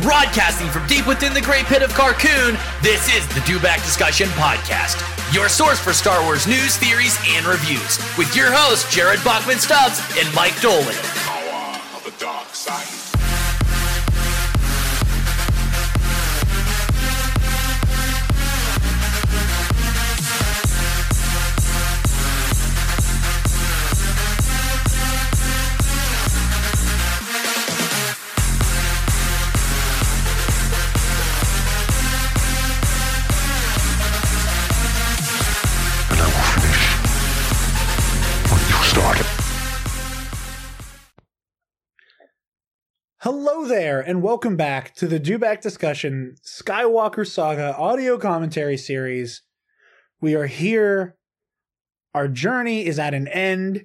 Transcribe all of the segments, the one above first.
Broadcasting from deep within the great pit of Carkoon, this is the Do Back Discussion Podcast, your source for Star Wars news, theories, and reviews, with your hosts, Jared Bachman Stubbs and Mike Dolan. Hello there, and welcome back to the Do Back Discussion Skywalker Saga audio commentary series. We are here. Our journey is at an end.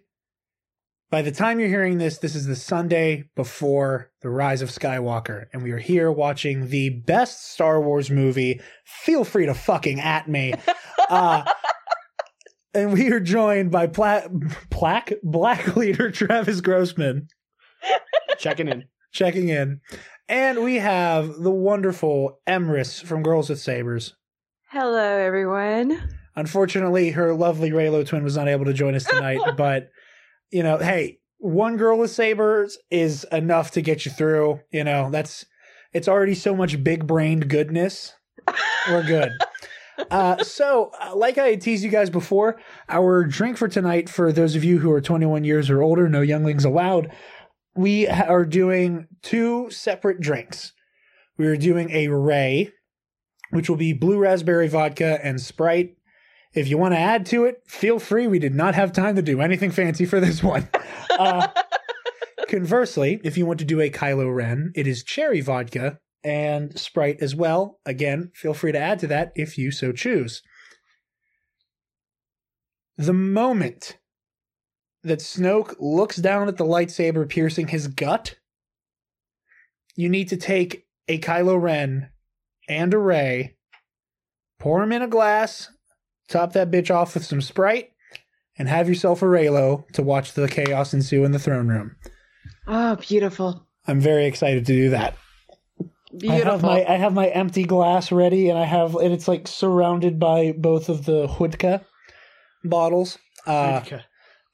By the time you're hearing this, this is the Sunday before the Rise of Skywalker, and we are here watching the best Star Wars movie. Feel free to fucking at me. Uh, and we are joined by Pla- Black Black leader Travis Grossman Checking in. Checking in. And we have the wonderful Emrys from Girls with Sabers. Hello, everyone. Unfortunately, her lovely Reylo twin was not able to join us tonight, but you know, hey, one girl with sabers is enough to get you through. You know, that's it's already so much big brained goodness. We're good. Uh, so, uh, like I had teased you guys before, our drink for tonight, for those of you who are 21 years or older, no younglings allowed, we are doing two separate drinks. We are doing a Rey, which will be blue raspberry vodka and Sprite. If you want to add to it, feel free. We did not have time to do anything fancy for this one. Uh, conversely, if you want to do a Kylo Ren, it is cherry vodka and Sprite as well. Again, feel free to add to that if you so choose. The moment that Snoke looks down at the lightsaber piercing his gut, you need to take a Kylo Ren and a Rey, pour them in a glass, top that bitch off with some Sprite, and have yourself a Reylo to watch the chaos ensue in the throne room. Oh, beautiful. I'm very excited to do that. I have Beautiful. my I have my empty glass ready, and I have and it's like surrounded by both of the Hudka bottles. Uh.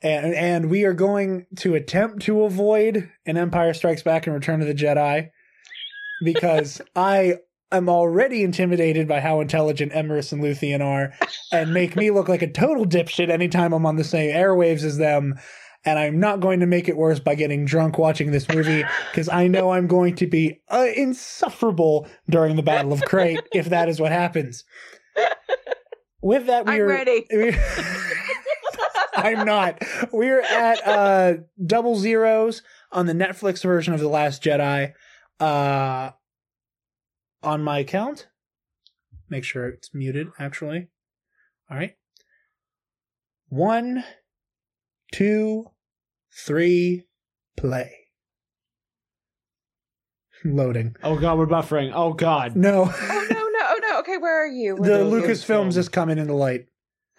And and we are going to attempt to avoid an Empire Strikes Back and Return of the Jedi because I am already intimidated by how intelligent Emrys and Luthien are, and make me look like a total dipshit anytime I'm on the same airwaves as them. And I'm not going to make it worse by getting drunk watching this movie because I know I'm going to be uh, insufferable during the Battle of Crait if that is what happens. With that, we I'm are ready. we- I'm not. We're at uh double zeros on the Netflix version of The Last Jedi. Uh on my account. Make sure it's muted, actually. Alright. One, two, three, play. Loading. Oh god, we're buffering. Oh god. No. Oh, no, no, oh, no. Okay, where are you? the Where are you? Lucasfilms is coming into light.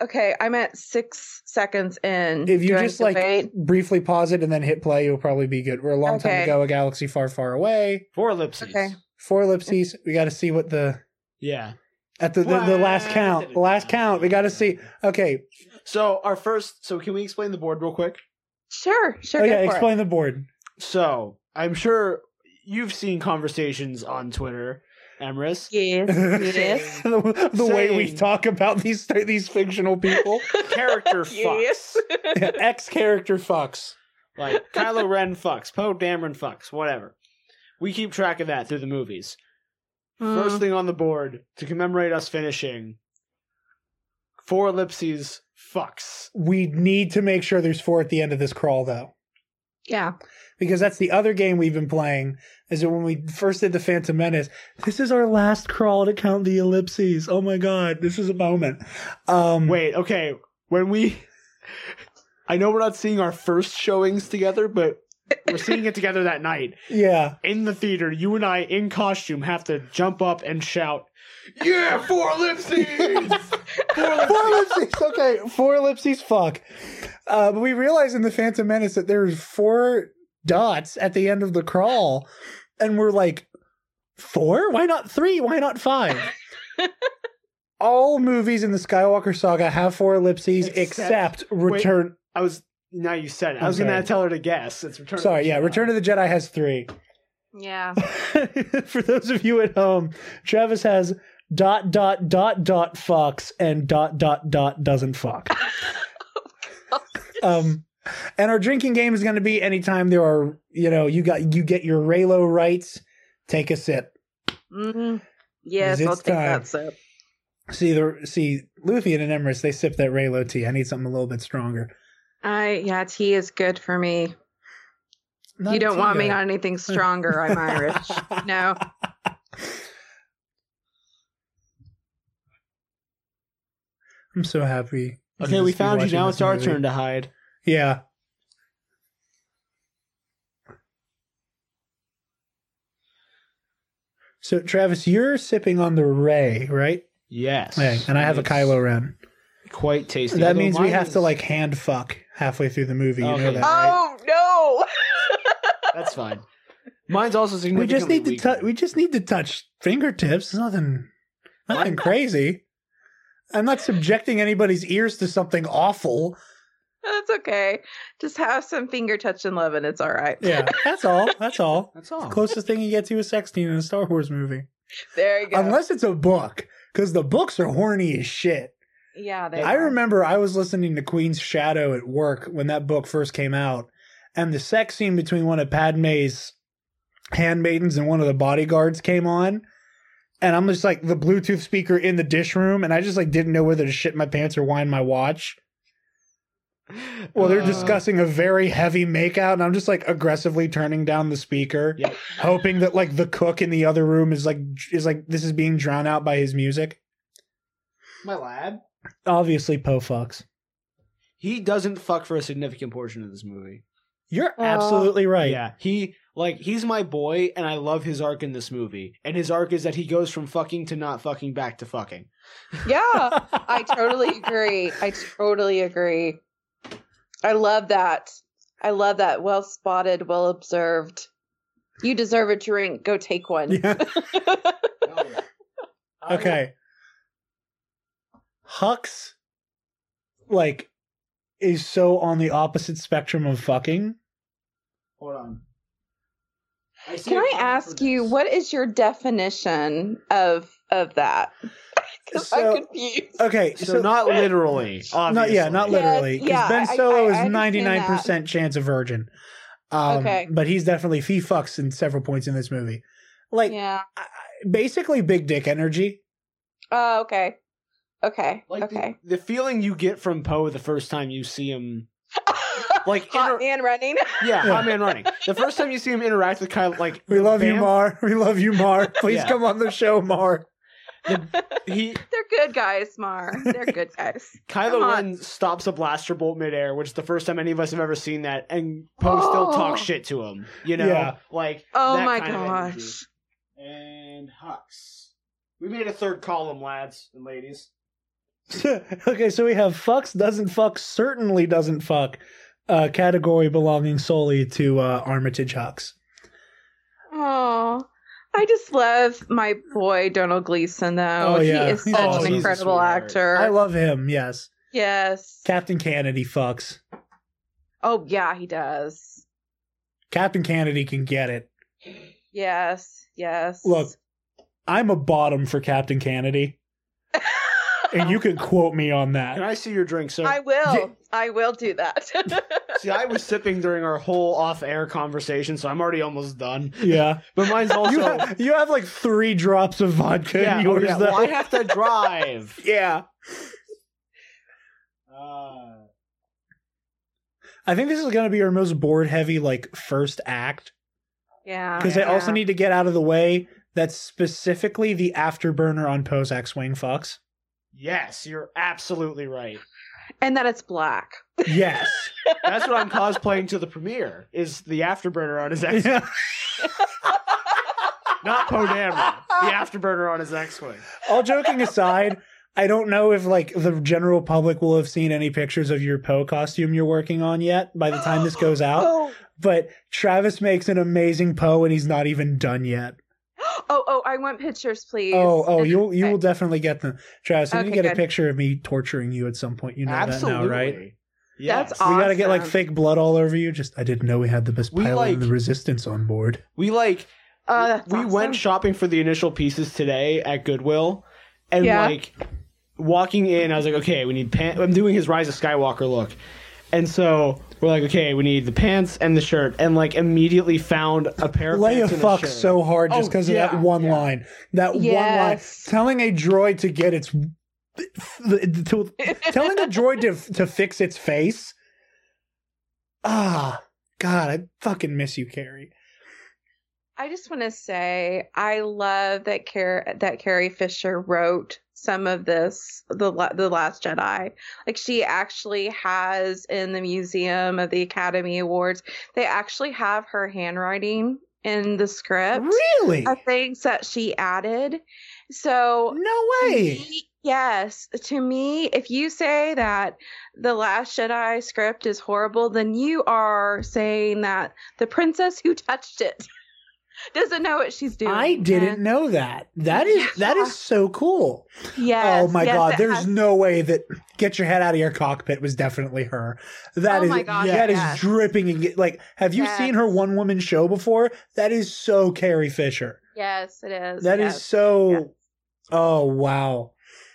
Okay, I'm at six seconds in. If you Do just like to wait? briefly pause it and then hit play, you'll probably be good. We're a long time ago, a galaxy far, far away. Four ellipses. Okay. Four ellipses. We got to see what the Yeah. at the, the the last count. The last count. We got to see. Okay. So our first so can we explain the board real quick? Sure, sure. Oh go yeah. for Explain the board. So I'm sure you've seen conversations on Twitter, Emrys. It. Yes, yes. the the way we talk about these these fictional people. Character Yes. fucks. X character fucks. Like Kylo Ren fucks, Poe Dameron fucks, whatever. We keep track of that through the movies. First Mm. thing on the board to commemorate us finishing. Four ellipses fucks. We need to make sure there's four at the end of this crawl though. Yeah. Because that's the other game we've been playing. Is that when we first did the Phantom Menace? This is our last crawl to count the ellipses. Oh my god, this is a moment. Um, Wait, okay. When we I know we're not seeing our first showings together, but we're seeing it together that night. yeah, In the theater, you and I in costume have to jump up and shout, Yeah, four ellipses! four ellipses! four ellipses. Okay, four ellipses. Fuck. Uh, but we realized in the Phantom Menace that there's four dots at the end of the crawl, and we're like, Four? Why not three? Why not five? All movies in the Skywalker saga have four ellipses except, Except- Return. I was now you said it. I I'm was going to tell her to guess. It's Return. Sorry, of the yeah, Jedi. Return of the Jedi has three. Yeah. For those of you at home, Travis has dot dot dot dot fucks and dot dot dot doesn't fuck. um, and our drinking game is going to be anytime there are, you know, you got you get your Reylo rights, take a sip. Mm-hmm. Yes, I'll take time. that sip. See the see Luthien and Emrys, they sip that Reylo tea. I need something a little bit stronger. I yeah, tea is good for me. Not you don't tea want me on anything stronger. I'm Irish. No. I'm so happy. Okay, we found you. Now it's our turn to hide. Yeah. So Travis, you're sipping on the Rey, right? Yes. Okay, and I have a It's Kylo Ren. Quite tasty. That Although means we mine have to like hand fuck halfway through the movie. You know that, right? Oh no. That's fine. Mine's also we just need to weaker. touch. We just need to touch fingertips. It's nothing, nothing crazy. I'm not subjecting anybody's ears to something awful. That's okay. Just have some finger touch and love and it's all right. Yeah, that's all. That's all. That's all. Closest thing you get to a sex scene in a Star Wars movie, There you go. unless it's a book, because the books are horny as shit. yeah, they I are. remember I was listening to Queen's Shadow at work when that book first came out, and the sex scene between one of Padme's handmaidens and one of the bodyguards came on, and I'm just like the Bluetooth speaker in the dish room, and I just like didn't know whether to shit my pants or wind my watch. Well, they're Uh, discussing a very heavy makeout, and I'm just like aggressively turning down the speaker, Yep. hoping that like the cook in the other room is like is like this is being drowned out by his music. My lad. Obviously, Poe fucks. He doesn't fuck for a significant portion of this movie. You're Aw. absolutely right. Yeah, he like he's my boy, and I love his arc in this movie. And his arc is that he goes from fucking to not fucking back to fucking. Yeah, I totally agree. I totally agree. I love that. I love that. Well spotted, well observed. You deserve a drink. Go take one. Yeah. Okay. Hux, like, is so on the opposite spectrum of fucking. Hold on. I see Can I ask you this. what is your definition of of that? Because So- I'm confused. Okay, So, so, not literally. Obviously. not yeah, not literally. Because yeah, Ben Solo I- I is ninety nine percent chance of virgin. Um, Okay. but he's definitely he fucks in several points in this movie. Like yeah. I- I- basically big dick energy. Oh, okay. Okay. Like okay. the, the feeling you get from Poe the first time you see him. like, hot inter- man running. Yeah, Yeah. hot man running. The first time you see him interact with Kyle, like We the love you, Mar. We love you, Mar. Please Yeah. come on the show, Mar. He They're good guys, Mar. They're good guys. Kylo Come. Ren stops a blaster bolt midair, which is the first time any of us have ever seen that, and Poe still Oh. talks shit to him. You know, Yeah. like Oh that my kind of gosh. And Hux, we made a third column, lads and ladies. okay, so we have fucks, doesn't fuck, certainly doesn't fuck. Uh, category belonging solely to uh, Armitage Hux. Oh, I just love my boy Domhnall Gleeson though. Oh, yeah. He is such awesome. an incredible actor. I love him. Yes, yes. Captain Canady fucks. Oh yeah, he does. Captain Canady can get it. Yes. Yes. Look, I'm a bottom for Captain Canady, and you can quote me on that. Can that. I see your drink, sir? I will. Yeah. I will do that. See, I was sipping during our whole off-air conversation, so I'm already almost done. Yeah, But mine's also you have, you have like three drops of vodka yeah, in oh, yours yeah. though. Well, I have to drive. yeah, Uh, I think this is going to be our most board heavy like first act yeah. because I also need to get out of the way that's specifically the afterburner on Poe's X-wing fucks. Yes, you're absolutely right. and that it's black. Yes. That's what I'm cosplaying to the premiere. Is the afterburner on his X? yeah. Not Poe Dameron. The afterburner on his X-wing. All joking aside, I don't know if like the general public will have seen any pictures of your Poe costume you're working on yet by the time this goes out. Oh, But Travis makes an amazing Poe and he's not even done yet. Oh, oh! I want pictures, please. Oh, oh, you'll you okay. will definitely get them. Travis, I need to Okay, get a picture of me torturing you at some point. You know Absolutely. that now, right? Yes. That's We gotta get like fake blood all over you. Just I didn't know we had the best pilot like- of the resistance on board. We like uh, that's we awesome. went shopping for the initial pieces today at Goodwill, and Yeah. like walking in, I was like, okay, we need pants. I'm doing his Rise of Skywalker look, and so we're like, okay, we need the pants and the shirt, and like immediately found a pair of Leia pants and a fucks so hard just Oh, because of that one yeah. line. That one line. Telling a droid to get its to, telling a droid to to fix its face. Ah, God, I fucking miss you, Carrie. I just want to say I love that Car- that Carrie Fisher wrote some of this the the Last Jedi. Like she actually has in the Museum of the Academy Awards, they actually have her handwriting in the script Really? of things that she added. So No way. yes, to me, if you say that the Last Jedi script is horrible, then you are saying that the princess who touched it doesn't know what she's doing. I didn't And know that. That is that Yeah. is so cool. Yeah. oh my yes, god, there's has- no way that get your head out of your cockpit was definitely her. That Oh is my gosh, that is yes. dripping and like have you Yes. seen her one woman show before? That is so Carrie Fisher. Yes, it is. That is so. Oh wow.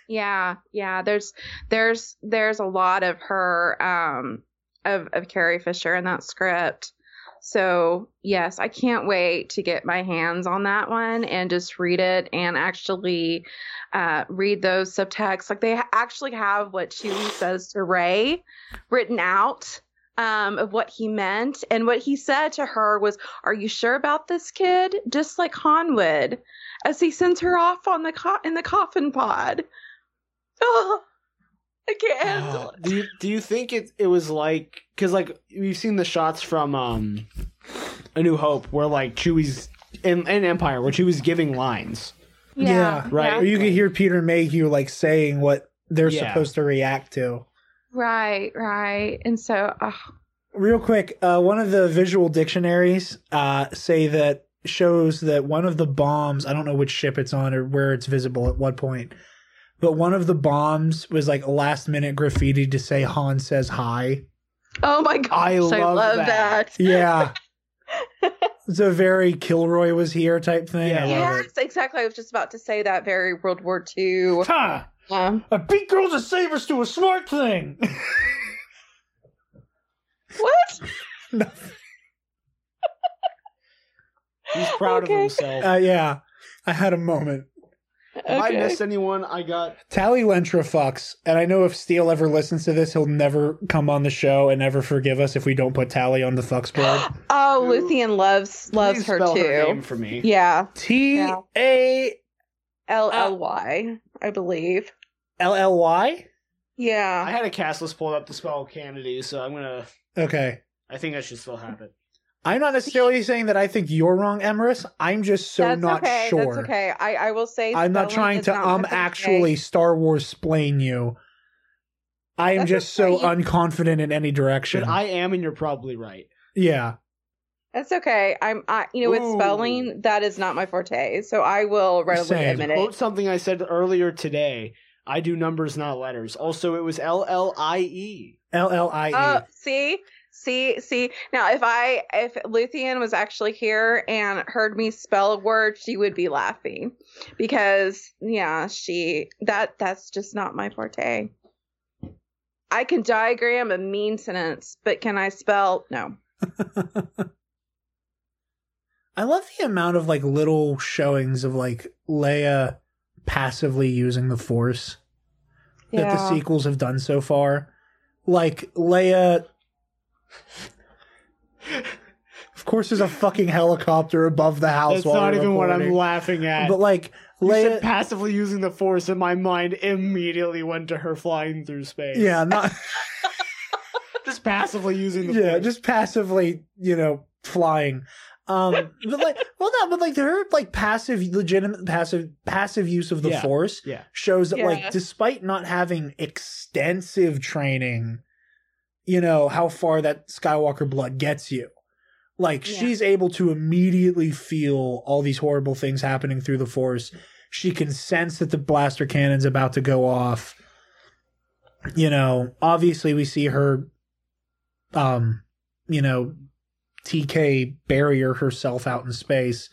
Yeah, yeah. There's there's there's a lot of her um of of Carrie Fisher in that script. So yes, I can't wait to get my hands on that one and just read it and actually uh, read those subtexts. Like they actually have what Chewie says to Rey written out um, of what he meant, and what he said to her was, "Are you sure about this kid?" Just like Han would, as he sends her off on the co- in the coffin pod. Oh, I can't handle Uh, it. do you do you think it it was like because like we've seen the shots from um A New Hope where like Chewie's in, in Empire where Chewie's giving lines. Yeah, right. Or you could hear Peter Mayhew like saying what they're Yeah. supposed to react to. Right, right. And so, oh, Real quick, uh, one of the visual dictionaries uh, say that shows that one of the bombs, I don't know which ship it's on or where it's visible at what point, but one of the bombs was like last minute graffiti to say Han says hi. oh my gosh, I I love love, that. that. Yeah. it's a very Kilroy was here type thing. I Yeah. love Yes, exactly. I was just about to say that very World War II. it. Ha! Um, A beat girls and sabers to a smart thing. what? Nothing. He's proud Okay. of himself. Uh, yeah. I had a moment. If I Okay. missed anyone, I got Tallie Lintra fucks, and I know if Steele ever listens to this, he'll never come on the show and never forgive us if we don't put Tallie on the fucks board. Oh, Who- Luthien loves loves please her spell too. Her name for me. Yeah, T A L L Y, I believe. L L Y. Yeah. I had a cast list pulled up to spell Canady, so I'm gonna. Okay, I think I should still have it. I'm not necessarily saying that I think you're wrong, Emrys. I'm just so that's not okay. sure. That's okay. I, I will say I'm not trying to not um my forte. actually Star Wars explain you. I am That's just so okay. unconfident in any direction. But I am, and you're probably right. yeah. That's okay. I'm I you know with Ooh. spelling that is not my forte. So I will readily Same. admit Quote something I said earlier today. I do numbers, not letters. Also, it was L L I E. L L I E. Oh, see? See, see. Now if I if Luthien was actually here and heard me spell a word, she would be laughing. Because yeah, she that that's just not my forte. I can diagram a mean sentence, but can I spell no. I love the amount of like little showings of like Leia passively using the Force that the sequels have done so far. Like Leia. Of course, there's a fucking helicopter above the house. That's while not we're even what I'm laughing at. But like you said passively using the force, and my mind immediately went to her flying through space. yeah, not just passively using the force. yeah, force. just passively, you know, flying. Um, but like, well, no, but like her like passive, legitimate passive, passive use of the Yeah. force yeah. shows that Yeah. like despite not having extensive training you know how far that skywalker blood gets you Like Yeah. she's able to immediately feel all these horrible things happening through the force. She can sense that the blaster cannon's about to go off. You know, obviously we see her um, you know, TK barrier herself out in space,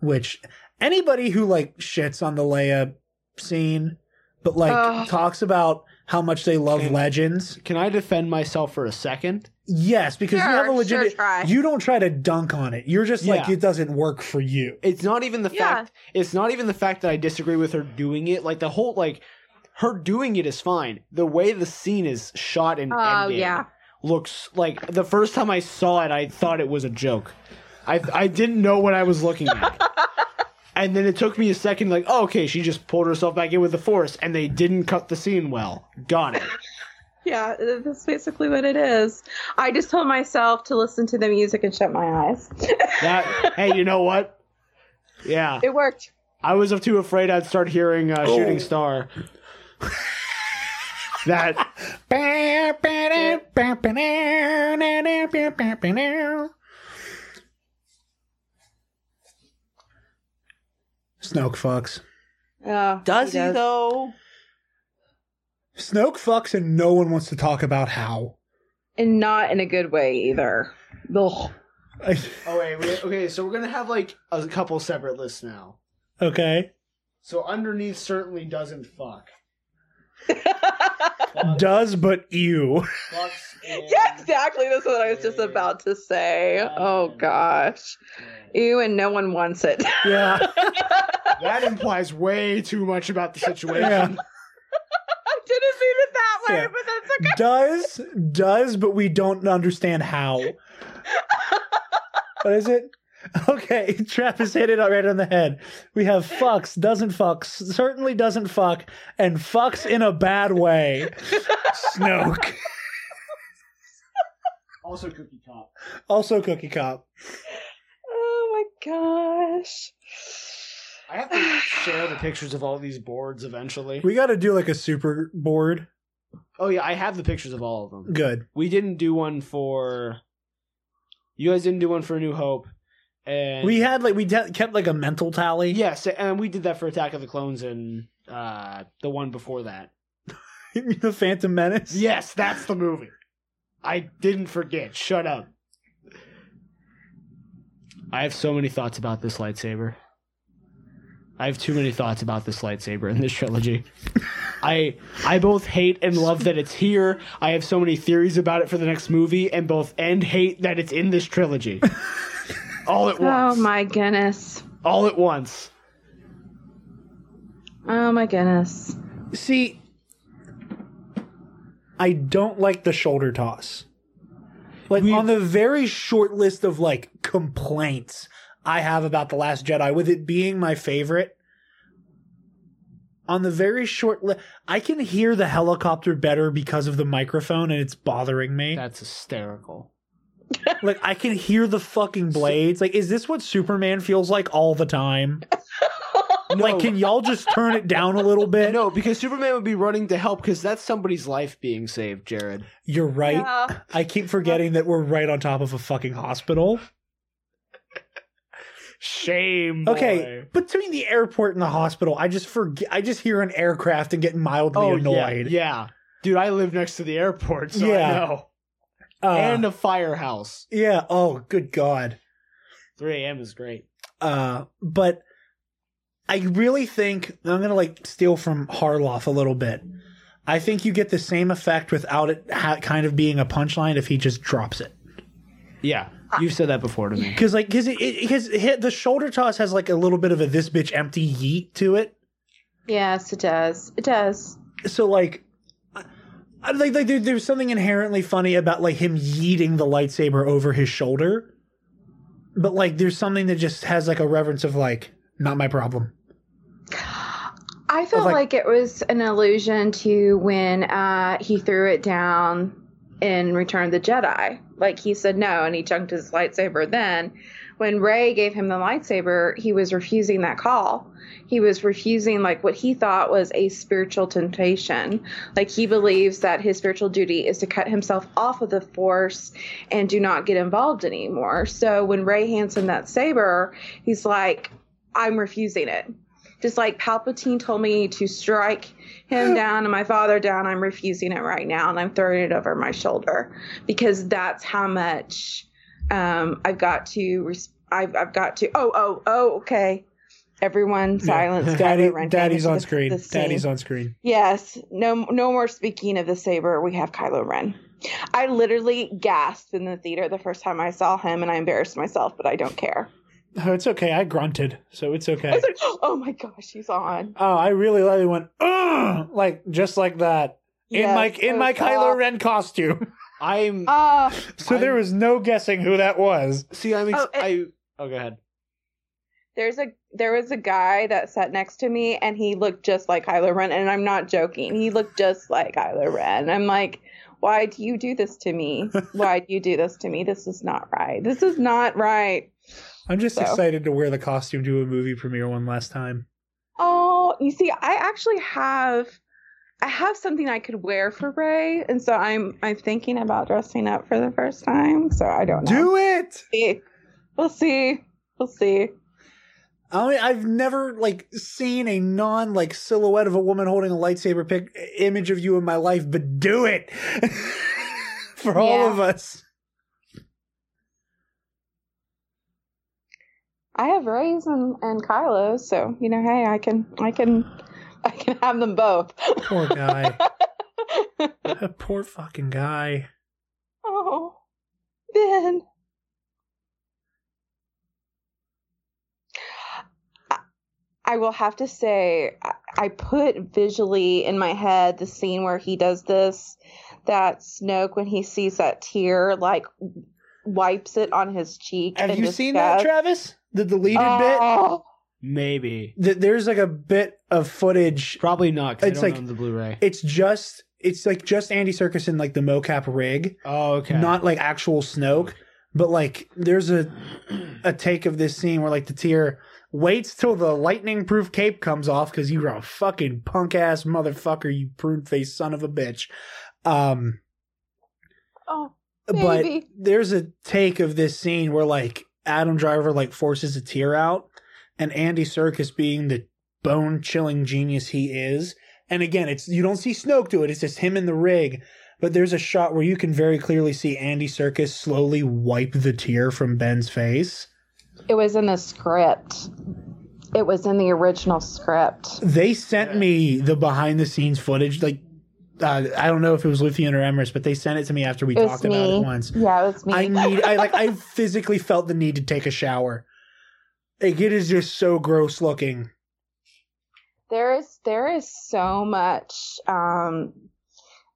which anybody who like shits on the Leia scene, but like Ugh. talks about how much they love Can- legends. Can I defend myself for a second? Yes, because you have a sure, legit. try. You don't try to dunk on it. You're just like Yeah. it doesn't work for you. It's not even the Yeah. fact. It's not even the fact that I disagree with her doing it. Like the whole like her doing it is fine. The way the scene is shot in Oh Endgame yeah. looks like the first time I saw it, I thought it was a joke. I I didn't know what I was looking at. And then it took me a second, like, oh, okay, she just pulled herself back in with the force, and they didn't cut the scene well. Got it. Yeah, that's basically what it is. I just told myself to listen to the music and shut my eyes. That hey, you know what? Yeah, it worked. I was too afraid I'd start hearing uh, Shooting Star. that Snoke fucks. Oh, does he though? Snoke fucks, and no one wants to talk about how. And not in a good way either. Ugh. I- Oh wait, wait, okay. So we're gonna have like a couple separate lists now. okay. So underneath certainly doesn't fuck. Does but you. Yeah, exactly. That's what I was just about to say. Oh gosh. Ew, and no one wants it. Yeah. That implies way too much about the situation. Yeah. I didn't mean it that way, Yeah. but that's okay. Does does, but we don't understand how. What is it? Okay, Travis hit it right on the head. We have fucks, doesn't fucks, certainly doesn't fuck, and fucks in a bad way. Snoke. Also, Cookie Cop. Also Cookie Cop. Oh my gosh. I have to share the pictures of all these boards eventually. We gotta do like a super board. Oh yeah, I have the pictures of all of them. Good. We didn't do one for. You guys didn't do one for New Hope, and We had like we de- kept like a mental tally. yes, and we did that for Attack of the Clones and uh, the one before that. the Phantom Menace. Yes, that's the movie. I didn't forget. Shut up. I have so many thoughts about this lightsaber. I have too many thoughts about this lightsaber in this trilogy. I I both hate and love that it's here. I have so many theories about it for the next movie, and both and hate that it's in this trilogy. All at oh, once. Oh my goodness. All at once. Oh my goodness. See, I don't like the shoulder toss. Like We- on the very short list of like complaints I have about The Last Jedi, with it being my favorite, on the very short list, I can hear the helicopter better because of the microphone and it's bothering me. That's hysterical. Like I can hear the fucking blades. Like, is this what Superman feels like all the time? Like, can y'all just turn it down a little bit? No, because Superman would be running to help because that's somebody's life being saved, Jared. You're right. Yeah. I keep forgetting that we're right on top of a fucking hospital. Shame. Boy. Okay, between the airport and the hospital, I just forget. I just hear an aircraft and get mildly Oh, annoyed. Yeah, yeah. Dude, I live next to the airport, so Yeah. I know. Uh, and a firehouse. yeah. Oh, good God. 3 a.m. is great. Uh, but I really think I'm gonna like steal from Harloff a little bit. I think you get the same effect without it ha- kind of being a punchline if he just drops it. Yeah, you've said that before to me. Because like, because it, it, cause it the shoulder toss has like a little bit of a this bitch empty yeet to it. Yes, it does. It does. so like I- I, like, like there, there's something inherently funny about like him yeeting the lightsaber over his shoulder but like there's something that just has like a reverence of like not my problem I felt like- like, it was an allusion to when uh, he threw it down in Return of the Jedi. Like he said no, and he chunked his lightsaber then. When Rey gave him the lightsaber, he was refusing that call. He was refusing like what he thought was a spiritual temptation. Like he believes that his spiritual duty is to cut himself off of the force and do not get involved anymore. So when Rey hands him that saber, he's like, I'm refusing it. Just like Palpatine told me to strike him down and my father down, I'm refusing it right now and I'm throwing it over my shoulder because that's how much um, I've got to. Res- I've I've got to. Oh oh oh. Okay. Everyone, silence. Daddy, Daddy's on the- screen. the. Daddy's on screen. Yes. No no more speaking of the saber. We have Kylo Ren. I literally gasped in the theater the first time I saw him, and I embarrassed myself, but I don't care. Oh, it's okay. I grunted, so it's okay. like, oh my gosh, he's on. Oh, I really lightly went, Ugh! like just like that in Yes, my in my Kylo. Ren costume. I'm Ah, So there I'm- was no guessing who that was. see. I'm. Ex- Oh, it- I. Oh, go ahead. there's a there was a guy that sat next to me, and he looked just like Kylo Ren, and I'm not joking. He looked just like Kylo Ren. I'm like, why do you do this to me? Why do you do this to me? This is not right. This is not right. I'm just So. excited to wear the costume to a movie premiere one last time. Oh, you see, I actually have I have something I could wear for Rey, and so I'm I'm thinking about dressing up for the first time. So I don't know. Do it. See. We'll see. We'll see. I mean, I've never like seen a non like silhouette of a woman holding a lightsaber pic image of you in my life, but do it for all of us. I have Rey's and, and Kylo's, so you know, hey, I can I can I can have them both. Poor guy. Poor fucking guy. oh, Ben. I- will have to say, I- put visually in my head the scene where he does this, that Snoke when he sees that tear, like wipes it on his cheek. Have you seen that. Travis? The deleted bit. Oh, Maybe. Th- There's like a bit of footage. Probably not. 'cause It's I don't like- own the Blu-ray. It's just it's like just Andy Serkis in like the mocap rig, oh, okay. not like actual Snoke. But like, there's a a take of this scene where like the tear waits till the lightning proof cape comes off because you're a fucking punk ass motherfucker, you prune faced son of a bitch. Um, oh, but there's a take of this scene where like Adam Driver like forces a tear out, and Andy Serkis being the bone chilling genius he is. And again, it's you don't see Snoke do it; it's just him in the rig. But there's a shot where you can very clearly see Andy Serkis slowly wipe the tear from Ben's face. it was in the script. It was in the original script. They sent me the behind the scenes footage. Like, uh, I don't know if it was Luthien or Emrys, but they sent it to me after we It talked about me. it once. Yeah, it was me. I need I like I physically felt the need to take a shower. Like it is just so gross looking. there is there is so much um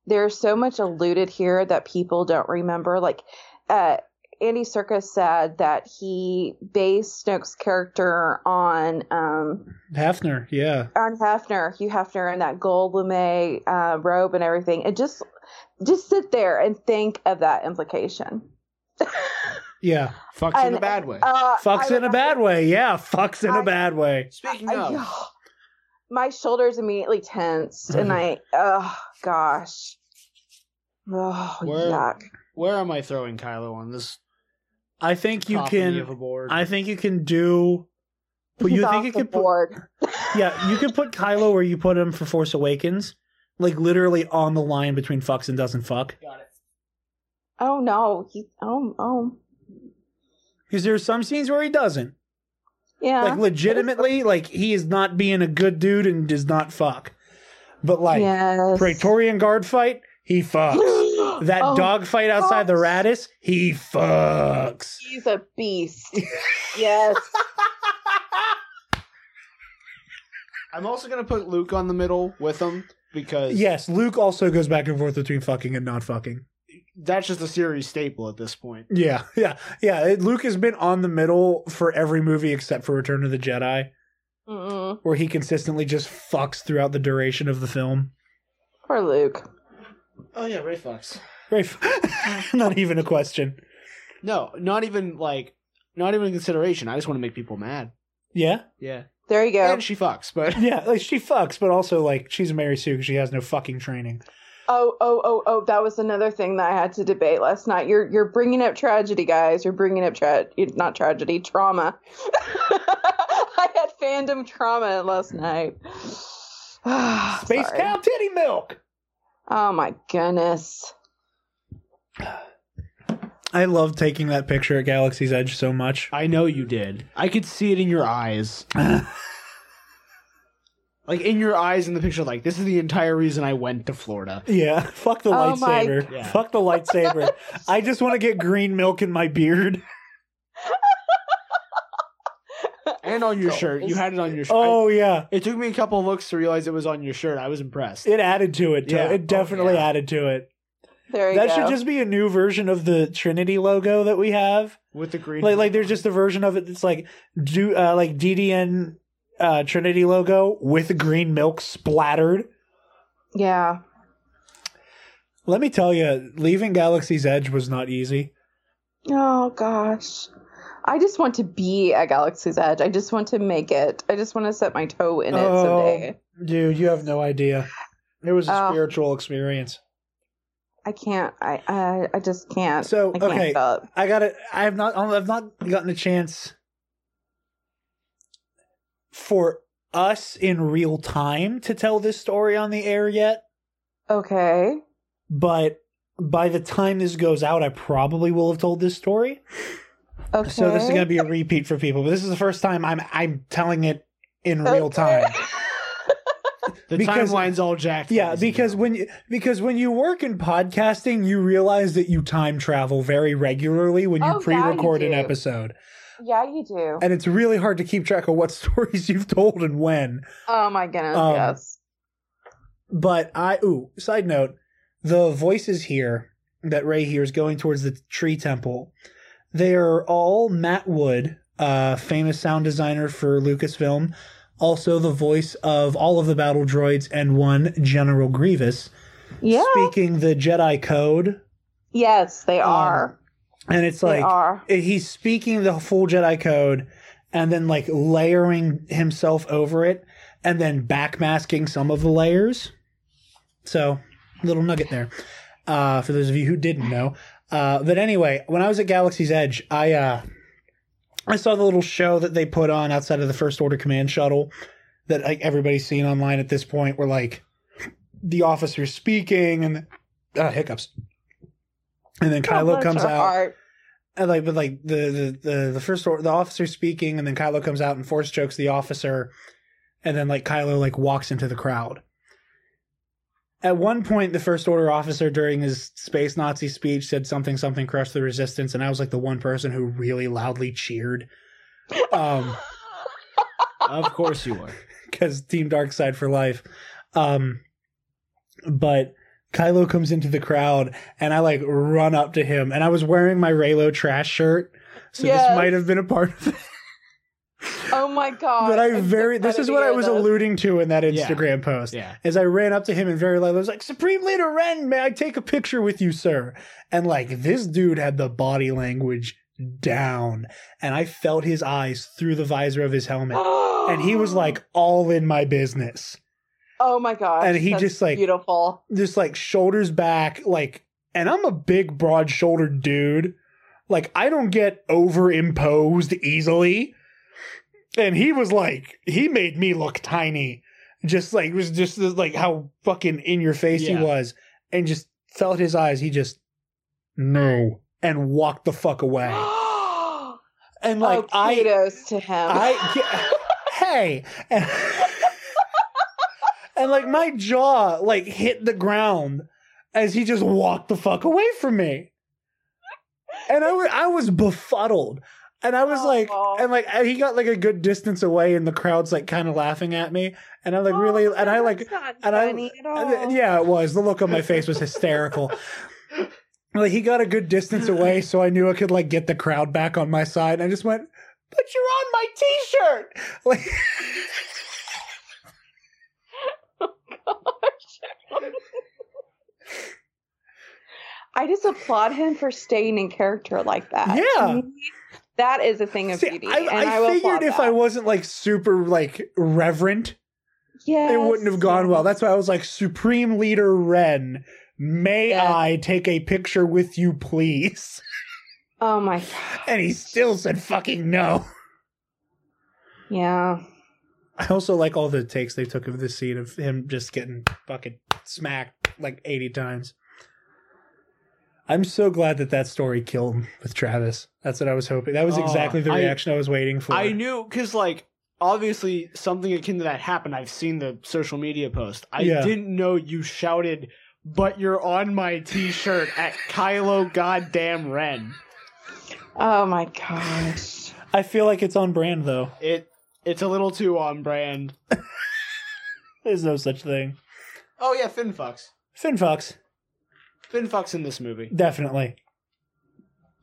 there's so much alluded here that people don't remember like uh Andy Serkis said that he based Snoke's character on um Hefner, yeah. on Hefner, Hugh Hefner, and that gold lame uh, robe and everything, and just just sit there and think of that implication. Yeah. Fucks in a bad way. Uh, Fucks I in a bad to- way. Yeah, fucks in a I- bad way. Speaking I- of, my shoulders immediately tensed, and I, oh gosh, oh Where- yuck. where am I throwing Kylo on this? I think you can of a board? I think you can do but you off think you the could put. Yeah, you could put Kylo where you put him for Force Awakens. Like literally on the line between fucks and doesn't fuck. Got it. Oh no, he, oh oh, Because there's some scenes where he doesn't. yeah. Like legitimately, like he is not being a good dude and does not fuck. But like yes. Praetorian Guard fight, he fucks. That Oh, dog fight outside the. Raddus, he fucks. He's a beast. yes. I'm also gonna put Luke on the middle with him because Yes, Luke also goes back and forth between fucking and not fucking. That's just a series staple at this point. Yeah, yeah, yeah. Luke has been on the middle for every movie except for Return of the Jedi, Mm-mm. where he consistently just fucks throughout the duration of the film. Poor Luke. Oh yeah, Rey fucks. Right? not even a question. No, not even like not even a consideration. I just want to make people mad. Yeah, Yeah, There you go. and she fucks, but yeah. Like she fucks, but also like she's a Mary Sue because she has no fucking training. Oh, oh, oh, oh! That was another thing that I had to debate last night. You're you're bringing up tragedy, guys. You're bringing up tra- not tragedy, trauma. I had fandom trauma last night. Space Sorry. cow titty milk. Oh my goodness. I love taking that picture at Galaxy's Edge so much. I know you did. I could see it in your eyes. like in your eyes in the picture, like this is the entire reason I went to Florida. Yeah, fuck the Oh my lightsaber. God. Fuck the lightsaber. I just want to get green milk in my beard. And on your shirt. You had it on your shirt. Oh yeah, it took me a couple of looks to realize it was on your shirt. I was impressed. it added to it. too. Yeah. It definitely Oh, yeah. added to it. There you go. That go. should just be a new version of the Trinity logo that we have. With the green Like, like there's just a version of it that's like do uh, like DDN uh, Trinity logo with green milk splattered. yeah. Let me tell you, leaving Galaxy's Edge was not easy. Oh gosh. I just want to be at Galaxy's Edge. I just want to make it. I just want to set my toe in it Oh. someday. Dude, you have no idea. It was a Oh. spiritual experience. I can't. I I, I just can't. So, I can't okay. I got it. I have not. I've not gotten a chance for us in real time to tell this story on the air yet. Okay. But by the time this goes out, I probably will have told this story. Okay. So this is going to be a repeat for people. But this is the first time I'm I'm telling it in real Okay. time. the because- timeline's all jacked. Yeah, because when you because when you work in podcasting, you realize that you time travel very regularly when you Oh, yeah, you pre-record an episode, yeah, you do. and it's really hard to keep track of what stories you've told and when. Oh my goodness. Um, yes. But I ooh, side note, the voices here that Rey hears going towards the tree temple, they are all Matt Wood, uh, famous sound designer for Lucasfilm, also the voice of all of the battle droids and one General Grievous, Yeah. speaking the Jedi code. yes, they Um, are. And it's like are. he's speaking the full Jedi code and then like layering himself over it and then backmasking some of the layers. So, little nugget there. Uh, for those of you who didn't know. Uh, but anyway, when I was at Galaxy's Edge, I uh, I saw the little show that they put on outside of the First Order command shuttle that like everybody's seen online at this point, where like the officer's speaking and uh, hiccups, and then Kylo Bless comes out heart. and like but like the the the, the first or, the officer speaking and then Kylo comes out and force chokes the officer and then like Kylo like walks into the crowd. At one point the first order officer during his space Nazi speech said something something crush the resistance and I was like the one person who really loudly cheered. Um of course you were. because Team Dark Side for life. Um, but Kylo comes into the crowd, and I like run up to him, and I was wearing my Reylo trash shirt, so Yes. this might have been a part of it. Oh my god. but I very this is what I was this. alluding to in that Yeah. Instagram post. Yeah. As I ran up to him and very loud, I was like, "Supreme Leader Ren, may I take a picture with you, sir?" And like this dude had the body language down, and I felt his eyes through the visor of his helmet, and he was like all in my business. "Oh my god!" and he just, like- beautiful. just like shoulders back, like, and I'm a big, broad shouldered dude. Like, I don't get overimposed easily. And he was like, he made me look tiny. Just like, it was just like how fucking in your face Yeah. he was. And just felt his eyes. He just, no. And walked the fuck away. And like, oh, I, kudos to him. I, hey. And, and like my jaw like hit the ground as he just walked the fuck away from me. And I wa- I was befuddled. And I was like, Aw. and like he got like a good distance away, and the crowd's like kind of laughing at me, and I'm like really, Oh, and I like, and I, and yeah, it was. The look on my face was hysterical. like he got a good distance away, so I knew I could like get the crowd back on my side. And I just went, "But you're on my t-shirt!" Like, I just applaud him for staying in character like that. Yeah. That is a thing of See, beauty. I, and I I, figured if that. I wasn't like super like reverent, yes, it wouldn't have gone well. That's why I was like, Supreme Leader Ren, may Yeah. I take a picture with you, please? Oh my god. And he still said fucking no. Yeah. I also like all the takes they took of this scene of him just getting fucking smacked like 80 times. I'm so glad that that story killed him with Travis. That's what I was hoping. That was Oh, exactly the I- reaction I, was waiting for. I knew because like obviously something akin to that happened. I've seen the social media post. I Yeah. didn't know you shouted, "But you're on my T-shirt" at Kylo Goddamn Ren. Oh my gosh. I feel like it's on brand though. It it's a little too on brand. There's no such thing. Oh yeah, Finn fucks. Finn Fox, Finn fucks in this movie. definitely.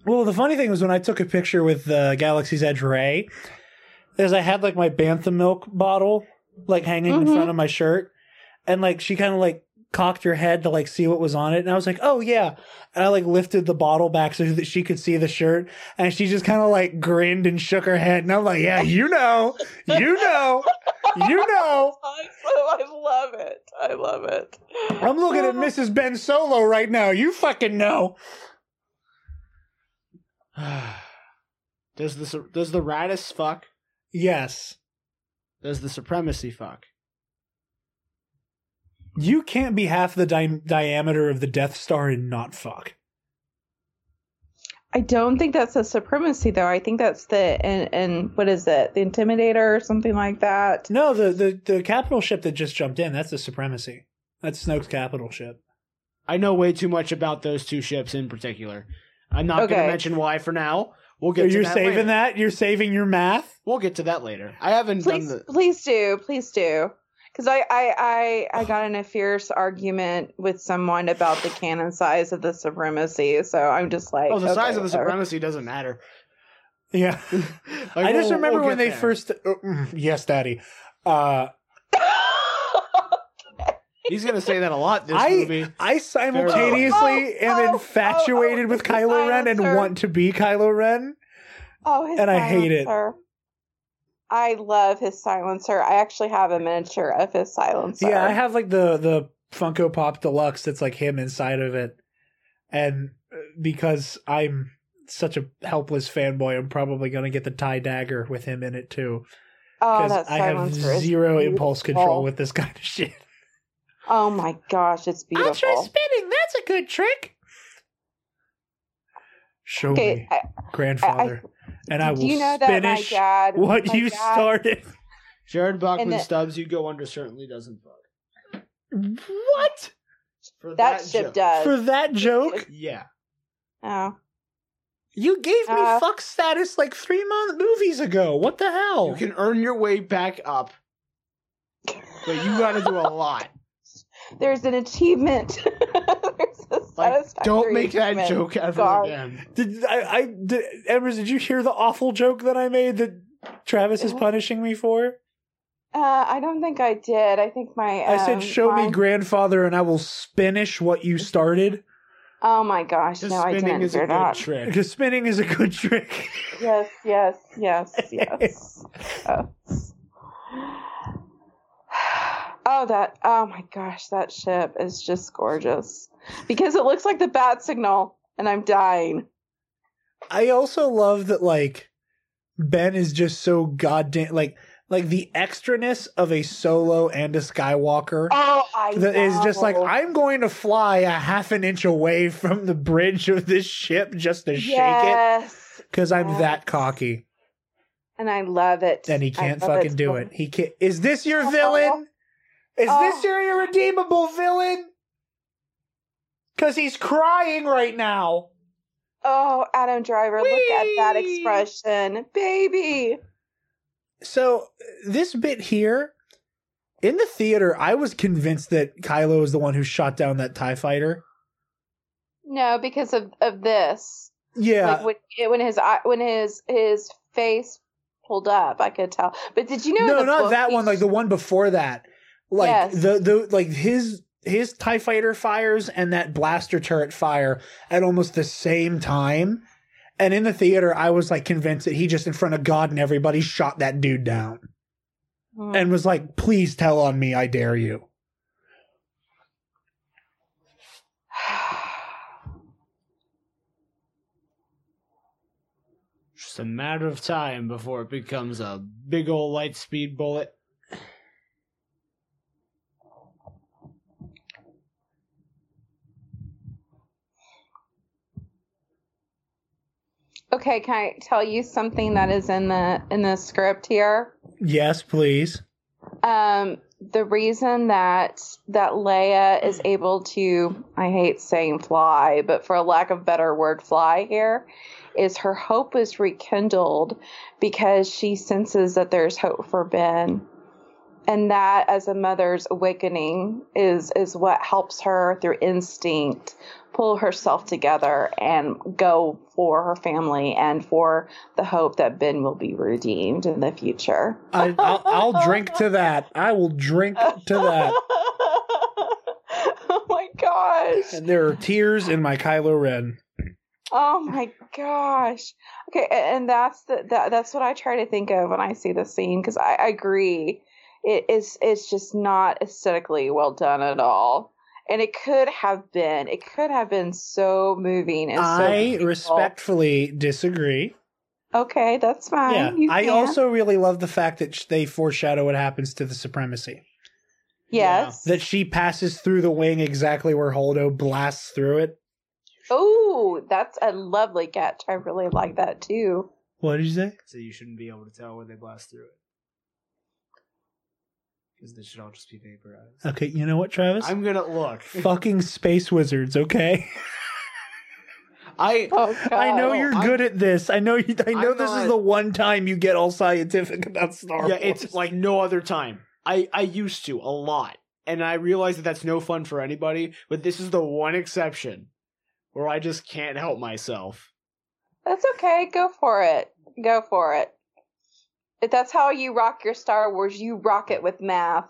Well, the funny thing was when I took a picture with uh, Galaxy's Edge Rey, is I had like my Bantha milk bottle like hanging in Mhm. front of my shirt, and like she kind of like cocked her head to like see what was on it, and I was like, oh yeah, and I like lifted the bottle back so that she could see the shirt, and she just kind of like grinned and shook her head, and I'm like, yeah, you know, you know, you know. I love it. I love it. I'm looking at Mrs. Ben Solo right now. You fucking know. does the does the Raddus fuck? Yes. Does the supremacy fuck? You can't be half the di- diameter of the Death Star and not fuck. I don't think that's a supremacy though. I think that's the and, and what is it? The intimidator or something like that. No, the, the, the capital ship that just jumped in, that's the supremacy. That's Snoke's capital ship. I know way too much about those two ships in particular. I'm not going to mention why for now. We'll get. Oh, to You're that saving later. that? You're saving your math? We'll get to that later. I haven't Please, done the. please do, please do. Because I, I, I, I got in a fierce argument with someone about the canon size of the supremacy. So I'm just like, Oh, the size of the whatever. supremacy doesn't matter. Yeah. Like, I just we'll- remember we'll when they there. first. uh, mm, yes, Daddy. Uh, He's gonna say that a lot this I movie. I simultaneously Oh, oh, am oh, infatuated oh, with the Kylo Ren and want to be Kylo Ren. oh, his and I hate it. I love his silencer. I actually have a miniature of his silencer. Yeah, I have like the the Funko Pop Deluxe that's like him inside of it, and uh, because I'm such a helpless fanboy, I'm probably gonna get the tie dagger with him in it too. oh, Because that I have zero impulse control with this kind of shit. Oh my gosh, it's beautiful. I'll try spinning. That's a good trick. Show Okay, me, I, grandfather, and I will you know that finish dad? what you dad- started. Jared Bachman And the- Stubbs, you go under certainly doesn't fuck. What For That, that, ship joke. does. for that joke? Yeah. Oh, You gave me Uh, fuck status like three month movies ago. What the hell? You can earn your way back up, but you got to do a lot. There's an achievement. there's a Like, don't make that joke ever God. again. Did I? I did, Emrys, did you hear the awful joke that I made that Travis is punishing me for? Uh, I don't think I did. I think my. I said, um, "Show me grandfather, and I will finish what you started." Oh my gosh! The no, I didn't is a hear good that. trick. Because spinning is a good trick. Yes, yes, yes, yes. yes. Oh, that! Oh my gosh, that ship is just gorgeous because it looks like the bat signal, and I'm dying. I also love that like Ben is just so goddamn like like the extraness of a solo and a Skywalker. Oh, I is just like. I'm going to fly a half an inch away from the bridge of this ship just to shake it yes, because I'm yes. that cocky, and I love it. and he can't fucking do it. He can't. Is this your Oh. villain? Is Oh. this your irredeemable villain? Because he's crying right now. Oh, Adam Driver, look at that expression, baby. So this bit here in the theater, I was convinced that Kylo is the one who shot down that Tie Fighter. No, because of of this. Yeah, Like when it- when his when his his face pulled up, I could tell. But did you know? no, not book that one. Like the one before that. Like Yes. the the like his his Tie Fighter fires and that blaster turret fire at almost the same time, And in the theater, I was like convinced that he just in front of God and everybody shot that dude down Hmm. and was like, please tell on me, I dare you. Just a matter of time before it becomes a big old light speed bullet. Okay, can I tell you something that is in the in the script here? Yes, please. Um, the reason that that Leia is able to, I hate saying fly, but for a lack of better word, fly here, is her hope is rekindled because she senses that there's hope for Ben. And that as a mother's awakening is is what helps her through instinct pull herself together and go for her family and for the hope that Ben will be redeemed in the future. I, I'll, I'll drink to that. I will drink to that. oh my gosh. And there are tears in my Kylo Ren. Oh my gosh. Okay, and that's the that, that's what I try to think of when I see this scene because I, I agree. It is it's just not aesthetically well done at all. And it could have been. It could have been so moving and so I beautiful. respectfully disagree. Okay, that's fine. Yeah, I can. also really love the fact that they foreshadow what happens to the supremacy. Yes. That she passes through the wing exactly where Holdo blasts through it. Oh, that's a lovely catch. I really like that too. What did you say? So you shouldn't be able to tell when they blast through it. Because this should all just be vaporized. Okay, you know what, Travis? I'm gonna look. fucking space wizards. Okay, I Oh. I know you're I'm- good at this. I know. You, I know I'm this is the one time you get all scientific about Star yeah, Wars. it's like no other time. I I used to a lot, and I realize that that's no fun for anybody. But this is the one exception where I just can't help myself. That's okay. Go for it. Go for it. If that's how you rock your Star Wars, you rock it with math.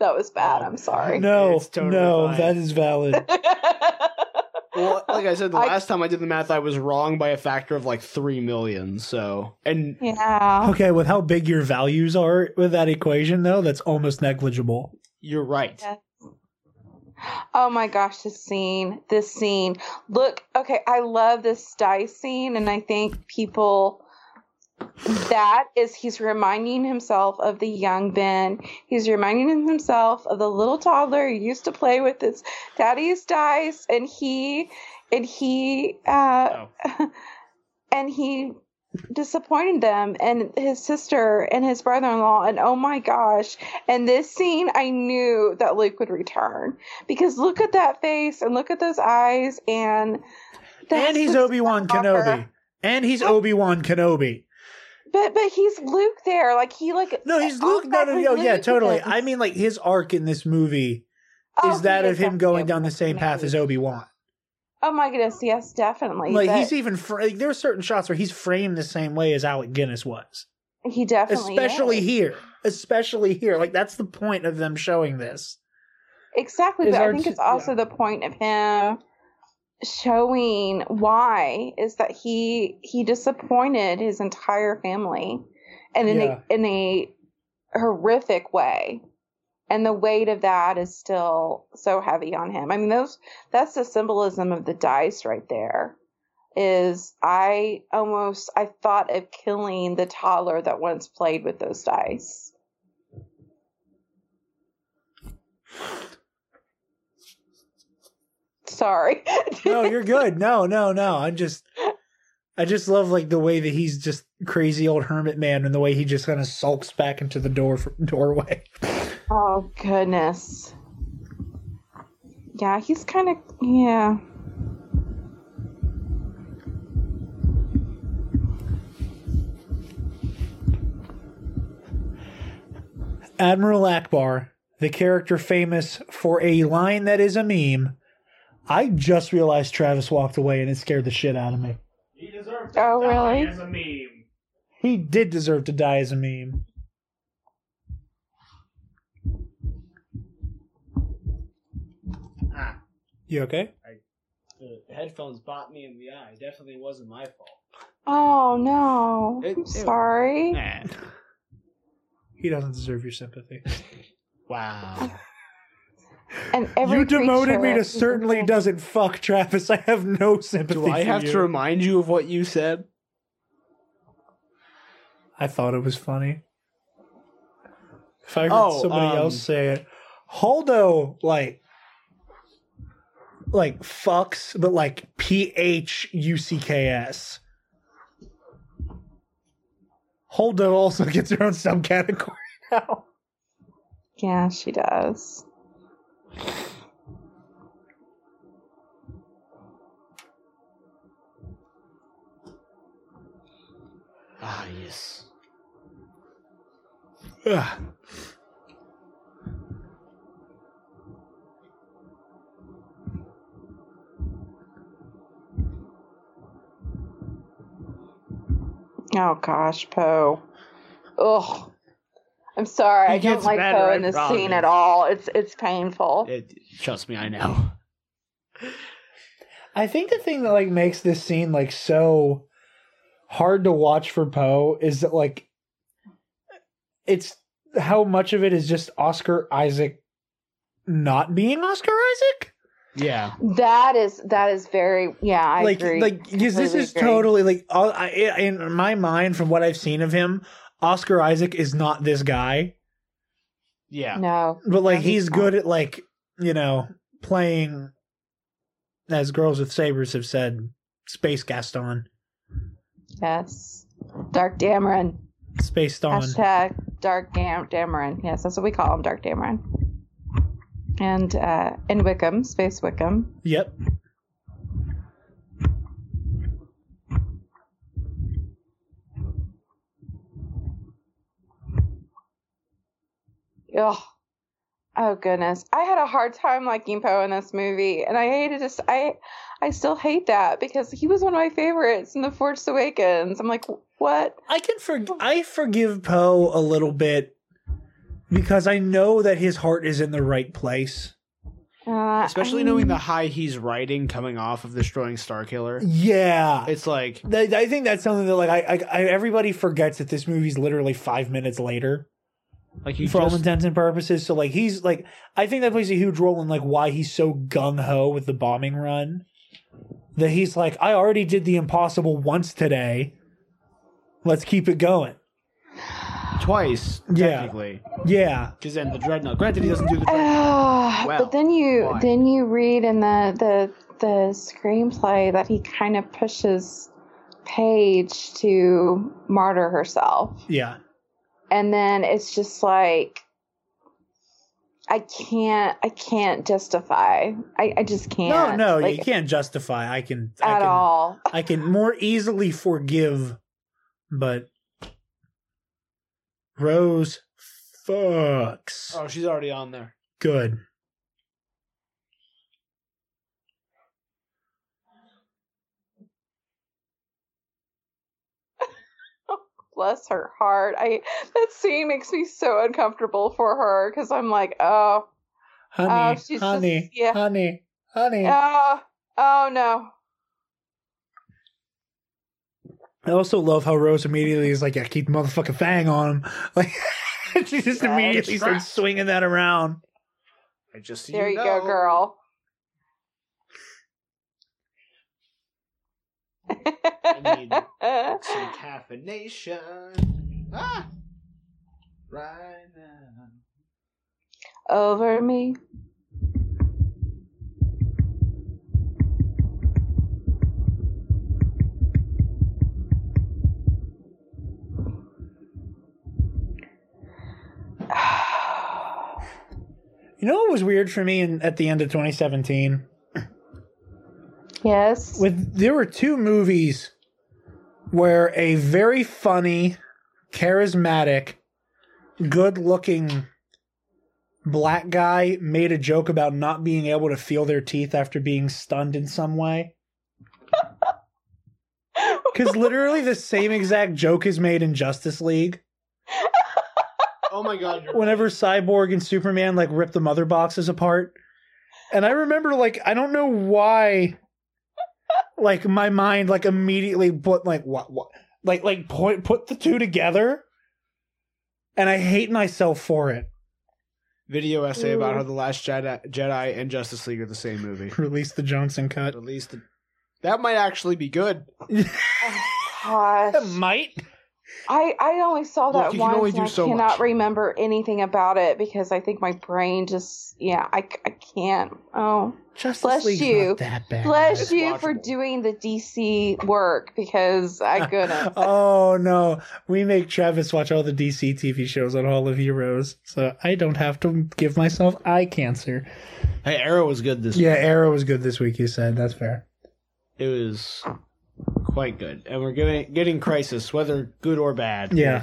that was bad. I'm sorry. no, totally no, fine. that is valid. Well, like I said, the I- last time I did the math, I was wrong by a factor of like three million. So, and yeah. Okay, with how big your values are with that equation, though, that's almost negligible. you're right. Yeah. Oh my gosh, this scene. This scene. Look, okay, I love this dice scene, and I think people that is he's reminding himself of the young Ben. He's reminding himself of the little toddler who used to play with his daddy's dice and he and he uh and he disappointed them and his sister and his brother-in-law and oh my gosh and this scene i knew that luke would return because look at that face and look at those eyes and and he's Obi Wan Kenobi. And he's Obi Wan Kenobi. But but he's luke there like he like No, he's Luke. No, no, automatically no. Yeah, totally. is. I mean, like his arc in this movie Oh, is that he of him going down the same path as Obi Wan. oh my goodness yes definitely Like but he's even fr- like, there are certain shots where he's framed the same way as Alec Guinness was, he definitely especially is. here. Especially here, like that's the point of them showing this. Exactly, but I art- think it's also the point of him showing why is that he he disappointed his entire family and in Yeah. a in a horrific way. And the weight of that is still so heavy on him. I mean those that's the symbolism of the dice right there. Is I almost I thought of killing the toddler that once played with those dice. Sorry. No, you're good. No, no, no. I'm just, I just love like the way that he's just crazy old hermit man, and the way he just kind of sulks back into the door doorway. Oh goodness. Yeah, he's kind of yeah. Admiral Ackbar, the character famous for a line that is a meme. I just realized Travis walked away and it scared the shit out of me. He deserved Oh, really? as a meme. He did deserve to die as a meme. Ah, You okay? uh, headphones bought me in the eye. Definitely wasn't my fault. Oh no. It- I'm it- sorry. Nah. He doesn't deserve your sympathy. Wow. And every you demoted me to certainly doesn't fuck Travis. I have no sympathy. Do I for have you. to remind you of what you said? I thought it was funny. If I heard Oh, somebody um, else say it, Holdo like like fucks, but like P H U C K S. Holdo also gets her own subcategory now. Yeah, she does. Ah, yes. Ugh. Oh gosh, Poe. Ugh. I'm sorry. He I don't like Poe in this promise. scene at all. It's it's painful. It, trust me, I know. I think the thing that like makes this scene like so hard to watch for Poe is that like it's how much of it is just Oscar Isaac not being Oscar Isaac. Yeah. That is that is very yeah. I like agree. like because this is agree. totally like all, I, in my mind from what I've seen of him, Oscar Isaac is not this guy, Yeah. no. but like No, he's he's good at like you know playing as girls with sabers have said, Space Gaston, Yes. Dark Dameron. Space Dawn. Hashtag Dark Dam- Dameron. Yes, that's what we call him, Dark Dameron. And uh and Wickham, Space Wickham. Yep. Ugh. Oh goodness. I had a hard time liking Poe in this movie and I hated just I I still hate that because he was one of my favorites in The Force Awakens. I'm like, what? I can for I forgive Poe a little bit because I know that his heart is in the right place. Uh, Especially I knowing the high he's riding coming off of destroying Starkiller. Yeah. It's like Th- I think that's something that like I, I, I everybody forgets that this movie's literally five minutes later like you for all just, intents and purposes. So like he's like I think that plays a huge role in like why he's so gung ho with the bombing run. That he's like I already did the impossible once today. Let's keep it going. twice Yeah. technically. Yeah. Because then the dreadnought. Granted, he doesn't do the dreadnought. Ah, Well, but then you why? then you read in the the the screenplay that he kind of pushes Paige to martyr herself. Yeah. And then it's just like I can't I can't justify. I, I just can't. no, like, you can't justify. I can I at can all. I can more easily forgive, but Rose fucks. Oh, she's already on there. Good. Bless her heart. I that scene makes me so uncomfortable for her because I'm like, oh, Honey, Oh, honey, just- yeah. honey, honey. oh, oh no. I also love how Rose immediately is like, yeah, keep the motherfucking fang on him. Like, she just immediately starts swinging that around. I just There you, know, go, girl. Need Some caffeination. Ah, right now. Over me. You know what was weird for me in, at the end of 2017? Yes. with there were two movies where a very funny, charismatic, good-looking black guy made a joke about not being able to feel their teeth after being stunned in some way. Because literally the same exact joke is made in Justice League. Oh my god, you're Whenever Cyborg and Superman like rip the mother boxes apart. And I remember like I don't know why like my mind like immediately put like what what like like point put the two together, and I hate myself for it. Video essay about mm. how the Last Jedi, Jedi and Justice League are the same movie. Release the Johnson cut. At least the, that might actually be good. Oh, gosh. Might. I, I only saw that you can only once do and I so cannot much. remember anything about it because I think my brain just yeah I, I can't oh Justice Bless League's you. not that bad. bless It's you for doing the DC work because I couldn't oh no, we make Travis watch all the DC TV shows on Hall of Heroes, so I don't have to give myself eye cancer. Hey, Arrow was good this Yeah, Arrow was good this week. You said that's fair. It was quite good, and we're getting getting Crisis, whether good or bad. Yeah.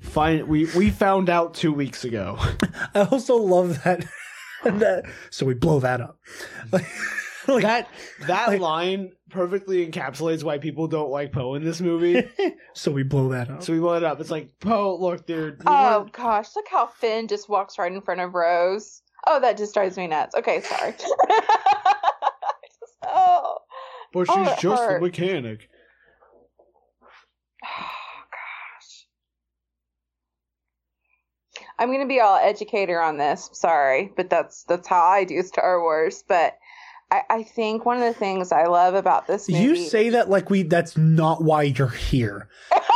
Fine. We we found out two weeks ago. I also love that. that so we blow that up. Like, like that that Like- line perfectly encapsulates why people don't like Poe in this movie. so we blow that up. so we blow it up. It's like Poe, look, dude. oh weren't- gosh look how Finn just walks right in front of Rose oh that just drives me nuts okay sorry Just- oh but oh, she's it just a hurt. mechanic. Oh, gosh. I'm gonna be all educator on this. Sorry, but that's that's how I do Star Wars. But I, I think one of the things I love about this movie. You say that like we that's not why you're here.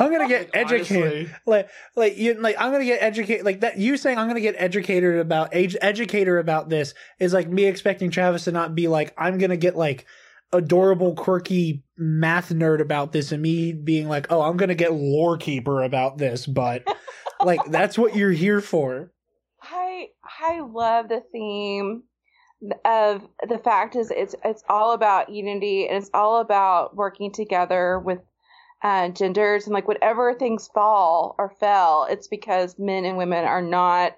I'm gonna get educated. Honestly. Like like you like I'm gonna get educated like that you saying I'm gonna get educated about age educator about this is like me expecting Travis to not be like I'm gonna get like adorable quirky math nerd about this and me being like oh I'm gonna get lore keeper about this but like that's what you're here for. I I love the theme of the fact is it's it's all about unity and it's all about working together with uh, genders and like whatever things fall or fell, it's because men and women are not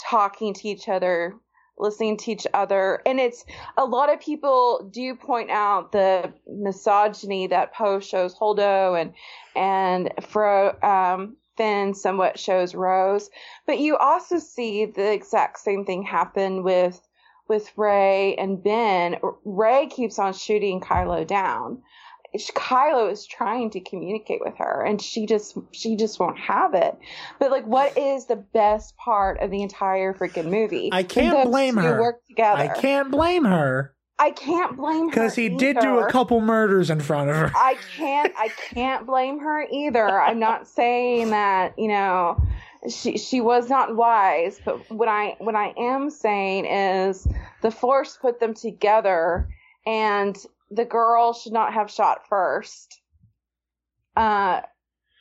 talking to each other, listening to each other, and it's a lot of people do point out the misogyny that Poe shows Holdo and and Fro um, Finn somewhat shows Rose, but you also see the exact same thing happen with with Rey and Ben. Rey keeps on shooting Kylo down. Kylo is trying to communicate with her and she just she just won't have it. But like what is the best part of the entire freaking movie? I can't blame her. Work together. I can't blame her I can't blame her because he did do a couple murders in front of her. I can't I can't blame her either. I'm not saying that, you know, she she was not wise, but what I what I am saying is the force put them together and the girl should not have shot first. Uh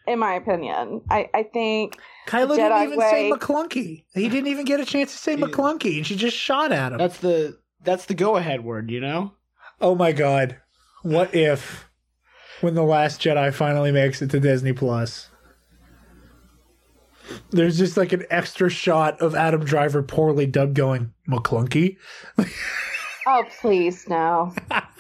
in my opinion. I, I think Kylo didn't Jedi even say way. McClunky. He didn't even get a chance to say He- McClunky, and she just shot at him. That's the that's the go ahead word, you know. Oh my god. What if when The Last Jedi finally makes it to Disney Plus? There's just like an extra shot of Adam Driver poorly dubbed going, McClunky? oh please no.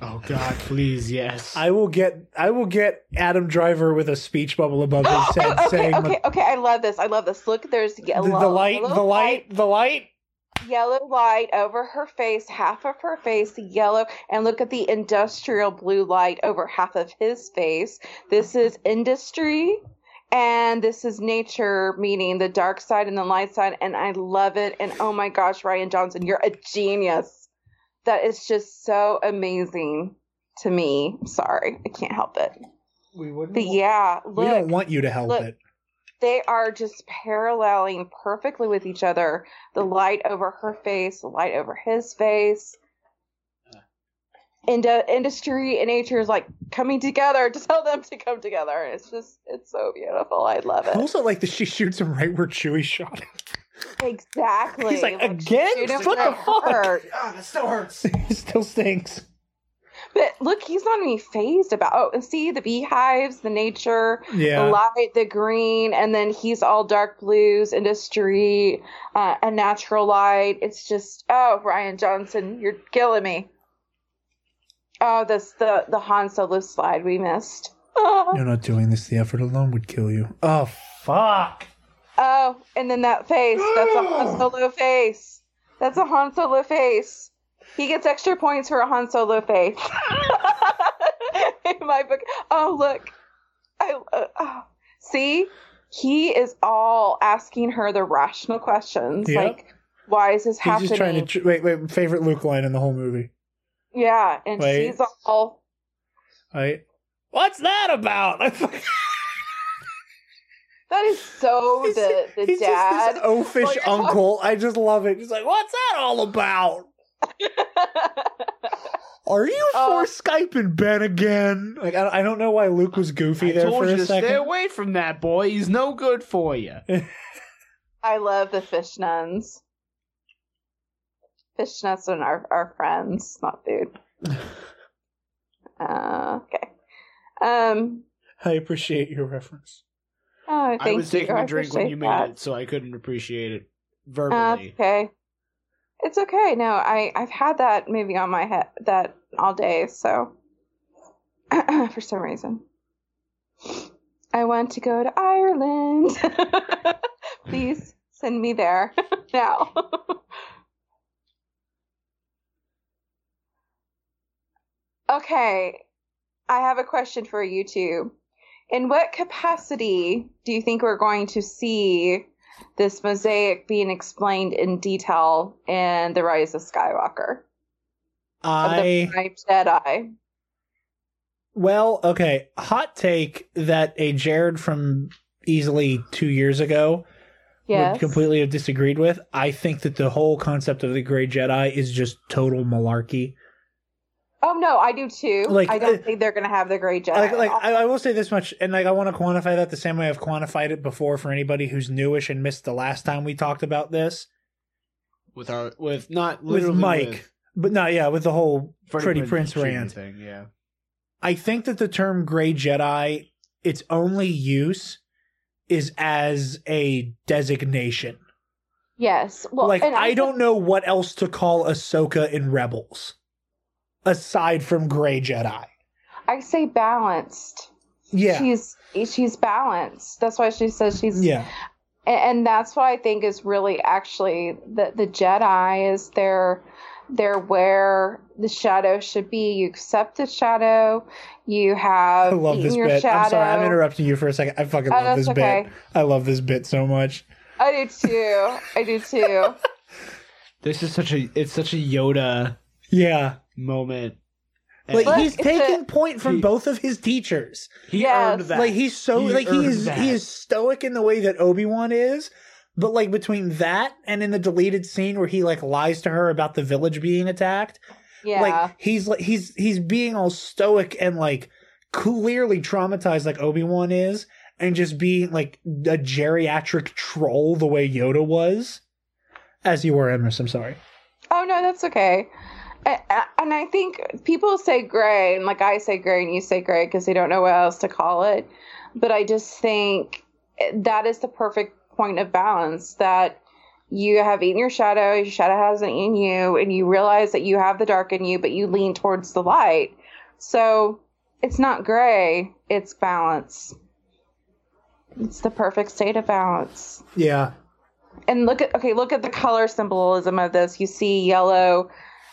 Oh God, please, yes. I will get I will get Adam Driver with a speech bubble above his head okay, saying okay, okay, I love this. I love this. Look, there's the, yellow, the light, yellow the light, the light. yellow light over her face, half of her face yellow, and look at the industrial blue light over half of his face. This is industry and this is nature, meaning the dark side and the light side, and I love it. And oh my gosh, Rian Johnson, you're a genius. That is just so amazing to me. Sorry, I can't help it. We wouldn't But yeah, we don't want you to help look. it. they are just paralleling perfectly with each other. The light over her face, the light over his face. And uh, industry and nature is like coming together to tell them to come together. It's just, it's so beautiful. I love it. I it. also like that she shoots him right where Chewie shot him. Exactly. He's like, Like, "Again? shoot him What the where it fuck?" hurt. Ah, that still hurts. it still stinks. But look, he's not even phased about. Oh, and see the beehives, the nature, Yeah. the light, the green, and then he's all dark blues, industry, uh, a natural light. It's just, oh, Rian Johnson, you're killing me. Oh, this the the Han Solo slide we missed. Oh, You're not doing this. The effort alone would kill you. Oh fuck. Oh, and then that face. That's a Han Solo face. That's a Han Solo face. he gets extra points for a Han Solo face. In my book. Oh look, I uh, oh. see. He is all asking her the rational questions, Yep. like, "Why is this He's happening?" just trying to tr- wait. Wait, favorite Luke line in the whole movie. yeah, and Wait. she's all, Right? What's that about? "That is so He's- the the He's dad." just this oafish Well, uncle. I just love it. He's like, "What's that all about? Are you Oh. for Skyping Ben again?" Like, I, I don't know why Luke was goofy I there told for you a to second. stay away from that boy. He's no good for you. I love the fish nuns. Fish nuts are our, our friends, not food. Uh, okay. Um. I appreciate your reference. Oh, thank I was you. taking a drink when you made that. it, so I couldn't appreciate it verbally. okay. It's okay. No, I I've had that maybe on my head that all day. So for some reason, I want to go to Ireland. Please send me there now. okay, I have a question for you two. In what capacity do you think we're going to see this mosaic being explained in detail in The Rise of Skywalker? Of the I Jedi. well, okay. Hot take that a Jared from easily two years ago Yes. would completely have disagreed with. I think that the whole concept of the Gray Jedi is just total malarkey. Oh no, I do too. Like, I don't uh, think they're gonna have the Grey Jedi. like, like. I, I will say this much, and like I want to quantify that the same way I've quantified it before for anybody who's newish and missed the last time we talked about this with our with not with Mike, with but not yeah with the whole Freddie Freddie Prinze Prince Jr. rant. thing. Yeah, I think that the term Gray Jedi, its only use is as a designation. yes. Well, like and I, don't know what else to call Ahsoka in Rebels, aside from Gray Jedi. I say balanced. Yeah, She's she's balanced. That's why she says she's yeah, and, and that's what I think is really actually the the Jedi is they're they're where the shadow should be. You accept the shadow. You have I love eaten this your bit. shadow. I'm sorry, I'm interrupting you for a second. I fucking Oh, love that's this okay. bit. I love this bit so much. I do too. I do too. this is such a it's such a Yoda Yeah, moment. like Look, he's it's taking a- point from He- both of his teachers. he Yes. earned that. Like he's so He like he is that. he is stoic in the way that Obi Wan is, but like between that and in the deleted scene where he like lies to her about the village being attacked, Yeah. like he's like he's he's being all stoic and like clearly traumatized like Obi Wan is, and just being like a geriatric troll the way Yoda was. As you were, Emrys. I'm sorry. Oh no, that's okay. And I think people say gray, and like I say gray, and you say gray because they don't know what else to call it. But I just think that is the perfect point of balance that you have eaten your shadow, your shadow hasn't eaten you, and you realize that you have the dark in you, but you lean towards the light. So it's not gray, it's balance. It's the perfect state of balance Yeah. and look at okay look at the color symbolism of this you see yellow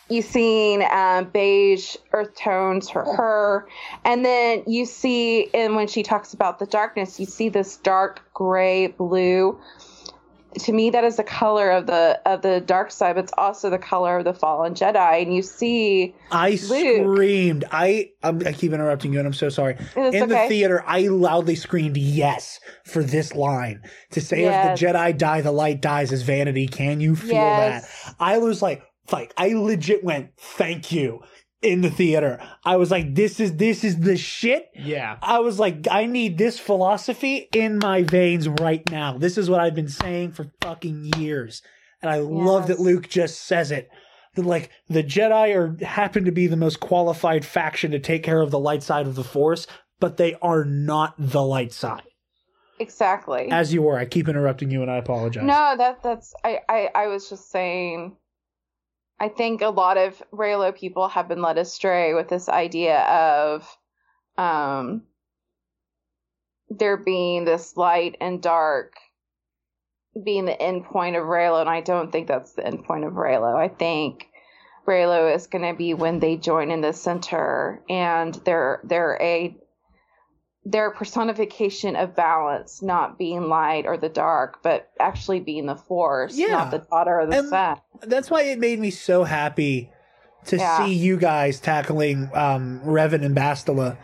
you seen um, beige earth tones for her and then you see and when she talks about the darkness you see this dark gray blue to me that is the color of the of the dark side but it's also the color of the fallen jedi and you see I Luke. screamed. I I'm, I keep interrupting you, and I'm so sorry. In the theater, I loudly screamed yes for this line to say, Yes. "If the Jedi die, the light dies." Is vanity? Can you feel Yes. that? I was like, like I legit went, "Thank you." In the theater, I was like, "This is this is the shit." yeah. I was like, I need this philosophy in my veins right now. This is what I've been saying for fucking years. And I love that Luke just says it. That like the Jedi are happen to be the most qualified faction to take care of the light side of the force, but they are not the light side. exactly As you were, I keep interrupting you and I apologize. No, that that's I, I I was just saying. I think a lot of Reylo people have been led astray with this idea of, um, there being this light and dark being the end point of Reylo, and I don't think that's the end point of Reylo. I think, Reylo is going to be when they join in the center, and they're they're a they're personification of balance, not being light or the dark, but actually being the force, Yeah. not the daughter or the And- son. That's why it made me so happy to Yeah. see you guys tackling um, Revan and Bastila.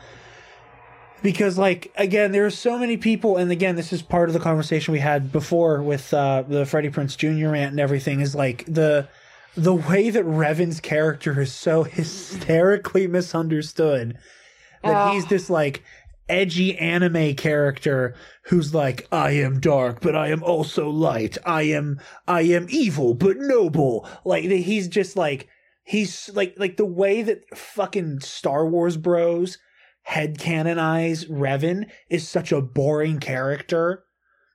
Because, like, again, there are so many people, and again, this is part of the conversation we had before with uh, the Freddie Prinze Jr. rant and everything. Is like the the way that Revan's character is so hysterically misunderstood that Yeah. he's this like edgy anime character who's like I am dark but I am also light. I am I am evil but noble. Like he's just like he's like like the way that fucking Star Wars bros head canonize Revan is such a boring character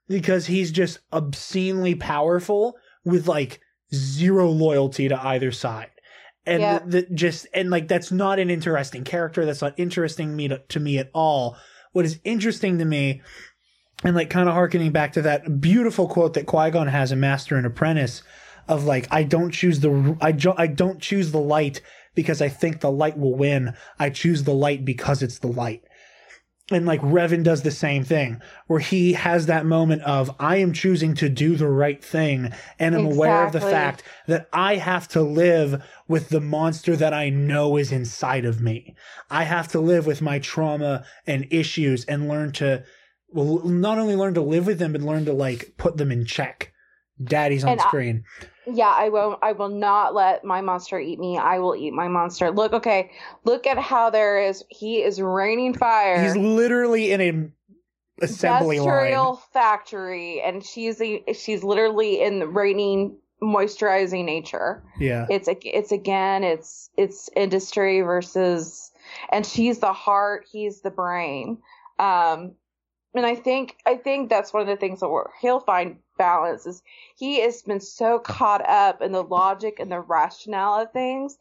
because he's just obscenely powerful with like zero loyalty to either side. And Yeah. the, the, just and like that's not an interesting character. That's not interesting me to, to me at all. What is interesting to me, and like kind of harkening back to that beautiful quote that Qui Gon has in Master and Apprentice, of like I don't choose the I jo- I don't choose the light because I think the light will win. I choose the light because it's the light. And like Revan does the same thing, where he has that moment of I am choosing to do the right thing, and I'm aware of the fact that I have to live with the monster that I know is inside of me. I have to live with my trauma and issues and learn to, well, not only learn to live with them, but learn to like put them in check. Daddy's on And I- screen. Yeah, I won't. I will not let my monster eat me. I will eat my monster. Look, okay. Look at how there is. He is raining fire. He's literally in an assembly line. factory, and she's a, she's literally in the raining, moisturizing nature. Yeah. It's it's again, it's it's industry versus, and she's the heart. He's the brain. Um, and I think I think that's one of the things that we're, he'll find balance is he has been so caught up in the logic and the rationale of things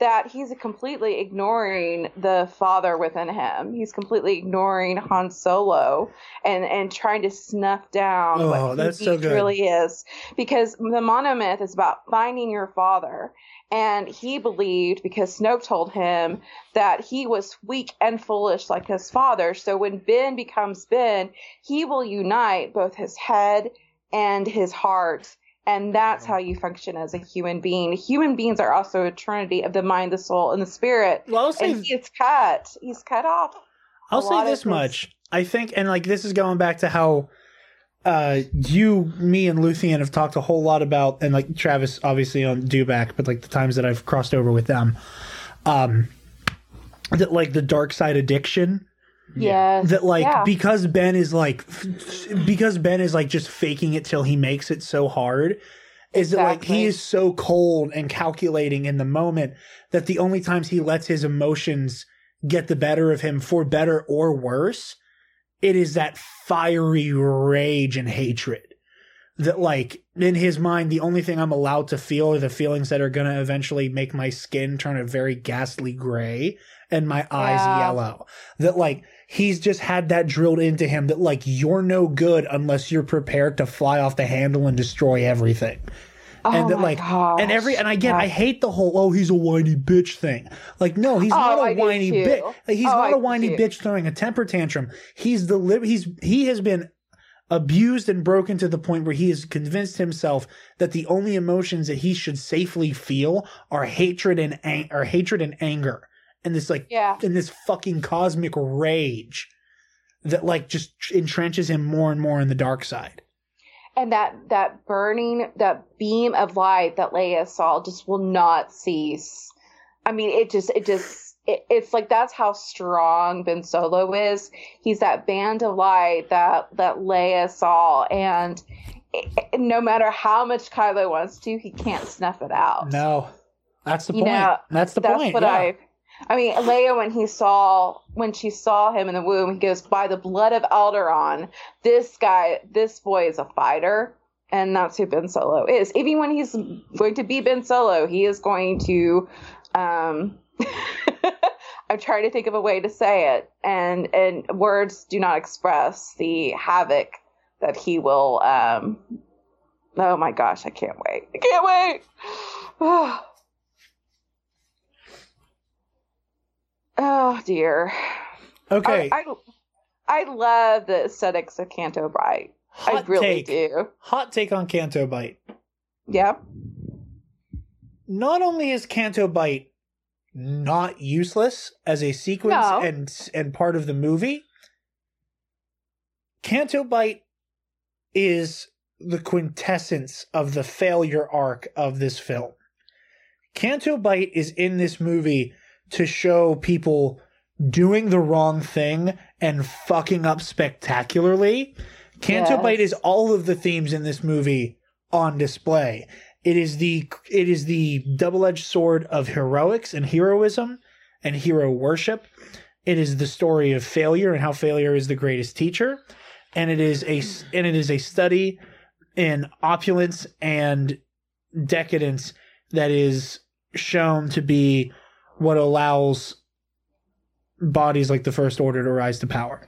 that he's completely ignoring the father within him. He's completely ignoring Han Solo and and trying to snuff down Oh, what that's he so good. really is because the monomyth is about finding your father and he believed because Snoke told him that he was weak and foolish like his father. So when Ben becomes Ben, he will unite both his head and his heart. And that's how you function as a human being. Human beings are also a trinity of the mind, the soul, and the spirit. Well, I'll say And he is cut. He's cut off. I'll say this his- much. I think, and like this is going back to how uh you, me, and Luthien have talked a whole lot about, and like Travis, obviously on Dewback, but like the times that I've crossed over with them, um, that like the dark side addiction. Yes. That like Yeah. because Ben is like, because Ben is like just faking it till he makes it so hard. Is that like he is so cold and calculating in the moment that the only times he lets his emotions get the better of him for better or worse, it is that fiery rage and hatred. That like in his mind, the only thing I'm allowed to feel are the feelings that are gonna eventually make my skin turn a very ghastly gray and my eyes Yeah. yellow. That like he's just had that drilled into him that like you're no good unless you're prepared to fly off the handle and destroy everything oh and that my like gosh. and every and I get Yeah. I hate the whole oh he's a whiny bitch thing. Like no, he's Oh, not a I whiny bitch. Like, he's Oh, not I a whiny bitch throwing a temper tantrum. He's the li- he's he has been abused and broken to the point where he has convinced himself that the only emotions that he should safely feel are hatred and ang- or hatred and anger. And this like Yeah. and this fucking cosmic rage that like just entrenches him more and more in the dark side. and that that burning that beam of light that Leia saw just will not cease. I mean, it just it just it, it's like that's how strong Ben Solo is. He's that band of light that that Leia saw, and it, no matter how much Kylo wants to, he can't snuff it out. No. That's the You point. know, that's the that's point. what yeah. I. I mean, Leia, when he saw when she saw him in the womb, he goes, "By the blood of Alderaan, this guy, this boy is a fighter." And that's who Ben Solo is. Even when he's going to be Ben Solo, he is going to. Um, I'm trying to think of a way to say it, and and words do not express the havoc that he will. Um, oh my gosh, I can't wait! I can't wait. Oh dear. Okay, I, I, I love the aesthetics of Canto Bight. I really take. do. Hot take on Canto Bight. Yeah. Not only is Canto Bight not useless as a sequence No. and and part of the movie, Canto Bight is the quintessence of the failure arc of this film. Canto Bight is in this movie to show people doing the wrong thing and fucking up spectacularly. Canto Yes. Bight is all of the themes in this movie on display. It is the it is the double-edged sword of heroics and heroism and hero worship. It is the story of failure and how failure is the greatest teacher. And it is a and it is a study in opulence and decadence that is shown to be what allows bodies like the first order to rise to power.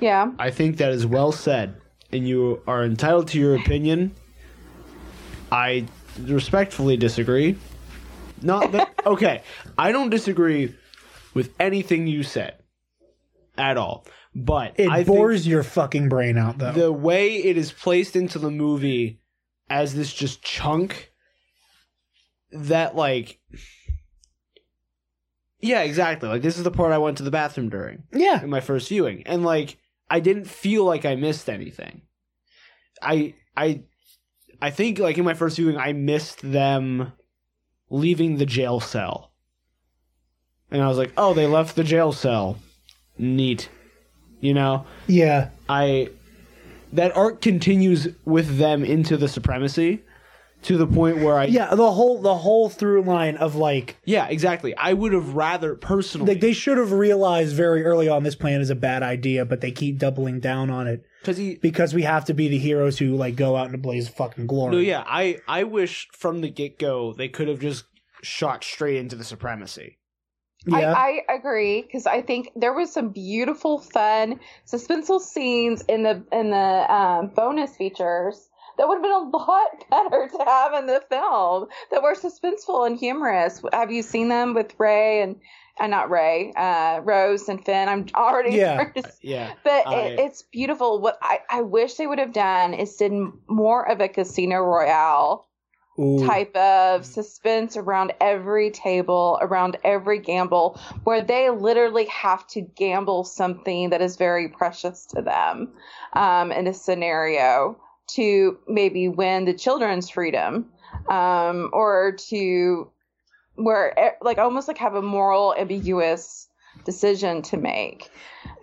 Yeah. I think that is well said, and you are entitled to your opinion. I respectfully disagree. Not that okay. I don't disagree with anything you said at all. But It I bores think your fucking brain out though. the way it is placed into the movie as this just chunk that like yeah exactly. Like this is the part i went to the bathroom during. Yeah. in my first viewing. And like i didn't feel like i missed anything. I i i think like in my first viewing i missed them leaving the jail cell. And i was like oh they left the jail cell. Neat. You know? Yeah. I that arc continues with them into the supremacy to the point where I Yeah, the whole the whole through line of like yeah exactly I would have rather personally like they should have realized very early on this plan is a bad idea, but they keep doubling down on it because he because we have to be the heroes who like go out in a blaze of fucking glory. no yeah I I wish from the get go they could have just shot straight into the supremacy yeah. I, I agree because I think there was some beautiful, fun, suspenseful scenes in the in the um, bonus features that would have been a lot better to have in the film that were suspenseful and humorous. Have you seen them with Rey and uh, not Rey, uh, Rose and Finn? I'm already Yeah. yeah But I- it, it's beautiful. What I, I wish they would have done is did more of a Casino Royale Ooh. type of suspense around every table, around every gamble, where they literally have to gamble something that is very precious to them um, in a scenario to maybe win the children's freedom um, or to where eh, like almost like have a moral ambiguous decision to make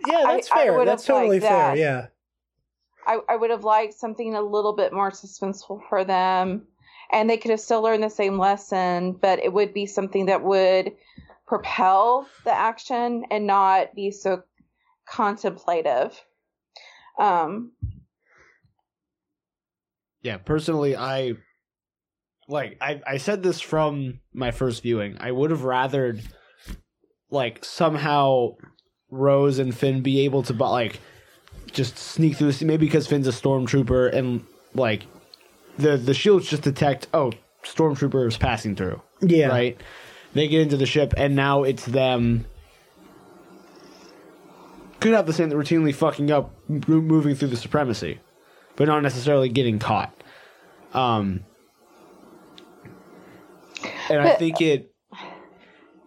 Yeah, that's I- I fair. would that's totally fair. that. Yeah. I, I would have liked something a little bit more suspenseful for them. And they could have still learned the same lesson, but it would be something that would propel the action and not be so contemplative. Um, yeah personally I like I I said this from my first viewing. I would have rathered like somehow Rose and Finn be able to but like just sneak through this maybe because Finn's a stormtrooper and like the the shields just detect oh stormtrooper is passing through. Yeah. right? They get into the ship and now it's them. Could have the same routinely fucking up moving through the supremacy but not necessarily getting caught um and i think it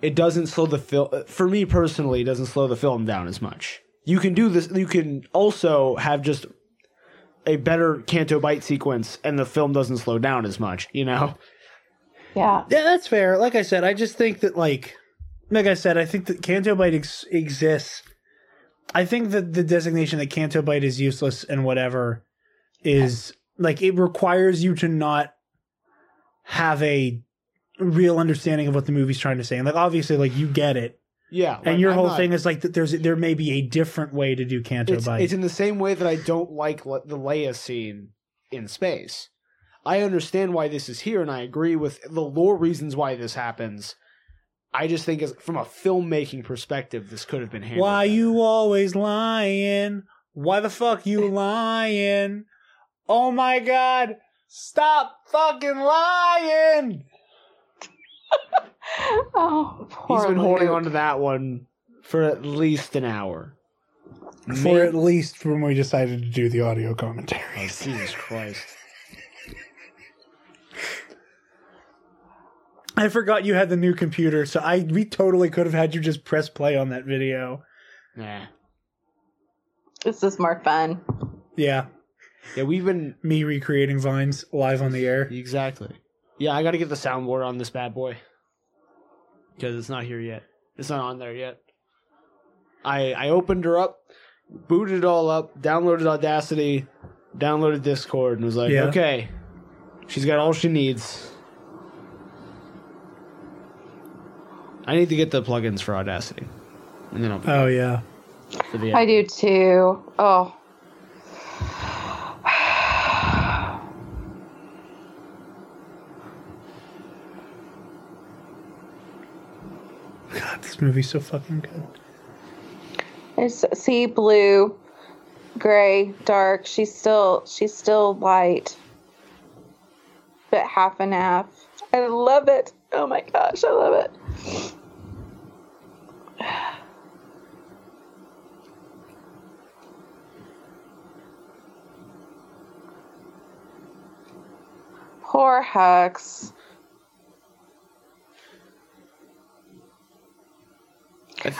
it doesn't slow the film for me personally it doesn't slow the film down as much you can do this you can also have just a better Canto Bight sequence and the film doesn't slow down as much you know yeah. Yeah, that's fair. Like I said, I just think that like like I said, I think that Canto Bight ex- exists. I think that the designation that Canto Bight is useless and whatever is like it requires you to not have a real understanding of what the movie's trying to say. And like obviously like you get it. yeah And like, your I'm whole not- thing is like that there's there may be a different way to do Canto it's, Bight. it's in the same way that I don't like le- the Leia scene in space. I understand why this is here, and I agree with the lore reasons why this happens. I just think, as from a filmmaking perspective, this could have been handled. Why better. you always lying? Why the fuck you lying? Oh my god! Stop fucking lying! Oh, poor He's been holding on to that one for at least an hour. For May- at least when we decided to do the audio Oh, commentaries. Jesus Christ. I forgot you had the new computer, so I we totally could have had you just press play on that video. Nah. This is more fun. Yeah, Yeah, we've been me recreating vines live on the air. exactly. Yeah, I got to get the soundboard on this bad boy because it's not here yet. It's not on there yet. I I opened her up, booted it all up, downloaded Audacity, downloaded Discord, and was like, Yeah. okay, she's got all she needs. I need to get the plugins for Audacity, and then I'll be Oh yeah. for the I do too. Oh. God, this movie's so fucking good. There's see blue, gray, dark. She's still she's still light. But half and half. I love it. Oh my gosh, I love it. Poor Hux.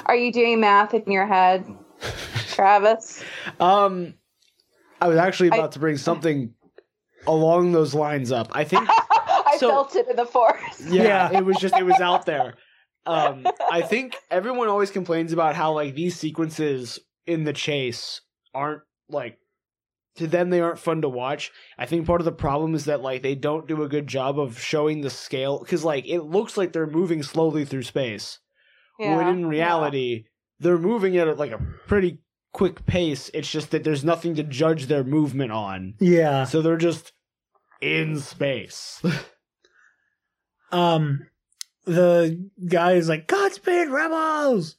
Are you doing math in your head, Travis? Um, I was actually I- about to bring something along those lines up. I think I So- felt it in the forest. yeah, Yeah. it was just it was out there. Um, I think everyone always complains about how like these sequences in the chase aren't like to them they aren't fun to watch. I think part of the problem is that like they don't do a good job of showing the scale because like it looks like they're moving slowly through space when in reality they're moving at like a pretty quick pace. It's just that there's nothing to judge their movement on. Yeah. So they're just in space. Um, the guy is like, Godspeed, rebels!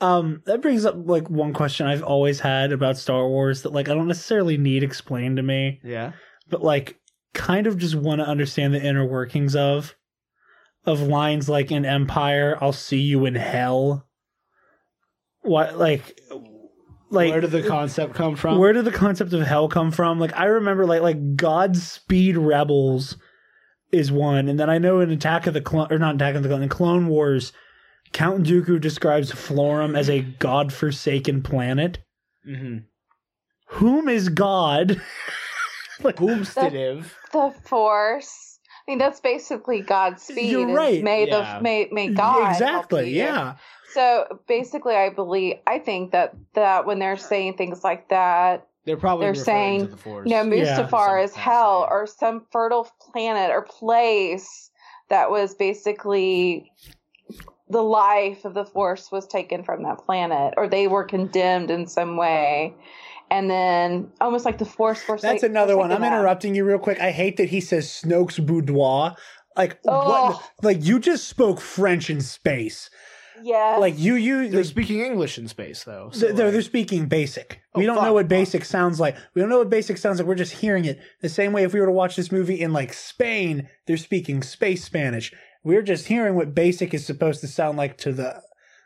Um, that brings up like one question I've always had about Star Wars that like I don't necessarily need explained to me, yeah. but like kind of just want to understand the inner workings of of lines like in Empire, I'll see you in hell. What like like Where did the concept come from? where did the concept of hell come from? Like I remember like like Godspeed Rebels is one, and then I know in Attack of the Clone or not Attack of the Clone in Clone Wars, Count Dooku describes Florrum as a godforsaken planet. mm-hmm. Whom is God? like, Boomstitive. The Force. I mean, that's basically God's speed. You're right. May Yeah. the may may God help exactly, you. yeah. So basically, I believe I think that that when they're saying things like that, They're probably They're saying, to the force. you know, Yeah. Mustafar is hell capacity. or some fertile planet or place that was basically the life of the Force was taken from that planet, or they were condemned in some way, and then almost like the Force. forsake- That's another one. I'm interrupting you real quick. I hate that he says Snoke's boudoir. Like Oh. what? Like you just spoke French in space. Yeah. Like you, you. They're like, speaking English in space, though. so, They're, they're, like- they're speaking basic. Oh, we don't know fuck, what fuck. basic sounds like. We don't know what basic sounds like. We're just hearing it. The same way if we were to watch this movie in like Spain, they're speaking space Spanish. We're just hearing what basic is supposed to sound like to the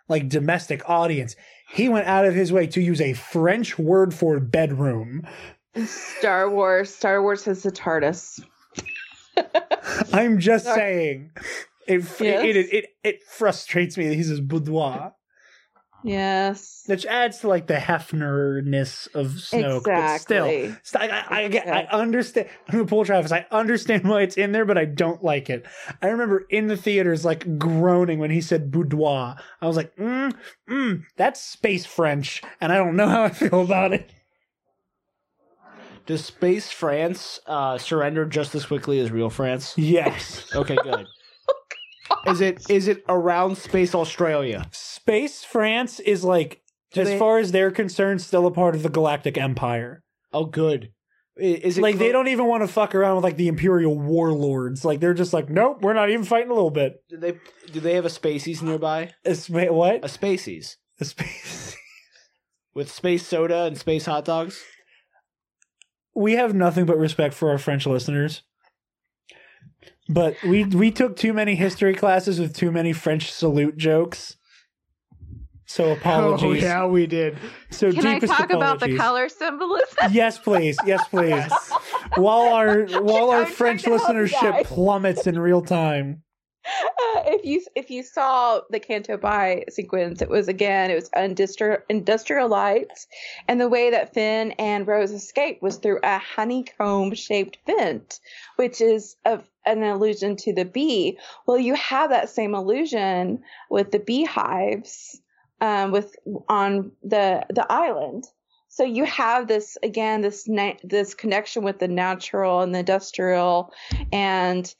like domestic audience. He went out of his way to use a French word for bedroom. Star Wars. Star Wars has the TARDIS. I'm just Sorry. saying. It, Yes. it, it, it, it frustrates me that he says boudoir. Yes. Which adds to like the Hefner-ness of Snoke, but still, Exactly. St- I, I, I, get- I understand. I'm gonna pull Travis. I understand why it's in there, but I don't like it. I remember in the theaters like groaning when he said boudoir. I was like, mm, mm, that's space French, and I don't know how I feel about it. Does space France uh, surrender just as quickly as real France? Yes, Okay, good. Is it is it around space Australia? space France is like, Do as they- far as they're concerned, still a part of the Galactic Empire. Oh, good. I- Is it Like they clo- don't even want to fuck around with like the Imperial warlords. Like they're just like, nope, we're not even fighting a little bit. Do they do they have a Spaceys nearby? It's, wait, what? A Spaceys A space. with space soda and space hot dogs. we have nothing but respect for our French listeners. But we we took too many history classes with too many French salute jokes. So oh, apologies. Oh, yeah, we did. So Can I deepest talk about the color symbolism? Yes, please. Yes, please. While our while our I'm French trying to help you listenership plummets in real time. If you if you saw the Canto Bight sequence, it was again it was industrial industrial lights, and the way that Finn and Rose escaped was through a honeycomb shaped vent, which is an allusion to the bee. Well, you have that same illusion with the beehives, um, with on the the island. So you have this again this na- this connection with the natural and the industrial, and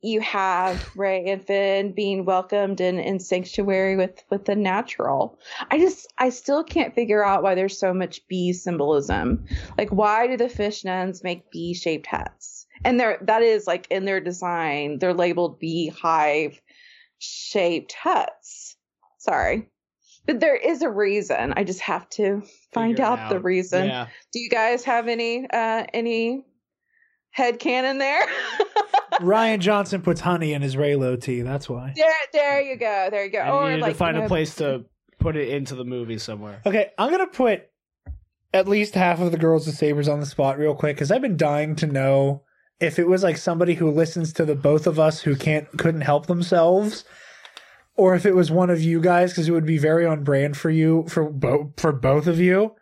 you have Rey and Finn being welcomed in, in sanctuary with with the natural. I just I still can't figure out why there's so much bee symbolism. Like why do the fish nuns make bee shaped hats? And they're that is like in their design, they're labeled beehive shaped huts. Sorry. But there is a reason. I just have to find it out, the reason. Yeah. Do you guys have any uh any head canon there? Rian Johnson puts honey in his Reylo tea. That's why. There, there you go. There you go. And or you needed like to find you know, a place to put it into the movie somewhere. Okay, I'm gonna put at least half of the girls with sabers on the spot real quick because I've been dying to know if it was like somebody who listens to the both of us who can't couldn't help themselves, or if it was one of you guys because it would be very on brand for you for both for both of you.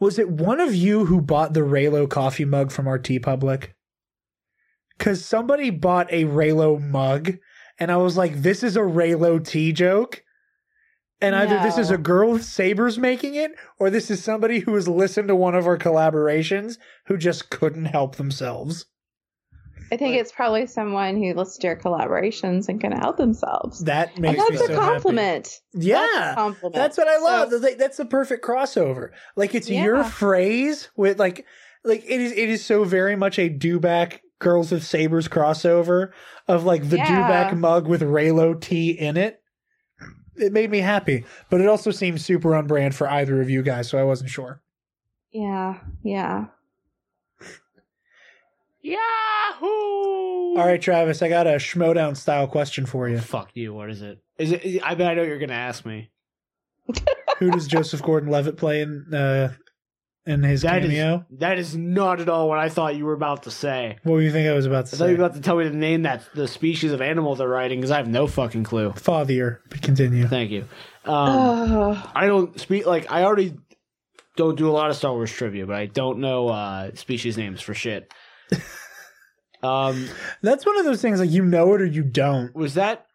Was it one of you who bought the Reylo coffee mug from our TeePublic? Because somebody bought a Reylo mug, and I was like, "This is a Reylo tea joke." And either this is a girl with sabers making it, or this is somebody who has listened to one of our collaborations who just couldn't help themselves. I think it's probably someone who listens to your collaborations and can help themselves. That makes me that's so a compliment. happy. Yeah, That's a compliment. That's what I love. So- That's- the perfect crossover. Like it's your phrase with like like it is it is so very much a Dewback Girls with Sabers crossover of like the Yeah. Dewback mug with Reylo tea in it. It made me happy, but it also seems super on brand for either of you guys, so I wasn't sure. Yeah, yeah. Yahoo! All right, Travis, I got a Schmodown style question for you. Fuck you. What is it? Is it? I bet I know what you're gonna ask me. Who does Joseph Gordon-Levitt play in uh in his That is cameo? that is not at all what I thought you were about to say. What do you think I was about to I thought you were about to tell me the name that the species of animal they're writing because I have no fucking clue. Father, but continue. Thank you. Um, I don't speak like I already don't do a lot of Star Wars trivia, but I don't know uh, species names for shit. um, That's one of those things like you know it or you don't. was that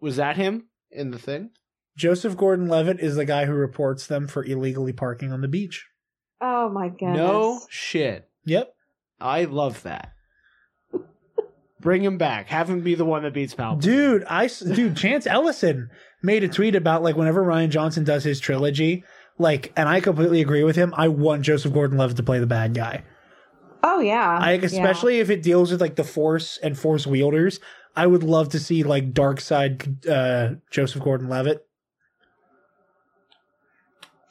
was that him in the thing? Joseph Gordon-Levitt is the guy who reports them for illegally parking on the beach. Oh my goodness. No shit. Yep. I love that. Bring him back. Have him be the one that beats Palpatine. Dude, I dude, Chance Ellison made a tweet about like whenever Rian Johnson does his trilogy, like, and I completely agree with him. I want Joseph Gordon-Levitt to play the bad guy. Oh yeah. I yeah. especially if it deals with like the Force and Force wielders. I would love to see like dark side uh, Joseph Gordon-Levitt.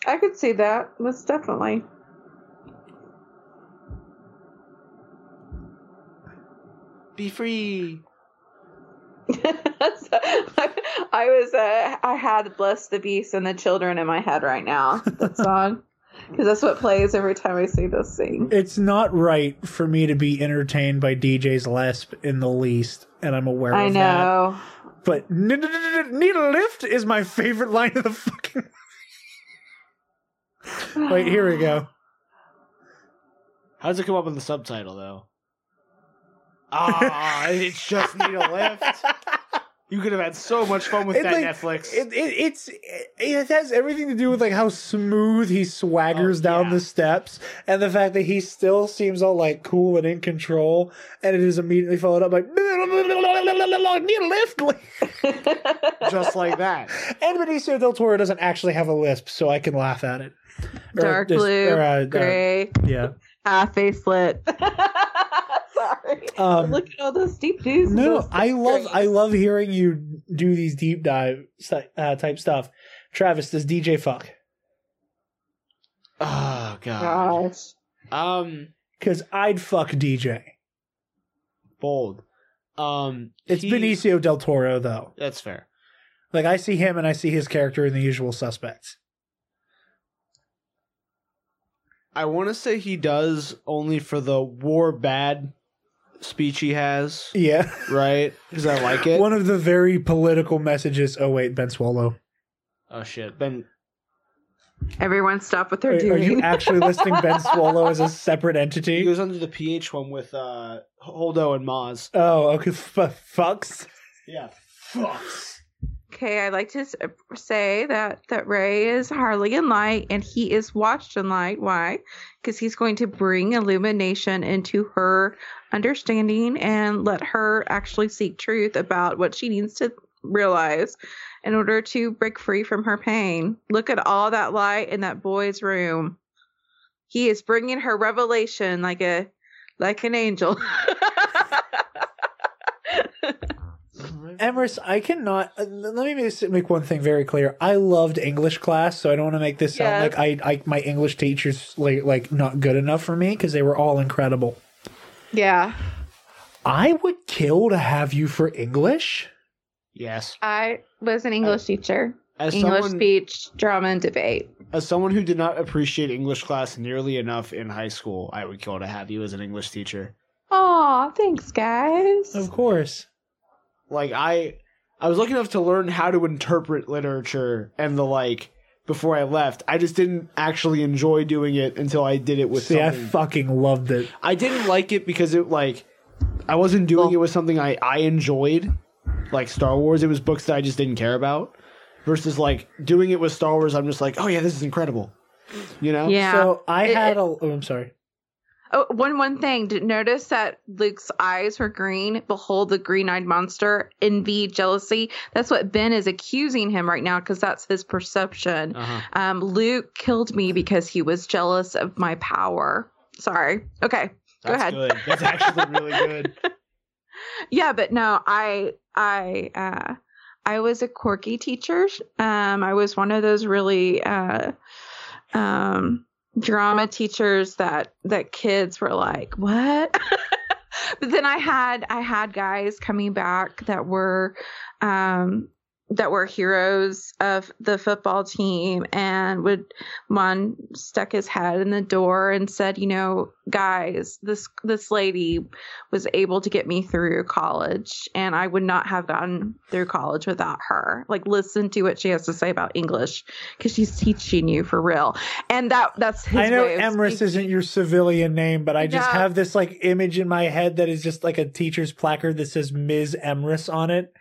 I could see that. Most definitely. Be free. So, I, I was uh, I had "Bless the Beast and the Children" in my head right now. That song, because that's what plays every time I see this scene. It's not right for me to be entertained by DJ's Lesp in the least, and I'm aware I of that. know. But "N- n- n- need a lift is my favorite line of the fucking. Wait, here we go. How does it come up in the subtitle though? Ah, it just need a lift. You could have had so much fun with It's that like- Netflix. It, it, it's it, it has everything to do with like how smooth he swaggers Oh, down yeah. the steps, and the fact that he still seems all like cool and in control, and it is immediately followed up by need a lift. just like that. and Benicio del Toro doesn't actually have a lisp, so I can laugh at it. Dark just- blue, or, uh, uh, gray, yeah. half face slit. Sorry. Um, Look at all those deep dudes. No, I love. I love hearing you do these deep dive uh, type stuff. Travis, does DJ fuck? Oh god. Gosh. Um, Because I'd fuck DJ. bold. Um, It's he- Benicio del Toro though. That's fair. Like I see him and I see his character in the usual suspects. I want to say he does only for the war bad speech he has, Yeah. right? Because I like it. One of the very political messages. Oh wait, Ben Solo. oh shit, Ben. Everyone stop what Are, they're are you actually listing Ben Solo as a separate entity? He entity? goes under the PH one with uh Holdo and Maz. Oh, okay. F- fucks. Yeah, fucks. Okay, I'd like to uh, say that that Rey is Harley in light, and he is watched in light. Why? Because he's going to bring illumination into her understanding and let her actually seek truth about what she needs to realize in order to break free from her pain. Look at all that light in that boy's room. He is bringing her revelation like a like an angel. Emrys, I cannot. Uh, let me just make one thing very clear. I loved English class, so I don't want to make this sound Yes. like I, I my English teachers like like not good enough for me because they were all incredible. yeah. I would kill to have you for English. Yes. I was an English teacher. As English someone, speech, drama, and debate. as someone who did not appreciate English class nearly enough in high school, I would kill to have you as an English teacher. Aw, thanks, guys. Of course. Like I, I was lucky enough to learn how to interpret literature and the like before I left. I just didn't actually enjoy doing it until I did it with See, I fucking loved it. I didn't like it because it like I wasn't doing Well- it with something I I enjoyed, like Star Wars. It was books that I just didn't care about. Versus like doing it with Star Wars, I'm just like, oh yeah, this is incredible. You know? Yeah. So I It- had it- a. Oh, I'm sorry. Oh, one one thing. Did notice that Luke's eyes were green? Behold, the green-eyed monster. Envy, jealousy. That's what Ben is accusing him right now because that's his perception. Uh-huh. Um, Luke killed me because he was jealous of my power. Sorry. Okay. Go That's ahead. good. That's actually really good. yeah but no i i uh i was a quirky teacher um i was one of those really uh um drama teachers that that kids were like what? But then i had i had guys coming back that were um that were heroes of the football team and would Mon stuck his head in the door and said you know guys this this lady was able to get me through college and I would not have gotten through college without her. Like listen to what she has to say about English because she's teaching you for real. And that that's his I know Emrys isn't your civilian name, but I just have this like image in my head that is just like a teacher's placard that says Ms. Emrys on it.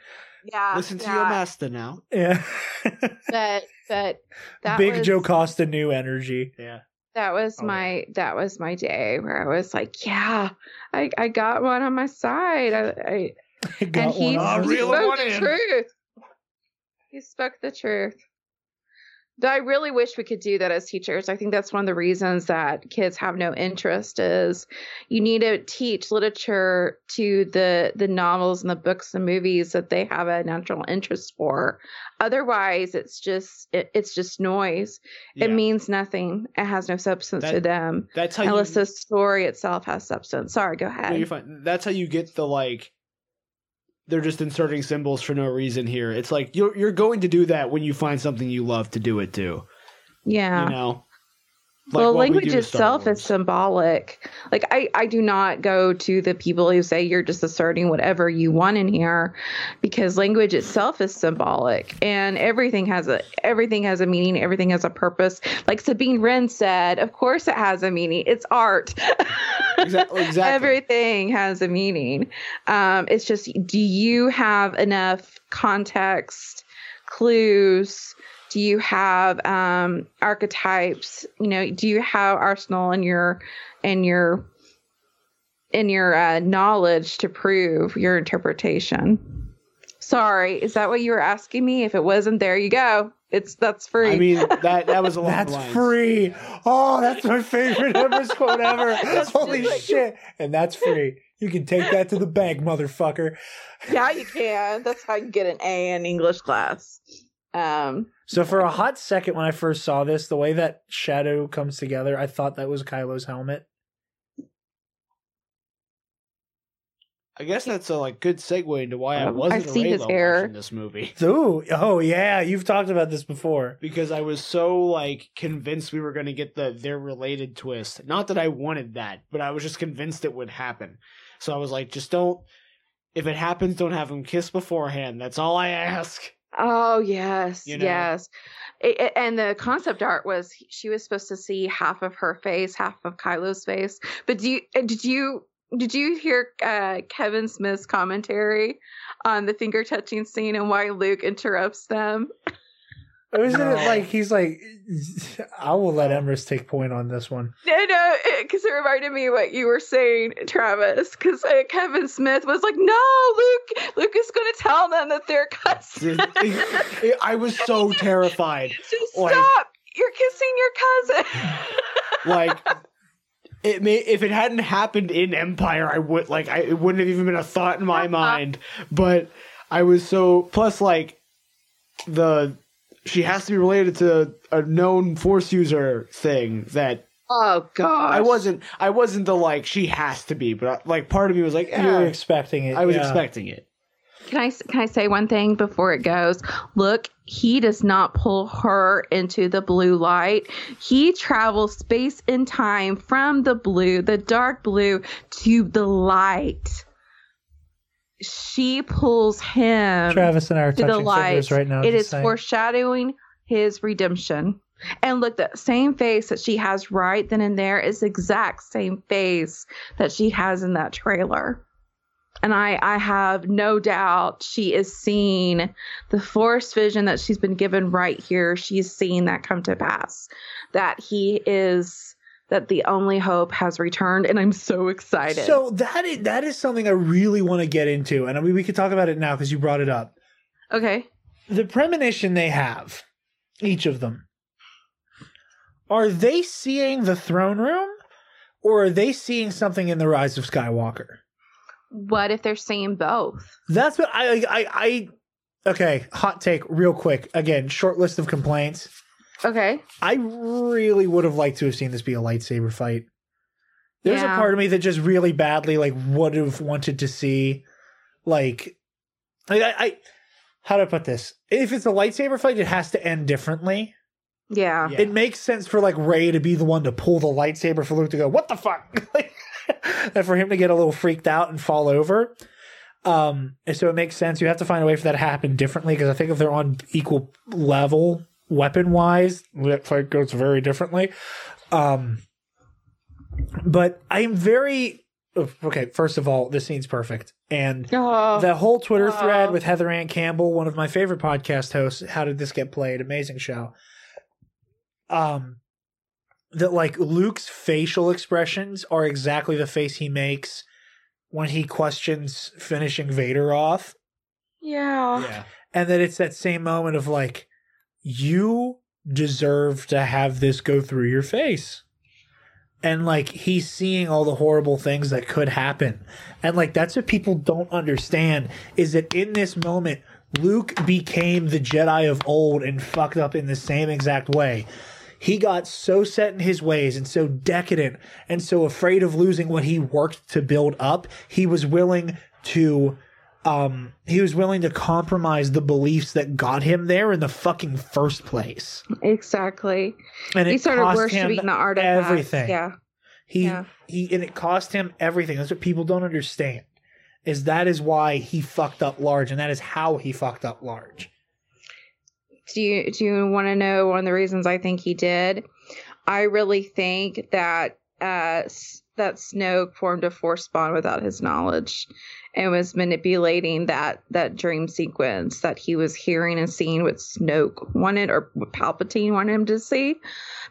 Yeah, Listen to yeah. your master now. Yeah. But but that Big was, Joe Costa new energy. Yeah. That was Oh, my that was my day where I was like, yeah, I I got one on my side. I, I I got and he, one on he me. spoke the truth. He spoke the truth. I really wish we could do that as teachers. I think that's one of the reasons that kids have no interest is you need to teach literature to the the novels and the books and movies that they have a natural interest for. Otherwise, it's just it, it's just noise. It means nothing. It has no substance That- to them. That's how you Unless the story itself has substance. Sorry, go No, ahead. you're fine. That's how you get the like. They're just inserting symbols for no reason here. It's like you're you're going to do that when you find something you love to do it to. yeah. You know. Well, what we language Star itself is symbolic. Like I, I do not go to the people who say you're just asserting whatever you want in here, because language itself is symbolic, and everything has a everything has a meaning. Everything has a purpose. Like Sabine Wren said, of course it has a meaning. It's art. Exactly- exactly. Everything has a meaning. Um, it's just, do you have enough context, clues? Do you have um archetypes you know do you have arsenal in your in your in your uh, knowledge to prove your interpretation sorry is that what you were asking me if it wasn't there you go it's that's free I mean that that was a lot. That's free. Oh, that's my favorite Emrys quote ever. Holy just like- shit. And that's free. You can take that to the bank, motherfucker. yeah you can that's how you get an a in english class um So for a hot second when I first saw this, the way that shadow comes together, I thought that was Kylo's helmet. I guess that's a like good segue into why I Um, wasn't I a see his Reylo hair. watching this movie. Ooh, oh yeah, you've talked about this before. because I was so like convinced we were going to get the they're related twist. Not that I wanted that, but I was just convinced it would happen. So I was like, just don't. If it happens, don't have them kiss beforehand. That's all I ask. Oh yes, You know? yes. It- it- and the concept art was she was supposed to see half of her face, half of Kylo's face. But do you uh, did you did you hear uh, Kevin Smith's commentary on the finger touching scene and why Luke interrupts them? Isn't No. it like he's like, I will let Emrys take point on this one. No, no, because it reminded me what you were saying, Travis. Because uh, Kevin Smith was like, "No, Luke, Luke is going to tell them that they're cousins." I was so terrified. Just Like- stop! You're kissing your cousin. Like it may if it hadn't happened in Empire, I would like I it wouldn't have even been a thought in my mind. But I was so plus like the she has to be related to a known force user thing that oh God! I wasn't I wasn't the like she has to be, but like part of me was like You were eh, expecting it. I was yeah. expecting it. Can I can I say one thing before it goes? Look, he does not pull her into the blue light. He travels space and time from the blue, the dark blue, to the light. She pulls him Travis and I are to the touching light. fingers right now. It is saying. foreshadowing his redemption. And look, the same face that she has right then and there is the exact same face that she has in that trailer. And I, I have no doubt she is seeing the force vision that she's been given right here. She's seeing that come to pass. That he is, that the only hope has returned. And I'm so excited. So that is, that is something I really want to get into, and I mean we could talk about it now because you brought it up. okay. The premonition they have, each of them, are they seeing the throne room, or are they seeing something in the Rise of Skywalker? What if they're seeing both? That's what I I I. Okay, hot take, real quick. Again, short list of complaints. Okay. I really would have liked to have seen this be a lightsaber fight. There's Yeah. a part of me that just really badly like would have wanted to see, like, I, I, I how do I put this? If it's a lightsaber fight, it has to end differently. Yeah. Yeah. It makes sense for like Rey to be the one to pull the lightsaber for Luke to go, "What the fuck?" And for him to get a little freaked out and fall over. Um, and so it makes sense. You have to find a way for that to happen differently because I think if they're on equal level weapon wise, that fight goes very differently. Um, but I'm very oh, okay. First of all, this scene's perfect, and Oh, the whole Twitter Wow. thread with Heather Ann Campbell, one of my favorite podcast hosts. How did this get played? Amazing show. Um, that like Luke's facial expressions are exactly the face he makes when he questions finishing Vader off, yeah. Yeah. and that it's that same moment of like, you deserve to have this go through your face. And like he's seeing all the horrible things that could happen. And like that's what people don't understand is that in this moment, Luke became the Jedi of old and fucked up in the same exact way. He got so set in his ways and so decadent and so afraid of losing what he worked to build up, he was willing to um he was willing to compromise the beliefs that got him there in the fucking first place. Exactly. And He it started worshiping the artifact. everything. Yeah. He Yeah. he and it cost him everything. That's what people don't understand. Is that is why he fucked up large, and that is how he fucked up large. Do you do you want to know one of the reasons I think he did? I really think that uh that Snoke formed a force bond without his knowledge and was manipulating that that dream sequence that he was hearing and seeing what Snoke wanted or what Palpatine wanted him to see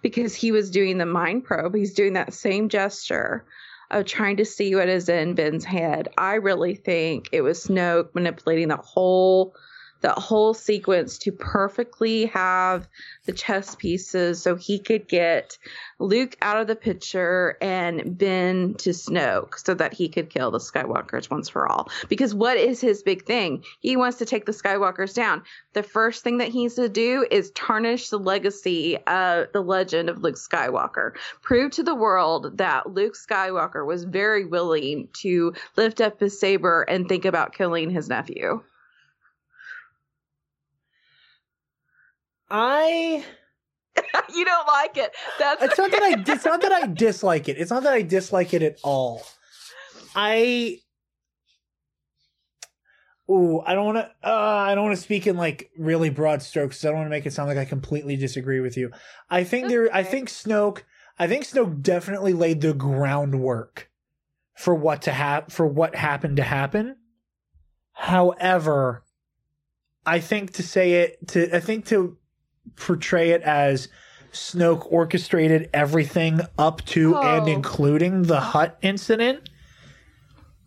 because he was doing the mind probe. He's doing that same gesture of trying to see what is in Ben's head. I really think it was Snoke manipulating the whole that whole sequence to perfectly have the chess pieces so he could get Luke out of the picture and Ben to Snoke so that he could kill the Skywalkers once for all. Because what is his big thing? He wants to take the Skywalkers down. The first thing that he needs to do is tarnish the legacy of the legend of Luke Skywalker. Prove to the world that Luke Skywalker was very willing to lift up his saber and think about killing his nephew. I you don't like it. That's it's not that I it's not that I dislike it. It's not that I dislike it at all. I Ooh, I don't want to. Uh, I don't want to speak in like really broad strokes. I don't want to make it sound like I completely disagree with you. I think there. I think Snoke. I think Snoke definitely laid the groundwork for what to have for what happened to happen. However, I think to say it to I think to portray it as Snoke orchestrated everything up to and Oh. including the hut incident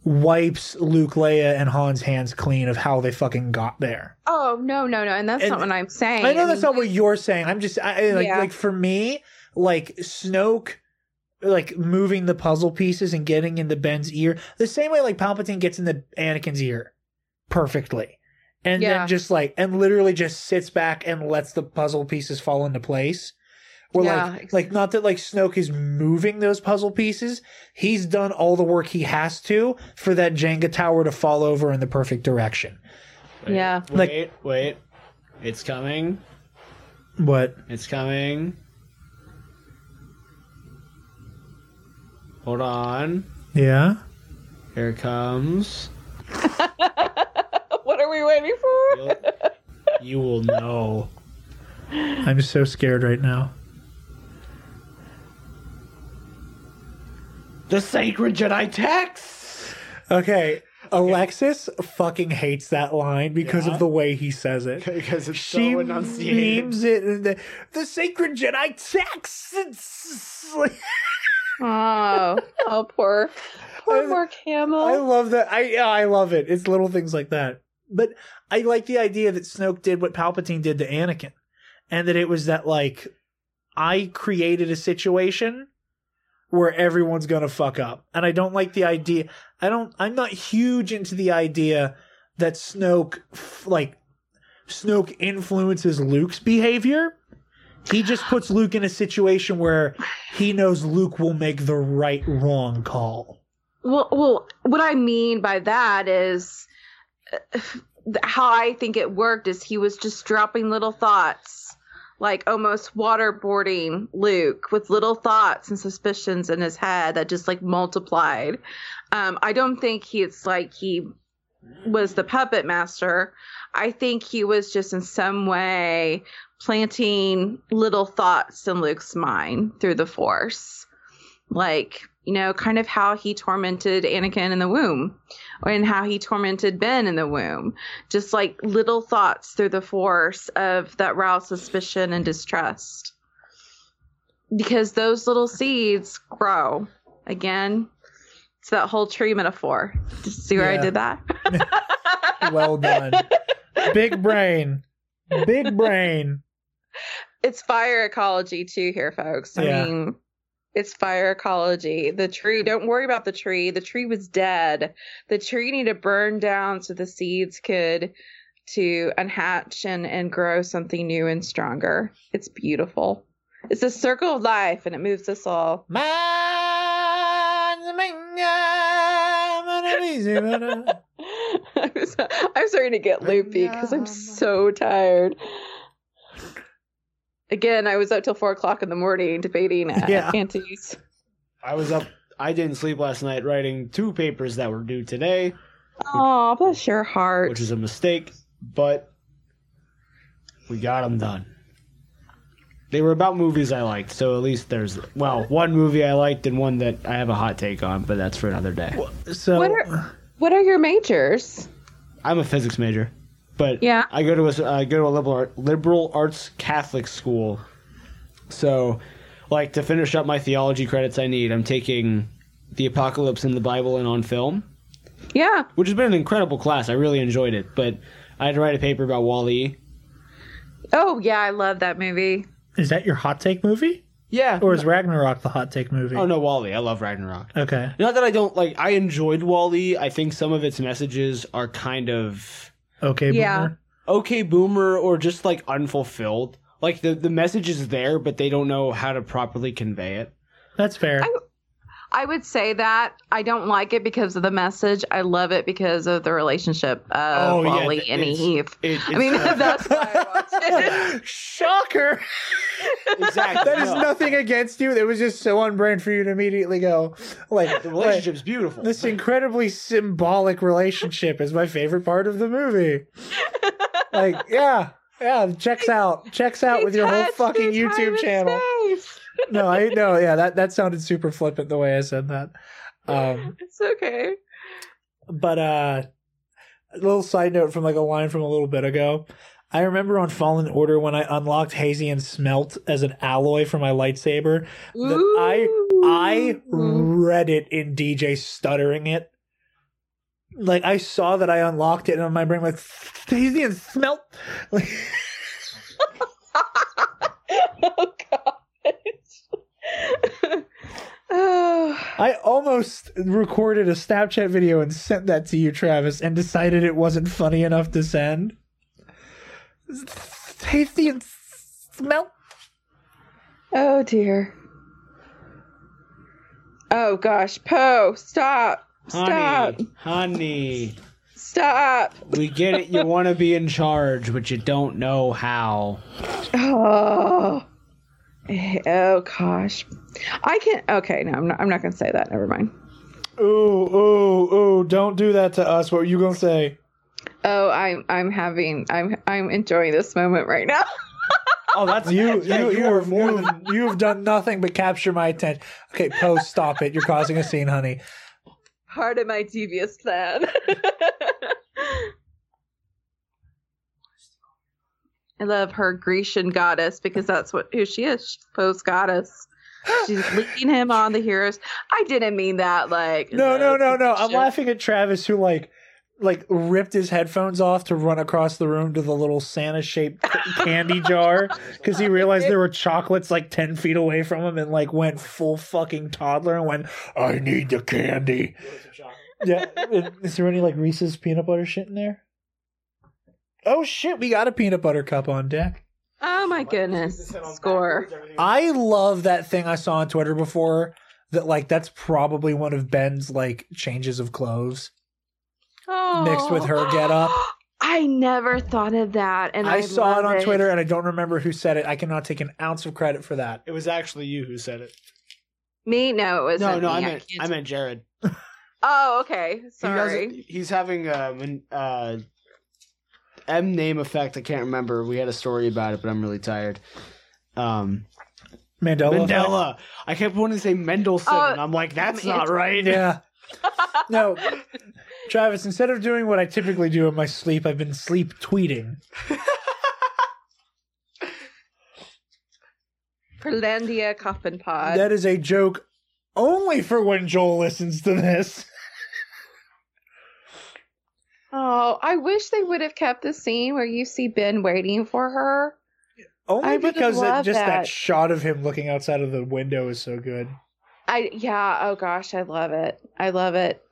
wipes Luke, Leia, and Han's hands clean of how they fucking got there. oh no no no, and that's And- not what I'm saying. I know that's not what you're saying. I'm just I, like Yeah. like for me, like Snoke like moving the puzzle pieces and getting into Ben's ear the same way like Palpatine gets into Anakin's ear perfectly. And Yeah. then just like and literally just sits back and lets the puzzle pieces fall into place. Or Yeah, like ex- like not that like Snoke is moving those puzzle pieces. He's done all the work he has to for that Jenga tower to fall over in the perfect direction. Wait, Yeah. Like- Wait, wait. It's coming. What? It's coming. Hold on. yeah. Here it comes. what are we waiting for? You'll- you will know. I'm so scared right now. The sacred Jedi text. Okay, Alexis fucking hates that line because Yeah? of the way he says it. Because it's She so enunciated. memes it in the, the sacred Jedi text. It's like- Oh, oh, poor, poor I- Mark Hamill. I love that. I yeah, I love it. It's little things like that. But I like the idea that Snoke did what Palpatine did to Anakin, and that it was that like I created a situation where everyone's gonna fuck up, and I don't like the idea. I don't. I'm not huge into the idea that Snoke like Snoke influences Luke's behavior. He just puts Luke in a situation where he knows Luke will make the right wrong call. Well, well, what I mean by that is how I think it worked is he was just dropping little thoughts, like almost waterboarding Luke with little thoughts and suspicions in his head that just like multiplied. Um, I don't think he's like he was the puppet master. I think he was just in some way planting little thoughts in Luke's mind through the Force like you know kind of how he tormented anakin in the womb and how he tormented ben in the womb just like little thoughts through the force of that rouse suspicion and distrust because those little seeds grow again it's that whole tree metaphor Just see where i did that Well done. Big brain. Big brain. it's fire ecology too here folks i Yeah. mean it's fire ecology the tree don't worry about the tree the tree was dead the tree needed to burn down so the seeds could to unhatch and and grow something new and stronger it's beautiful it's a circle of life and it moves us all I'm, I'm starting to get loopy because i'm so tired again i was up till four o'clock in the morning debating uh, Yeah. antis I was up. I didn't sleep last night writing two papers that were due today, oh bless your heart which is a mistake, but we got them done. They were about movies I liked, so at least there's well one movie I liked and one that I have a hot take on, but that's for another day. So What are- what are your majors I'm a physics major, but Yeah. I go to a I go to a liberal art, liberal arts Catholic school, so like to finish up my theology credits I need, I'm taking the apocalypse in the Bible and on film. yeah which has been an incredible class. I really enjoyed it. But I had to write a paper about Wall-E. Oh yeah, I love that movie. Is that your hot take movie? Yeah. Or is Ragnarok the hot take movie? oh no, Wall-E. I love Ragnarok. Okay. Not that I don't like. I enjoyed Wall-E. I think some of its messages are kind of Okay, Yeah. boomer. okay boomer or just like unfulfilled. Like the the message is there, but they don't know how to properly convey it. That's fair. I- I would say that I don't like it because of the message. I love it because of the relationship of Oh, Wall-E th- and Eve. It, I mean, it's- that's why I watched it. Shocker! exactly. That is no. nothing against you. It was just so on brand for you to immediately go like The like, relationship's beautiful. This incredibly symbolic relationship is my favorite part of the movie. Like, yeah, yeah, checks out, checks out He with your whole fucking YouTube channel. space. No, I no, yeah, that that sounded super flippant the way I said that. Um, It's okay. but uh, a little side note from like a line from a little bit ago. I remember on Fallen Order when I unlocked Hazy and Smelt as an alloy for my lightsaber. that I I read it in DJ stuttering it. Like I saw that I unlocked it and my brain like Hazy and smelt. Like, oh. Oh, I almost recorded a Snapchat video and sent that to you, Travis, and decided it wasn't funny enough to send. Tasty and smelt. oh dear. Oh gosh, Poe, stop. Stop. honey, honey, Stop. we get it. You want to be in charge, but you don't know how. Oh. Eh, oh gosh. I can't. okay, no, I'm not I'm not gonna say that. Never mind. Ooh, ooh, ooh! Don't do that to us. What were you gonna say? Oh, I'm I'm having I'm I'm enjoying this moment right now. Oh, that's You, yeah, you, you, you, are more than you have done nothing but capture my attention. Okay, post, stop it. You're causing a scene, honey. Part of my devious plan. I love her Grecian goddess because that's what who she is. She's Poe's goddess. She's leading him on the heroes. I didn't mean that like No, no, no, no. I'm laughing at Travis who like like ripped his headphones off to run across the room to the little Santa shaped candy jar because he realized there were chocolates like ten feet away from him and like went full fucking toddler and went, "I need the candy." Yeah, is there any like Reese's peanut butter shit in there? Oh shit, we got a peanut butter cup on deck. Oh my goodness. Score. I love that thing I saw on Twitter before. That like that's probably one of Ben's like changes of clothes. Mixed with her get up. I never thought of that, and I, I, saw it love on Twitter and I don't remember who said it. I cannot take an ounce of credit for that. It was actually you who said it. Me? No, it was No, no, I meant can't- I meant Jared. Oh, okay. Sorry. doesn't- he's having um, an uh, M name effect. I can't remember. We had a story about it, but I'm really tired. Um, Mandela. effect? Mandela. I kept wanting to say Mendelssohn, Oh, and I'm like, that's I mean, not right. Yeah. No. Travis, instead of doing what I typically do in my sleep, I've been sleep tweeting. Perlandia Coffin Pod. That is a joke only for when Joel listens to this. oh, I wish they would have kept the scene where you see Ben waiting for her. Only I because loved just that. that. shot of him looking outside of the window is so good. I yeah, oh gosh, I love it. I love it.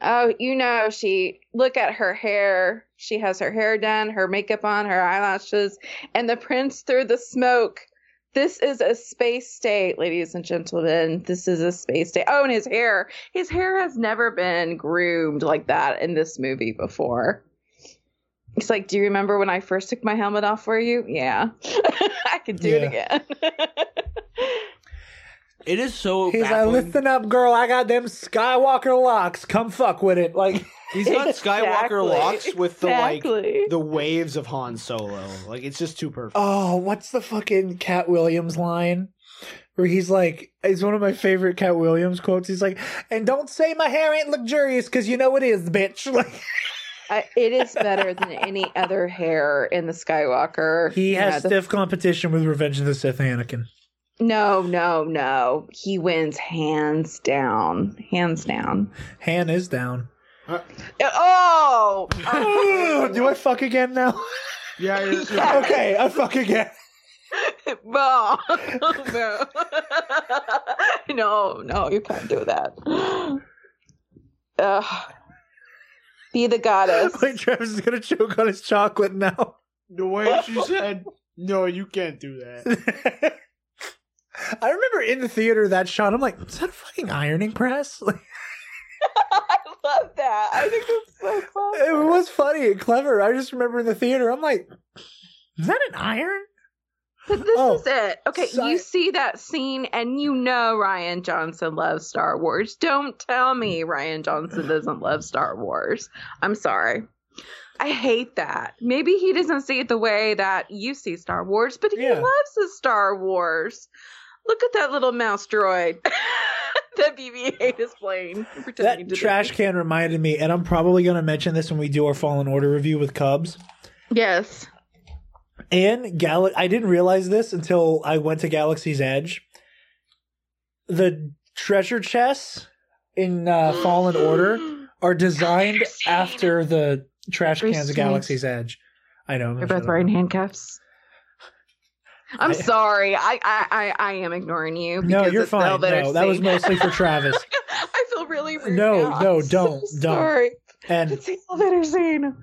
Oh, you know, she look at her hair. She has her hair done, her makeup on, her eyelashes, and the prince through the smoke. This is a space state, ladies and gentlemen. This is a space state. Oh, and his hair. His hair has never been groomed like that in this movie before. It's like, do you remember when I first took my helmet off for you? Yeah. I could do it again. It is so. He's like, baffling. listen up, girl. I got them Skywalker locks. Come fuck with it. Like, He's got Skywalker locks with the like the waves of Han Solo. Like it's just too perfect. oh, what's the fucking Katt Williams line? Where he's like, it's one of my favorite Katt Williams quotes. He's like, and don't say my hair ain't luxurious because you know it is, bitch. Like, I, it is better than any other hair in the Skywalker. he Yeah, has the- stiff competition with Revenge of the Sith Anakin. No, no, no. He wins hands down. Hands down. Han is down. Uh, oh, Do I fuck again now? Yeah, you're, Yeah. okay, I fuck again. no, no, no, no, you can't do that. Ugh. Be the goddess. Wait, Travis is gonna choke on his chocolate now. the way she said, "No, you can't do that." I remember in the theater that shot. I'm like, is that a fucking ironing press? Like, I love that. I think that's so funny. it was funny and clever. I just remember in the theater. I'm like, is that an iron? But this Oh, is it. Okay, sorry. you see that scene and you know Rian Johnson loves Star Wars. Don't tell me Rian Johnson doesn't love Star Wars. I'm sorry. I hate that. Maybe he doesn't see it the way that you see Star Wars, but he Yeah. loves his Star Wars. Look at that little mouse droid that BB-8 is playing. That trash can reminded me, and I'm probably gonna mention this when we do our Fallen Order review with Cubs. Yes. And Gal, I didn't realize this until I went to Galaxy's Edge. The treasure chests in uh, Fallen Order are designed after the trash cans of Galaxy's Edge. I know. They're both wearing handcuffs. I'm sorry. I, I I am ignoring you. No, you're it's fine. that No, that was mostly for Travis. I feel really rude. No, now. no, I'm so don't, don't. Sorry. And It's the elevator scene.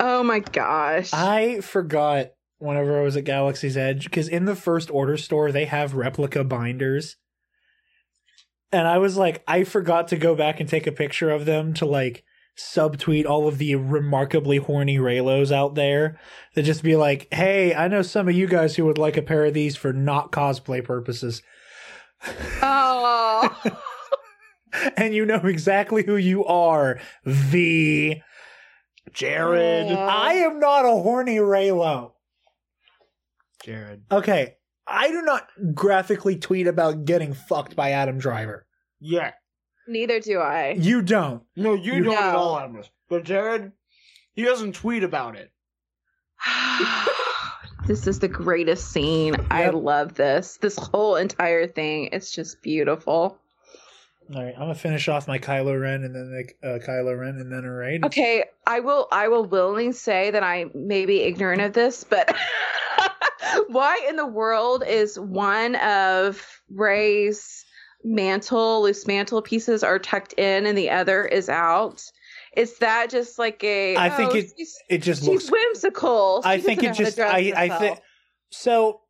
Oh my gosh. I forgot whenever I was at Galaxy's Edge because in the first order store they have replica binders. And I was like, I forgot to go back and take a picture of them to like subtweet all of the remarkably horny Reylos out there that just be like, hey, I know some of you guys who would like a pair of these for not cosplay purposes. oh. And you know exactly who you are, V. Jared. Yeah. I am not a horny Reylo. Jared. Okay, I do not graphically tweet about getting fucked by Adam Driver. Yeah. Neither do I. You don't. No, you, You- don't at all, Amos. But Jared, he doesn't tweet about it. this is the greatest scene. I love this. This whole entire thing. It's just beautiful. All right, I'm gonna finish off my Kylo Ren and then like, uh, Kylo Ren and then a raid. Okay, I will I will willingly say that I may be ignorant of this, but why in the world is one of Rey's mantle, loose mantle pieces are tucked in and the other is out? Is that just like a I think oh, it- she's, It just looks. whimsical. I think it know how to just. I. I think so.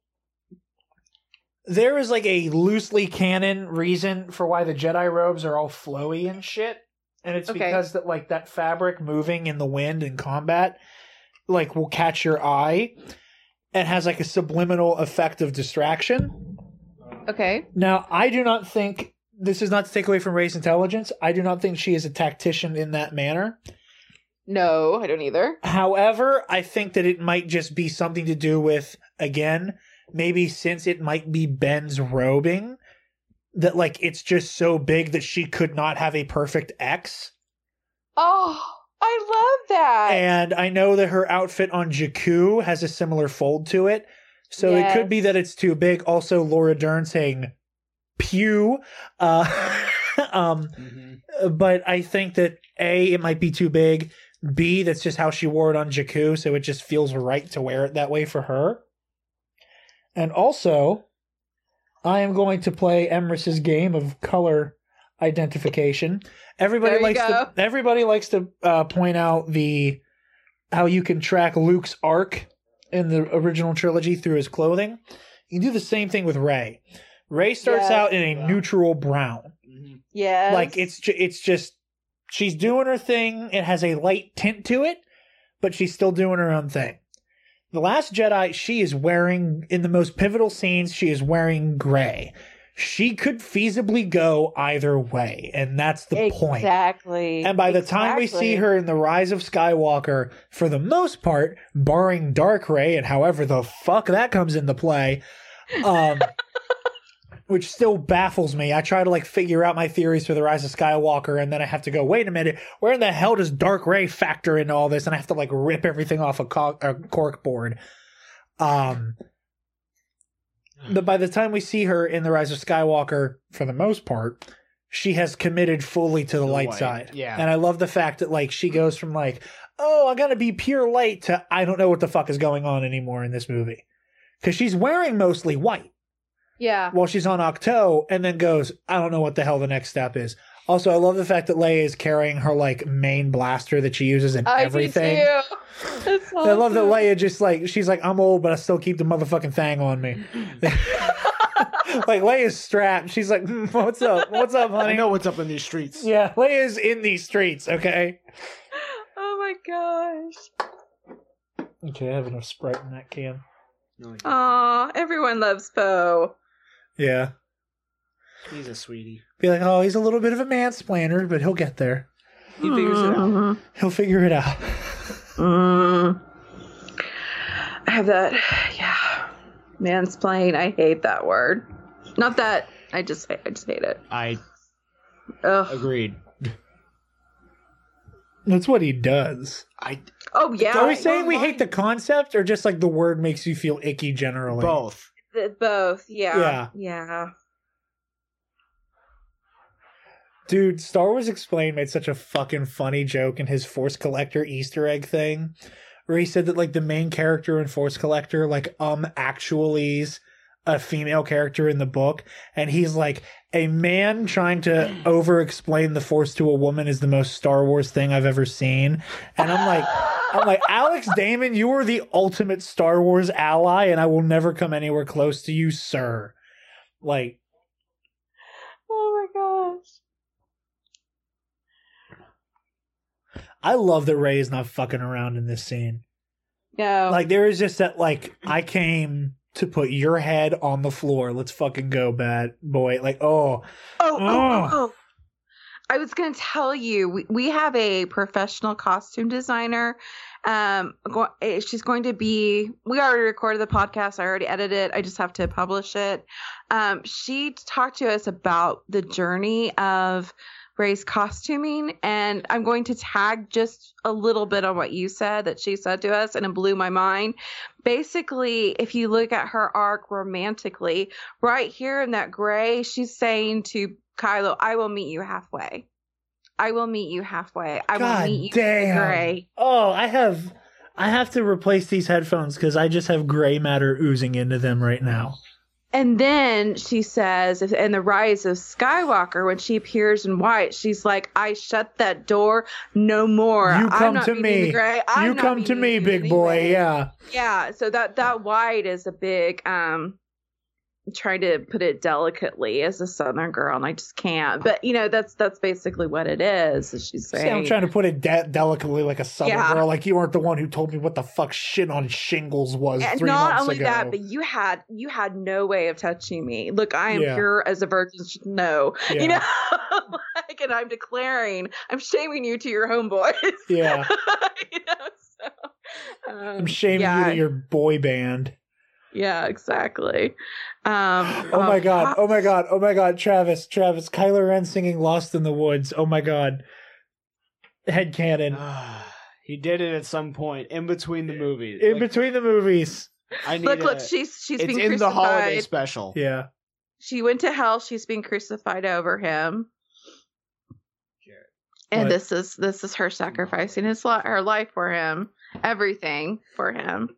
There is like a loosely canon reason for why the Jedi robes are all flowy and shit, and it's Okay. because that like that fabric moving in the wind in combat, like will catch your eye, and has like a subliminal effect of distraction. Okay. Now, I do not think this is not to take away from Rey's intelligence. I do not think she is a tactician in that manner. No, I don't either. However, I think that it might just be something to do with, again, maybe since it might be Ben's robing, that like it's just so big that she could not have a perfect X. Oh, I love that. And I know that her outfit on Jakku has a similar fold to it. So it could be that it's too big. Also, Laura Dern saying pew. Uh, um, but I think that A, it might be too big. B, that's just how she wore it on Jakku, so it just feels right to wear it that way for her. And also, I am going to play Emrys's game of color identification. Everybody There you likes to everybody likes to uh, point out the how you can track Luke's arc in the original trilogy through his clothing. You can do the same thing with Rey. Rey starts Yes. out in a neutral brown. Mm-hmm. Yeah, Like it's ju- it's just she's doing her thing. It has a light tint to it, but she's still doing her own thing. The Last Jedi, she is wearing in the most pivotal scenes. She is wearing gray. She could feasibly go either way, and that's the point. exactly. And by the time we see her in the Rise of Skywalker, for the most part, barring Dark Rey and however the fuck that comes into play, um, which still baffles me. I try to like figure out my theories for the Rise of Skywalker, and then I have to go, wait a minute, where in the hell does Dark Rey factor into all this? And I have to like rip everything off a, co- a cork board. Um, but by the time we see her in the Rise of Skywalker, for the most part, she has committed fully to the, light, light, side. yeah. And I love the fact that like she goes from like, oh, I gotta be pure light to I don't know what the fuck is going on anymore in this movie. Cause she's wearing mostly white Yeah. while she's on Ahch-To and then goes, I don't know what the hell the next step is. Also, I love the fact that Leia is carrying her like main blaster that she uses in I everything. do too. That's I love that awesome. Leia just like she's like I'm old, but I still keep the motherfucking thing on me. like Leia's strapped. She's like, "Hmm, "What's up? What's up, honey? I know what's up in these streets. Yeah, Leia's in these streets. Okay. Oh my gosh. Okay, I have enough Sprite in that can. Aw, everyone loves Poe. Yeah. He's a sweetie. Be like, oh, he's a little bit of a mansplainer, but he'll get there. He figures it out. He'll figure it out. Mm. I have that. Yeah. Mansplain. I hate that word. Not that. I just. I just hate it. I Ugh. agreed. That's what he does. I Oh yeah. Are we saying we hate the concept, or just like the word makes you feel icky generally? both. The- both? Yeah. Yeah. Yeah. Dude, Star Wars Explained made such a fucking funny joke in his Force Collector Easter egg thing, where he said that like the main character in Force Collector, like um, actually's a female character in the book, and he's like a man trying to over explain the Force to a woman is the most Star Wars thing I've ever seen, and I'm like. I'm like, Alex Damon, you are the ultimate Star Wars ally, and I will never come anywhere close to you, sir. Like, Oh my gosh. I love that Rey is not fucking around in this scene. No. Like there is just that like I came to put your head on the floor. Let's fucking go, bad boy. Like, oh, Oh, oh, oh, Oh. I was going to tell you, we, we have a professional costume designer. Um, go, eh, she's going to be. We already recorded the podcast. I already edited it. I just have to publish it. Um, she talked to us about the journey of Rey's costuming, and I'm going to tag just a little bit on what you said that she said to us, and it blew my mind. Basically, if you look at her arc romantically, right here in that gray, she's saying to Kylo, I will meet you halfway. I will meet you halfway. I God will meet you damn. gray. oh, I have, I have to replace these headphones because I just have gray matter oozing into them right now. And then she says, in the rise of Skywalker, when she appears in white, she's like, I shut that door no more. You I'm come to me. The gray. I'm you come to me, big boy. anyway." Yeah. Yeah. So that, that white is a big, um, trying to put it delicately as a southern girl and i just can't but you know that's that's basically what it is as she's See, saying I'm trying to put it de- delicately like a southern Yeah. girl. Like you weren't the one who told me what the fuck shit on shingles was and three not months only ago. that but you had you had no way of touching me look i am Yeah. pure as a virgin know Yeah. you know like and i'm declaring i'm shaming you to your homeboys yeah, you know so um, I'm shaming you to your boy band. Yeah exactly um Oh my um, god! Oh my god! Oh my god! Travis, Travis, Kylo Ren singing "Lost in the Woods." Oh my god! Head cannon he did it at some point in between the movies. in Like, between the movies. I need look look a- she's she's it's being in the holiday special. Yeah, she went to hell she's being crucified over him and What? this is this is her sacrificing his li- her life for him everything for him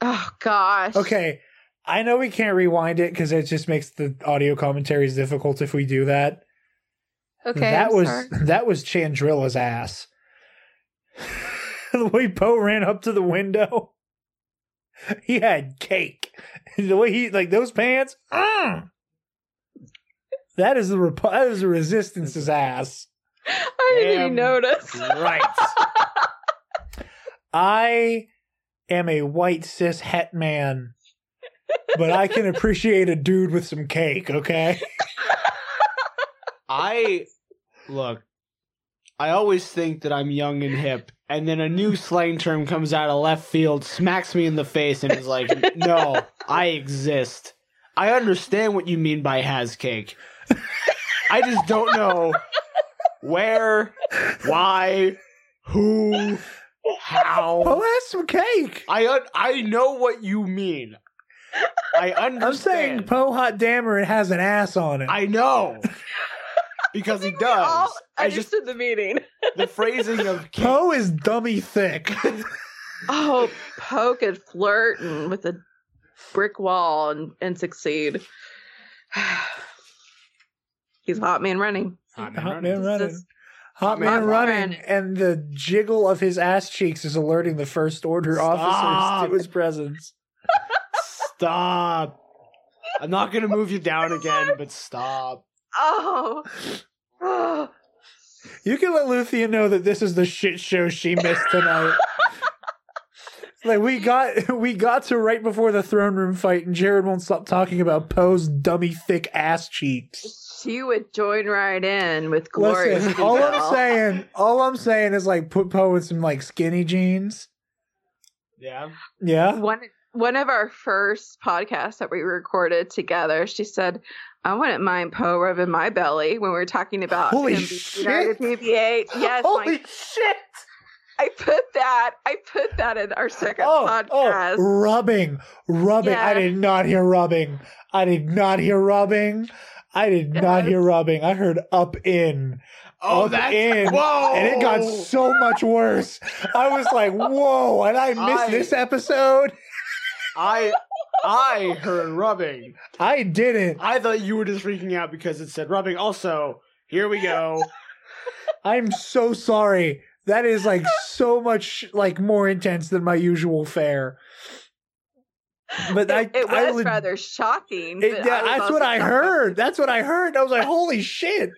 oh gosh Okay, I know we can't rewind it because it just makes the audio commentaries difficult if we do that. okay that I'm was sorry. that was Chandrila's ass. the way Poe ran up to the window, he had cake. the way he like those pants. mm. That is the rep- that is the resistance's ass. i didn't even notice Right. I am a white cis het man, but I can appreciate a dude with some cake. Okay. I look. I always think that I'm young and hip, and then a new slang term comes out of left field, smacks me in the face, and is like, "No, I exist. I understand what you mean by has cake. I just don't know where, why, who, how. Oh, that's some cake. I un- I know what you mean. I understand. I'm saying Poe Hot Dammer it has an ass on it. I know. because he All does. I just understood the meaning. the phrasing of King- Poe is dummy thick. Oh, Poe could flirt and with a brick wall and, and succeed. He's hot man running. Hot man Hot running. man running. Just- Hot man Hot running, running. and the jiggle of his ass cheeks is alerting the first order Stop. officers to his presence. Stop. I'm not gonna move you down again, but stop. Oh. oh. You can let Luthien know that this is the shit show she missed tonight. like we got we got to right before the throne room fight, and Jared won't stop talking about Poe's dummy thick ass cheeks. She would join right in with glorious. Listen, all I'm saying, all I'm saying is like put Poe in some like skinny jeans. Yeah. Yeah. one one of our first podcasts that we recorded together, she said, "I wouldn't mind Poe rubbing my belly when we were talking about Holy him shit. United PBH." Yes, Holy Mike, shit! I put that. I put that in our second Oh, oh podcast. oh, rubbing, rubbing. I did not hear rubbing. I did not hear rubbing. I did not hear rubbing. I heard up in. Oh, up that's in, whoa. and it got so much worse. I was like, "Whoa!" And I missed I- this episode. I I heard rubbing. I didn't. I thought you were just freaking out because it said rubbing. Also, here we go. I'm so sorry. That is like so much like more intense than my usual fare. But I, it, it I was would- rather shocking. It- yeah, that's what I shocked. heard. That's what I heard. I was like, holy shit.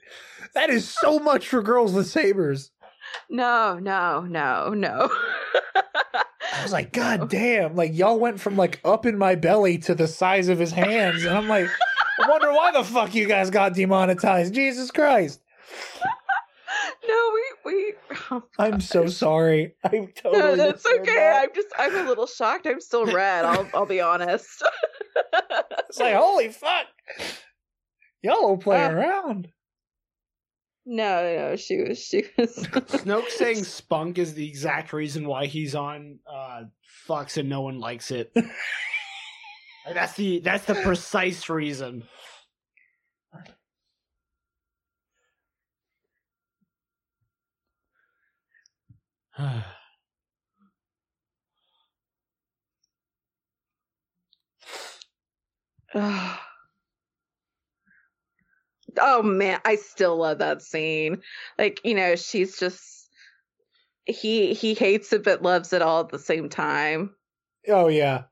That is so much for girls with sabers. No, no, no, no. I was like, God damn. Like, y'all went from like up in my belly to the size of his hands. And I'm like, I wonder why the fuck you guys got demonetized. Jesus Christ. no, we we. I'm so sorry. I'm totally. no, that's okay. that. I'm just I'm a little shocked. I'm still red. I'll I'll be honest. It's like, holy fuck. Y'all are playing Uh, around. no, no, she was she was. Snoke saying spunk is the exact reason why he's on uh Fox and no one likes it. That's the that's the precise reason. oh man, I still love that scene. Like you know, she's just he he hates it but loves it all at the same time. Oh, yeah.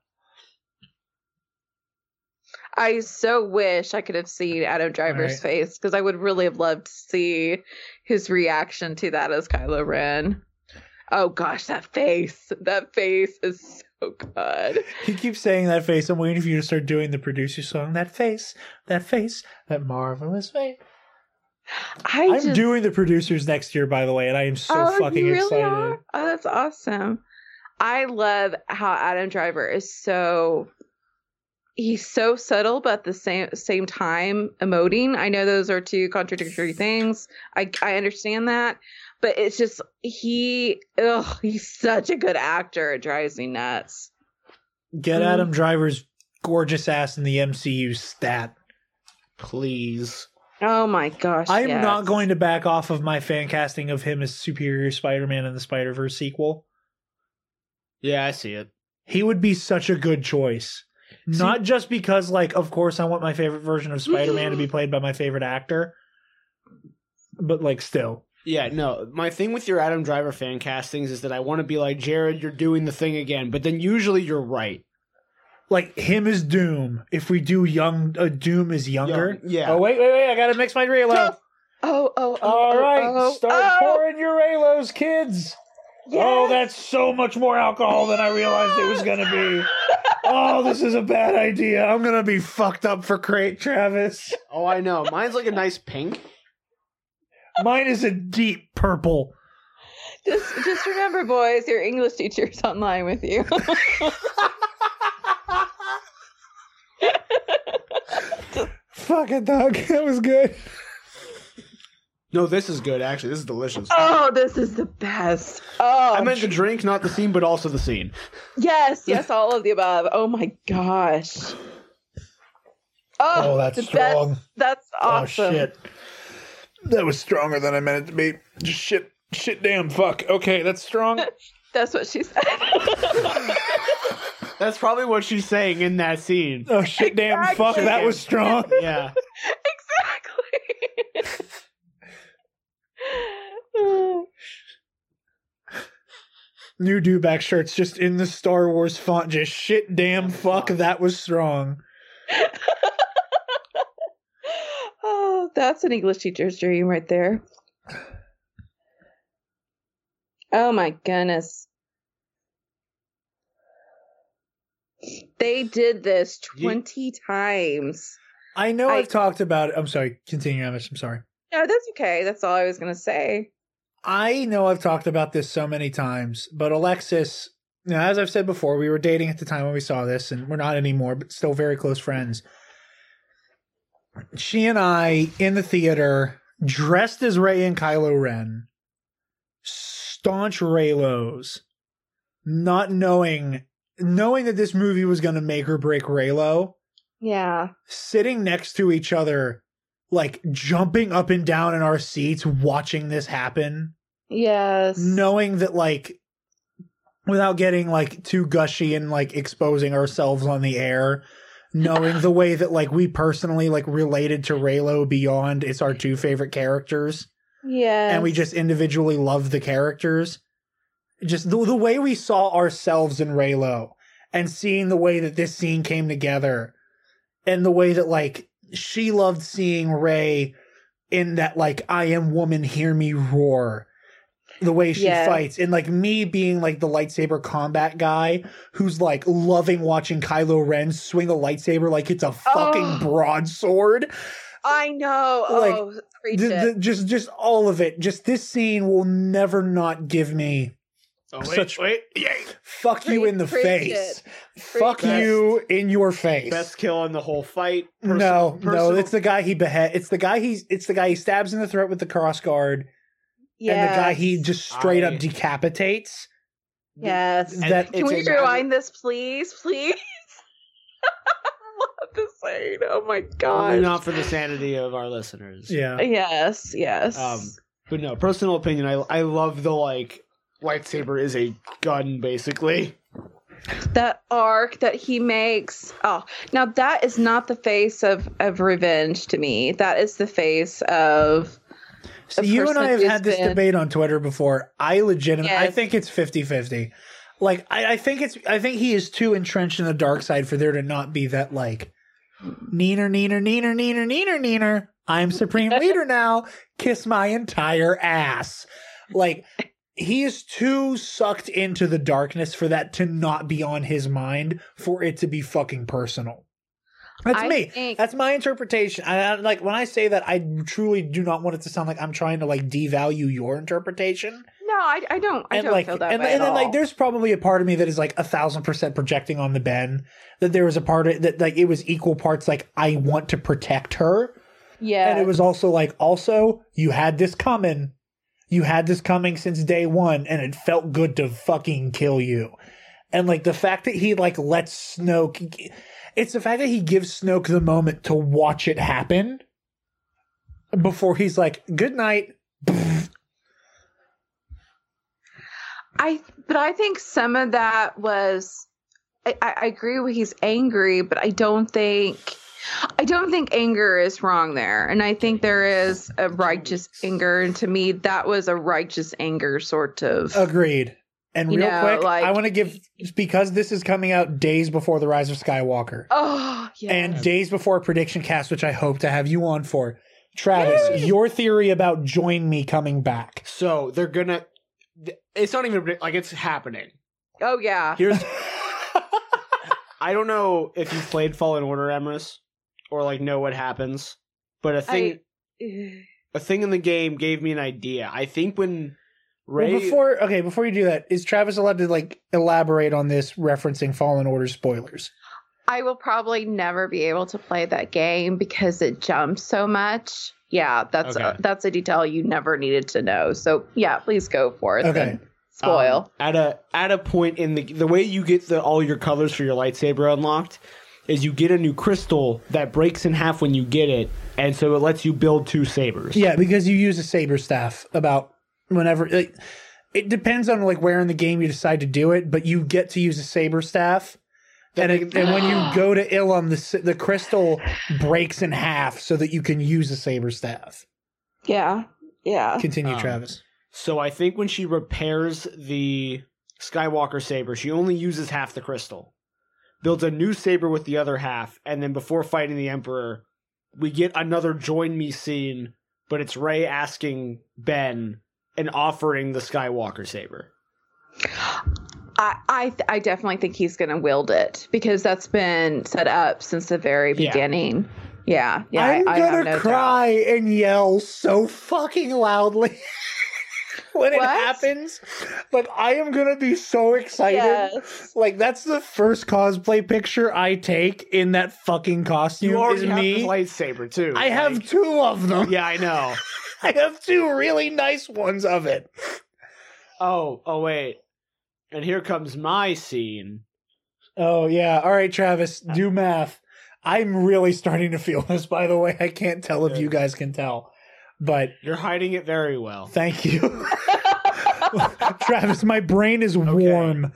I so wish I could have seen Adam Driver's Right. face because I would really have loved to see his reaction to that as Kylo Ren. Oh gosh, that face. That face is so good. He keeps saying that face. I'm waiting for you to start doing the producer song. That face, that face, that marvelous face. I I'm just, doing the producers next year, by the way, and I am so oh, fucking really excited. Are? Oh, that's awesome. I love how Adam Driver is so he's so subtle but at the same same time emoting. I know those are two contradictory things. I I understand that. But it's just he ugh, he's such a good actor. It drives me nuts. Get Mm. Adam Driver's gorgeous ass in the MCU stat. Please. Oh my gosh. I'm yes. not going to back off of my fan casting of him as Superior Spider-Man in the Spider-Verse sequel. Yeah, I see it. He would be such a good choice. Not just because, like, of course, I want my favorite version of Spider-Man to be played by my favorite actor, but like, still, Yeah, no. My thing with your Adam Driver fan castings is that I want to be like Jared, you're doing the thing again, but then usually you're right. like him is Doom. If we do young, uh, Doom is younger. Young- yeah. Oh wait, wait, wait! I gotta mix my Reylo. Oh, oh, oh. All oh, right, oh, start oh, pouring your Reylos, kids. Oh, that's so much more alcohol than I realized it was gonna be. Oh, this is a bad idea. I'm gonna be fucked up for Crait, Travis. Oh, I know. Mine's like a nice pink. Mine is a deep purple. Just just remember, boys, your English teacher's online with you. Fuck it, dog. That was good. No, this is good, actually. This is delicious. oh, this is the best. Oh, I meant the drink, not the scene, but also the scene. yes, yes, all of the above. Oh my gosh. Oh, Oh, that's strong. Best. That's oh, awesome. Oh shit. That was stronger than I meant it to be. Just shit, shit, damn, fuck. Okay, that's strong. That's what she said. That's probably what she's saying in that scene. Oh shit, damn, fuck. Exactly. That was strong. Yeah. exactly. New dewback shirts just in the Star Wars font. Just shit, damn, fuck. That was strong. Oh, that's an English teacher's dream right there. Oh my goodness. They did this Ye- 20 times. I know I- I've talked about it. I'm sorry. Continue, Amish. I'm sorry. No, that's okay. That's all I was going to say. I know I've talked about this so many times, but Alexis, you as I've said before, we were dating at the time when we saw this, and we're not anymore, but still very close friends. She and I in the theater, dressed as Rey and Kylo Ren, staunch Reylos, not knowing knowing that this movie was going to make or break Reylo, Yeah. sitting next to each other, like jumping up and down in our seats, watching this happen Yes. knowing that like without getting like too gushy and like exposing ourselves on the air knowing the way that like we personally like related to Reylo beyond it's our two favorite characters. Yeah. and we just individually love the characters. Just the, the way we saw ourselves in Reylo and seeing the way that this scene came together and the way that like she loved seeing Rey in that like I am woman hear me roar the way she Yes. fights and like me being like the lightsaber combat guy who's like loving watching Kylo Ren swing a lightsaber like it's a fucking Oh. broadsword I know. Like, oh, preach the, the, just just all of it just this scene will never not give me Oh, wait, Such- wait. Yay. fuck you in the face fuck Preach it. you in your face Best kill in the whole fight. Person- no no it's the guy he behead it's the guy he's it's the guy he stabs in the throat with the cross guard and the guy he just straight I- up decapitates Yes. That Can we a- rewind this, please? Please? I love this scene. Oh my Only god. not for the sanity of our listeners. yeah Yes, yes. Um, but no, personal opinion. I I love the like lightsaber is a gun basically. that arc that he makes. Oh, now that is not the face of of revenge to me. That is the face of So you and I have had this been- debate on Twitter before. I legitimately, I think it's 50-50. Like, I, I think it's, I think he is too entrenched in the dark side for there to not be that like, neener, neener, neener, neener, neener, neener. I'm supreme leader now. Kiss my entire ass. Like, he is too sucked into the darkness for that to not be on his mind for it to be fucking personal. That's I me. think- That's my interpretation. I, I- like when I say that, I truly do not want it to sound like I'm trying to like devalue your interpretation. no, I, I don't. I and don't like, feel that and, way and then like, there's probably a part of me that is like a thousand percent projecting on the Ben. That there was a part of that like it was equal parts like I want to protect her, yeah, and it was also like also you had this coming. You had this coming since day one, and it felt good to fucking kill you. And like the fact that he like lets Snoke, it's the fact that he gives Snoke the moment to watch it happen before he's like, "Good night." I but I think some of that was I, I agree with he's angry, but I don't think I don't think anger is wrong there. And I think there is a righteous anger. And to me that was a righteous anger sort of Agreed. And You real know, quick, like- I want to give because this is coming out days before the Rise of Skywalker Oh yeah. and days before prediction cast, which I hope to have you on for. Travis, Yay! your theory about join me coming back. So they're gonna. It's not even like it's happening. oh yeah. Here's. I don't know if you played Fallen Order, Emrys, or like know what happens, but a thing, a thing in the game gave me an idea. I think when Rey, Well, before okay, before you do that, is Travis allowed to like elaborate on this referencing Fallen Order spoilers? I will probably never be able to play that game because it jumps so much. Yeah, that's Okay. a, that's a detail you never needed to know. So yeah, please go for it. Okay. Spoil. um, at a at a point in the the way you get the all your colors for your lightsaber unlocked is you get a new crystal that breaks in half when you get it, and so it lets you build two sabers. Yeah, because you use a saber staff about whenever. Like, it depends on like where in the game you decide to do it, but you get to use a saber staff. And, it, and when you go to Ilum, the the crystal breaks in half so that you can use a saber staff. Yeah. Yeah. Continue, Um, Travis. So I think when she repairs the Skywalker saber, she only uses half the crystal. Builds a new saber with the other half, and then before fighting the Emperor, we get another join me scene, but it's Rey asking Ben and offering the Skywalker saber. I, I I definitely think he's going to wield it because that's been set up since the very beginning. Yeah, yeah. I'm I, I gonna have no cry and yell so fucking loudly when it happens. Like I am gonna be so excited. Yes. Like that's the first cosplay picture I take in that fucking costume You is have me. the lightsaber too. I have two of them. Yeah, I know. I have two really nice ones of it. Oh, oh wait. And here comes my scene. Oh yeah. All right, Travis, uh, do math. I'm really starting to feel this, by the way. I can't tell if you guys can tell. But You're hiding it very well. thank you. Travis, my brain is warm.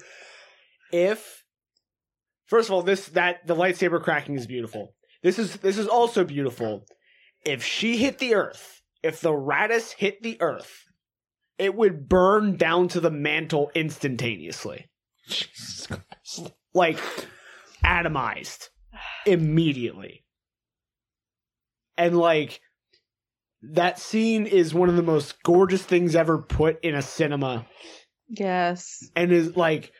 if first of all this that the lightsaber cracking is beautiful this is this is also beautiful if she hit the earth if the Raddus hit the earth it would burn down to the mantle instantaneously Jesus Christ. like atomized immediately and like that scene is one of the most gorgeous things ever put in a cinema Yes. and is like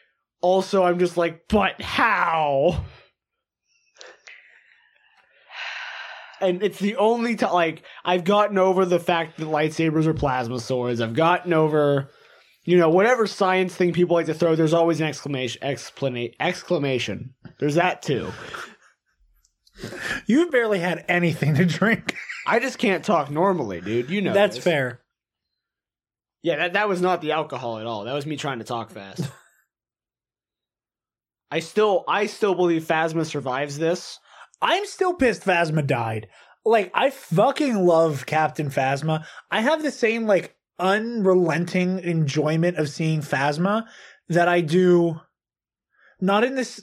also I'm just like, but how? And it's the only time like I've gotten over the fact that lightsabers are plasma swords. I've gotten over you know, whatever science thing people like to throw, there's always an exclamation exclamation exclamation. There's that too. You've barely had anything to drink. I just can't talk normally, dude. You know That's this. fair. Yeah, that, that was not the alcohol at all. That was me trying to talk fast. I still I still believe Phasma survives this. I'm still pissed Phasma died. Like, I fucking love Captain Phasma. I have the same, like, unrelenting enjoyment of seeing Phasma that I do not in this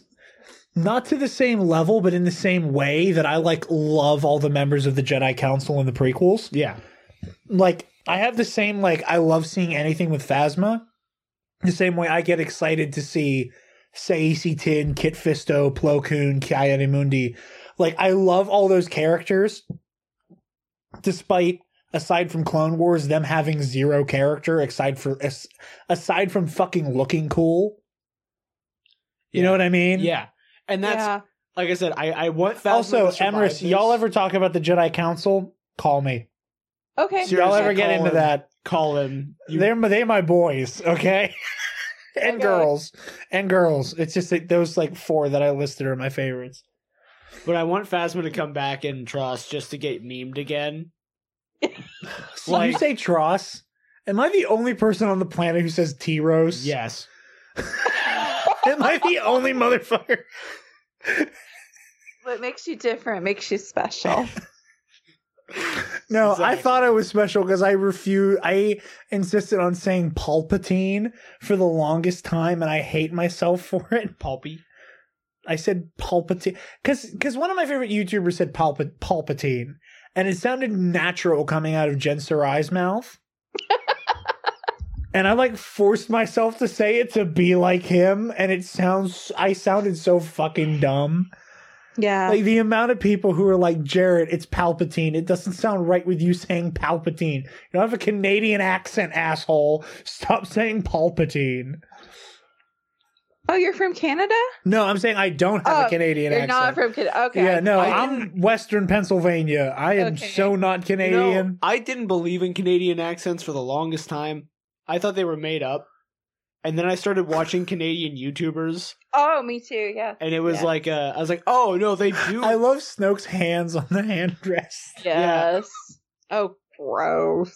not to the same level, but in the same way that I like love all the members of the Jedi Council in the prequels. Yeah. Like, I have the same, like, I love seeing anything with Phasma. The same way I get excited to see Saesee Tiin, Kit Fisto, Plo Koon, Ki-Adi-Mundi. Like, I love all those characters, despite, aside from Clone Wars, them having zero character, aside, for, aside from fucking looking cool. You know what I mean? Yeah. And that's yeah. like I said, I, I want Also, to Emrys, y'all ever talk about the Jedi Council? Call me. Okay. Seriously, y'all ever get into him. that? call him. You- they're my- they're my boys, okay? and Okay. girls, and girls. It's just that those like four that I listed are my favorites. But I want Phasma to come back in TROS just to get memed again. So Like- you say TROS? Am I the only person on the planet who says T Rose? Yes. Am I the only motherfucker? What makes you different makes you special. No, I thought I was special because I refused. I insisted on saying Palpatine for the longest time, and I hate myself for it. Pulpy. I said Palpatine because because one of my favorite YouTubers said Palpa- Palpatine, and it sounded natural coming out of Jen Sarai's mouth. and I like forced myself to say it to be like him, and it sounds I sounded so fucking dumb. Yeah. Like the amount of people who are like Jared, it's Palpatine. It doesn't sound right with you saying Palpatine. You don't have a Canadian accent, asshole. Stop saying Palpatine. Oh, you're from Canada? No, I'm saying I don't have Oh, a Canadian You're accent. not from Canada. Okay. Yeah, no, I I'm Western Pennsylvania. I am Okay. so not You know, Canadian. I didn't believe in Canadian accents for the longest time. I thought they were made up. And then I started watching Canadian YouTubers, Oh, me too. Yeah. and it was Yeah. like, uh, I was like, oh no, they do. I love Snoke's hands on the handrest. Yes. Oh, gross.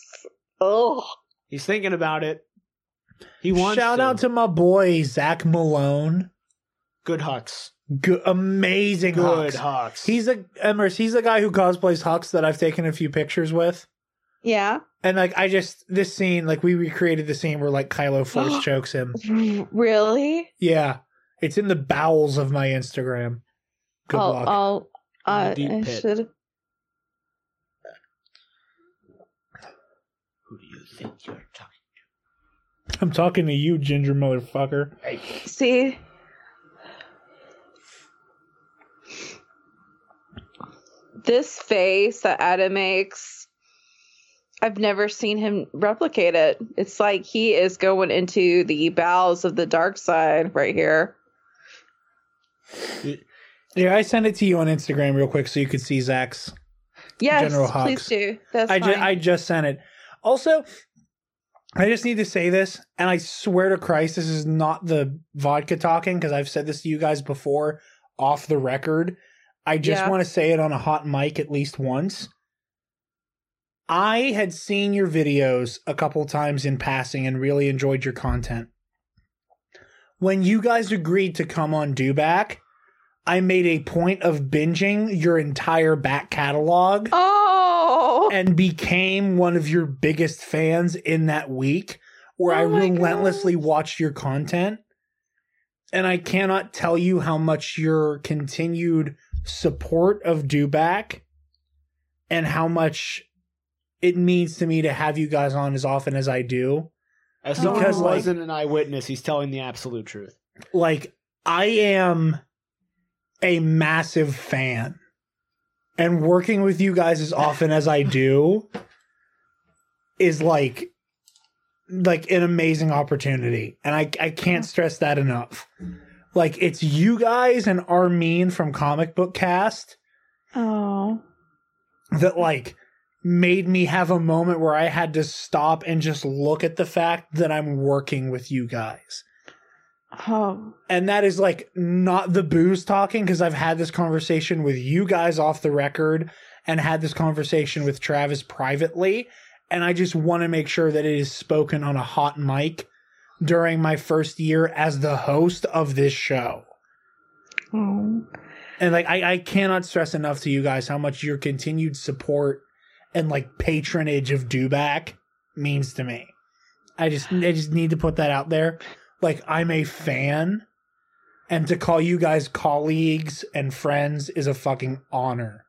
Oh. He's thinking about it. He wants Shout to. out to my boy Zach Malone. Good Hux. Good, amazing Good Hux. Hux. He's a Emrys, he's the guy who cosplays Hux that I've taken a few pictures with. Yeah. And like I just this scene, like we recreated the scene where like Kylo force chokes him. Really? Yeah. It's in the bowels of my Instagram. Good I'll, luck. I'll uh, I should. Who do you think you're talking I'm talking to you, ginger motherfucker. See, this face that Adam makes, I've never seen him replicate it. It's like he is going into the bowels of the dark side right here. Yeah, I sent it to you on Instagram real quick so you could see Zach's. Yes, General please do. That's I, fine. ju- I just sent it. Also, I just need to say this, and I swear to Christ, this is not the vodka talking because I've said this to you guys before off the record. I just Yeah. want to say it on a hot mic at least once. I had seen your videos a couple times in passing and really enjoyed your content. When you guys agreed to come on Dewback, I made a point of binging your entire back catalog oh, and became one of your biggest fans in that week where oh I Oh my relentlessly gosh. watched your content. And I cannot tell you how much your continued support of Dewback and how much it means to me to have you guys on as often as I do. As oh. someone Because, who like- wasn't an eyewitness, he's telling the absolute truth. Like, I am a massive fan. And working with you guys as often as I do is like like an amazing opportunity. And I I can't stress that enough. Like it's you guys and Armin from Comic Book Cast oh, that like made me have a moment where I had to stop and just look at the fact that I'm working with you guys. Oh, And that is like not the booze talking because I've had this conversation with you guys off the record and had this conversation with Travis privately. And I just want to make sure that it is spoken on a hot mic during my first year as the host of this show. oh. And like I, I cannot stress enough to you guys how much your continued support and like patronage of Dewback means to me. I just I just need to put that out there. Like I'm a fan and to call you guys colleagues and friends is a fucking honor.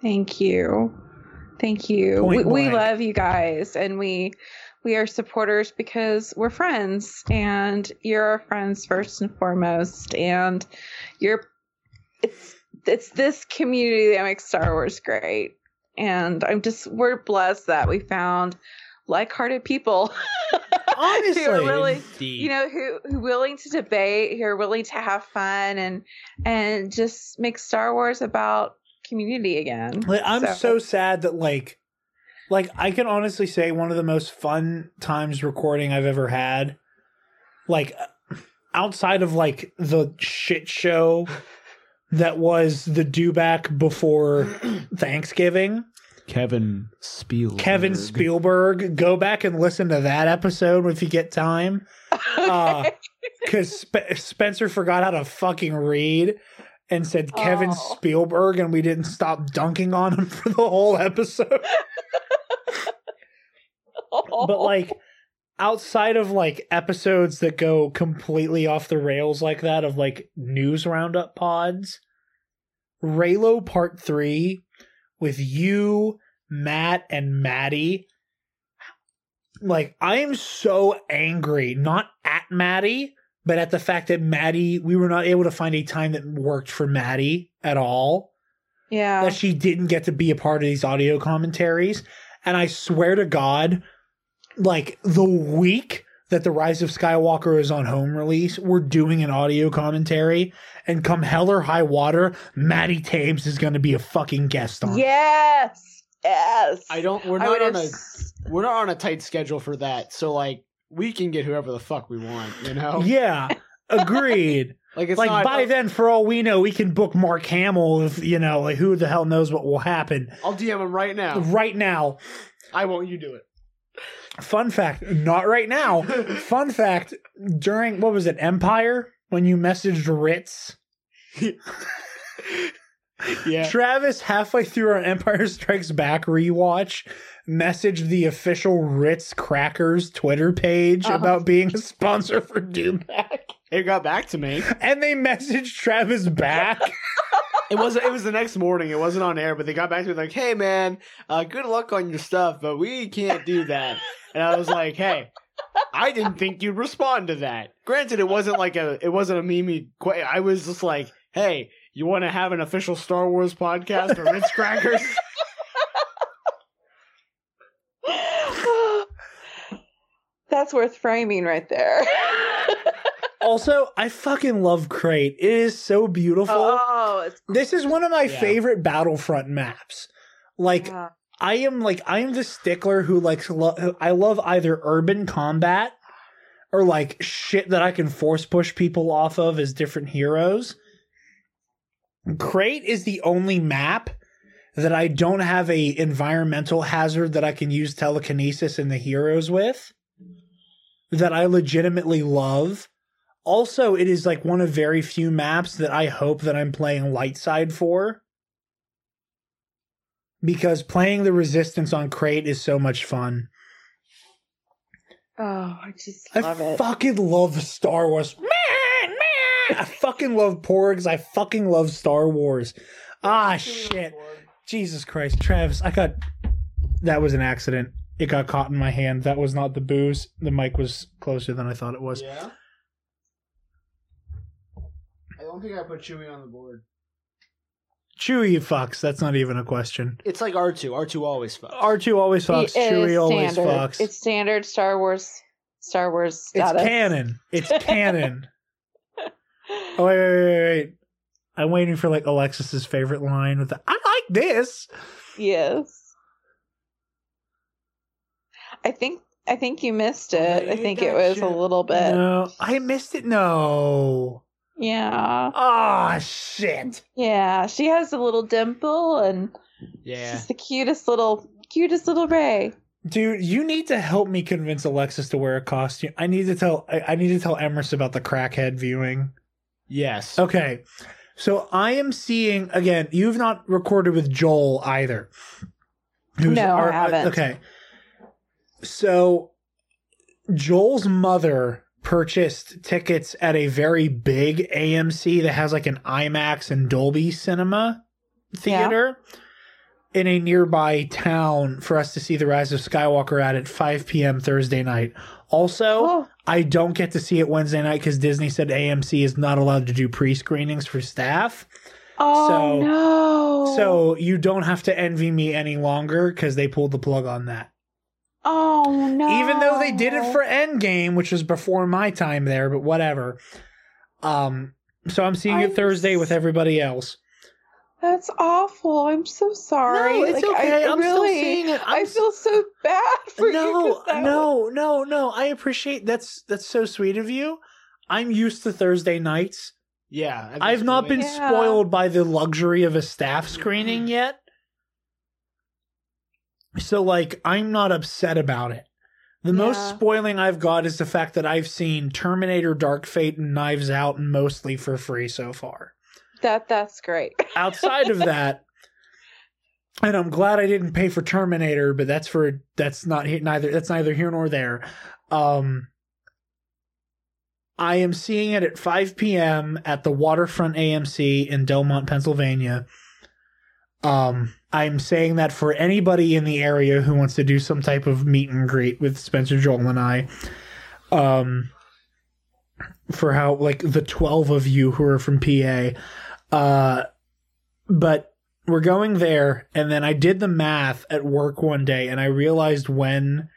Thank you. Thank you. We, we love you guys and we we are supporters because we're friends and you're our friends first and foremost and you're it's it's this community that makes Star Wars great. And I'm just we're blessed that we found like-hearted people Honestly. who are really you know who who willing to debate who are willing to have fun and and just make star wars about community again Like, I'm so. sad that like like I can honestly say one of the most fun times recording I've ever had. Like uh, outside of like the shit show that was the Dewback before Thanksgiving. Kevin Spielberg. Kevin Spielberg, go back and listen to that episode if you get time. Uh, Because Sp- Spencer forgot how to fucking read and said Kevin Oh. Spielberg, and we didn't stop dunking on him for the whole episode. but like outside of like episodes that go completely off the rails like that of like news roundup pods Reylo part 3 with you matt and maddie like i am so angry not at maddie but at the fact that maddie we were not able to find a time that worked for maddie at all yeah that she didn't get to be a part of these audio commentaries. And I swear to God, like the week that The Rise of Skywalker is on home release, we're doing an audio commentary. And come hell or high water, Maddie Tames is going to be a fucking guest on. yes yes I don't. We're not on have a. s- We're not on a tight schedule for that. So like, we can get whoever the fuck we want. You know. Yeah, agreed. Like it's like not. by then, for all we know, we can book Mark Hamill if, you know, like who the hell knows what will happen. I'll DM him right now. Right now, I won't. You do it. Fun fact, not right now. Fun fact, during what was it, Empire, when you messaged Ritz yeah. Travis, halfway through our Empire Strikes Back rewatch, messaged the official Ritz Crackers Twitter page Oh. about being a sponsor for Dewback. It got back to me. And they messaged Travis back. It was it was the next morning. It wasn't on air, but they got back to me like, "Hey man, uh, good luck on your stuff, but we can't do that." And I was like, "Hey, I didn't think you'd respond to that. Granted, it wasn't like a it wasn't a meme. I was just like, "Hey, you want to have an official Star Wars podcast or Ritz Crackers?" That's worth framing right there. also, I fucking love Crait. It is so beautiful. oh, it's this is one of my Yeah. favorite Battlefront maps. Like, yeah. I am like I am the stickler who likes lo- I love either urban combat or like shit that I can force push people off of as different heroes. Crait is the only map that I don't have a environmental hazard that I can use telekinesis in the heroes with that I legitimately love. Also, it is like one of very few maps that I hope that I'm playing light side for because playing the resistance on Crait is so much fun. oh, I just I love it. fucking love Star Wars. Man, man, I fucking love Porgs. I fucking love Star Wars. Ah, shit. Jesus Christ, Travis, I got that was an accident. It got caught in my hand. That was not the booze. The mic was closer than I thought it was. Yeah. I don't think I put Chewie on the board. Chewie fucks. That's not even a question. It's like R two. R two always fucks. R2 always fucks. It is Chewie always standard. fucks. It's standard Star Wars. Star Wars It's status. canon. It's canon. Oh wait, wait, wait, wait. I'm waiting for like Alexis's favorite line with the I like this. Yes. I think I think you missed it. I you think it was you. a little bit. No, I missed it. No. Yeah. Ah, shit. Yeah. She has a little dimple and Yeah. she's the cutest little cutest little Rey. Dude, you need to help me convince Alexis to wear a costume. I need to tell I, I need to tell Emrys about the crackhead viewing. Yes. Okay. So I am seeing again, you've not recorded with Joel either. Who's No, I our- uh, haven't. Okay. So Joel's mother purchased tickets at a very big AMC that has like an IMAX and Dolby cinema theater in a nearby town for us to see The Rise of Skywalker at at 5 p.m. Thursday night. Also, Oh, I don't get to see it Wednesday night because Disney said AMC is not allowed to do pre screenings for staff. oh So- no. So you don't have to envy me any longer because they pulled the plug on that. Oh no. Even though they did it for Endgame, which was before my time there, but whatever. Um, so I'm seeing it I'm Thursday with everybody else. That's awful. I'm so sorry. No, it's Like, okay. I I'm still really, seeing it. I I'm feel so bad for you. no, 'cause that no, no, no. I appreciate that's that's so sweet of you. I'm used to Thursday nights. Yeah. at I've not been Yeah. spoiled by the luxury of a staff screening mm-hmm. yet. So like I'm not upset about it. The most spoiling I've got is the fact that I've seen Terminator Dark Fate and Knives Out mostly for free so far. That that's great. Outside of that, and I'm glad I didn't pay for Terminator, but that's for that's not neither that's neither here nor there. Um I am seeing it at 5 p.m. at the Waterfront AMC in Delmont, Pennsylvania. Um, I'm saying that for anybody in the area who wants to do some type of meet and greet with Spencer, Joel, and I. Um, for how like the 12 of you who are from PA. Uh, but we're going there, and then I did the math at work one day, and I realized when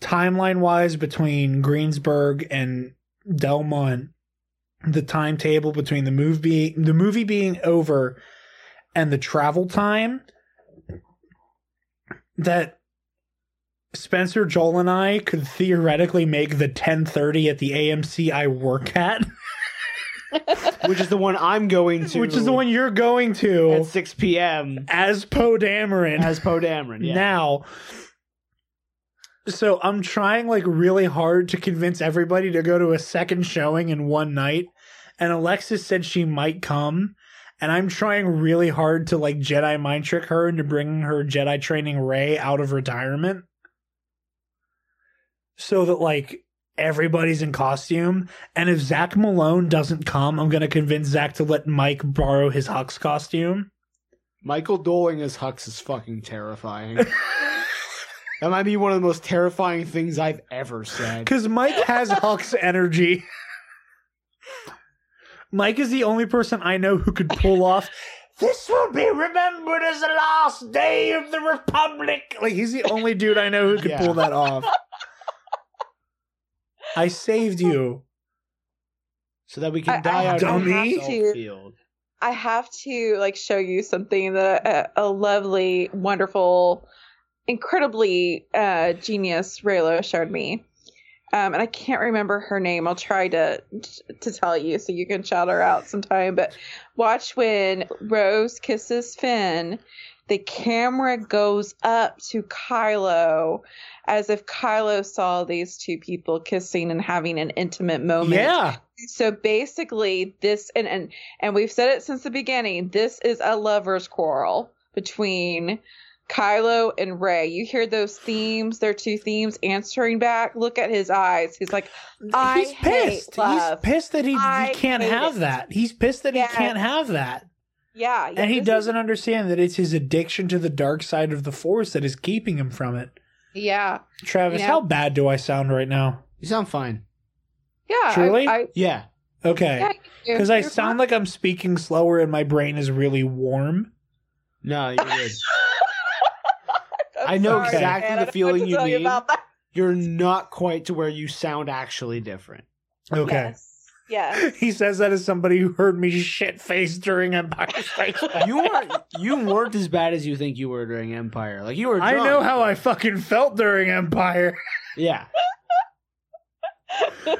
timeline wise between Greensburg and Delmont, the timetable between the movie the movie being over and the travel time that Spencer, Joel, and I could theoretically make the ten thirty at the AMC I work at, which is the one I'm going to, which is the one you're going to at 6 p.m. as Poe Dameron. as Poe Dameron. Yeah. now. So I'm trying like really hard to convince everybody to go to a second showing in one night and Alexis said she might come, and I'm trying really hard to like Jedi mind trick her into bringing her Jedi training Rey out of retirement, so that like everybody's in costume. And if Zach Malone doesn't come, I'm gonna convince Zach to let Mike borrow his Hux costume. Michael Doling as Hux is fucking terrifying. that might be one of the most terrifying things I've ever said. Because Mike has Hux energy. Mike is the only person I know who could pull off. This will be remembered as the last day of the Republic. Like he's the only dude I know who could Yeah. pull that off. I saved you. So that we can I- die out I the have to- field. I have to like show you something that a, a lovely, wonderful, incredibly uh, genius Reylo showed me. Um, and I can't remember her name. I'll try to to tell you so you can shout her out sometime. But watch when Rose kisses Finn, the camera goes up to Kylo as if Kylo saw these two people kissing and having an intimate moment Yeah. so basically this and and and we've said it since the beginning this is a lovers quarrel between Kylo and Rey. You hear those themes, their two themes answering back. Look at his eyes. He's like, I He's hate pissed. love. He's pissed that he, he can't have it. that. He's pissed that Yes. he can't have that. yeah, yeah and he doesn't understand that it's his addiction to the dark side of the force that is keeping him from it. Yeah, Travis, Yeah. how bad do I sound right now? You sound fine. yeah. Truly? I, I, Yeah. Okay. yeah, Because I sound like I'm speaking slower and my brain is really warm. No, you're good. I know exactly the feeling you mean. about that. You're not quite to where you sound actually different. Okay. Yes. Yes. He says that as somebody who heard me shit faced during Empire Strikes Back. You weren't you weren't as bad as you think you were during Empire. Like you were. I know how but- I fucking felt during Empire. Yeah.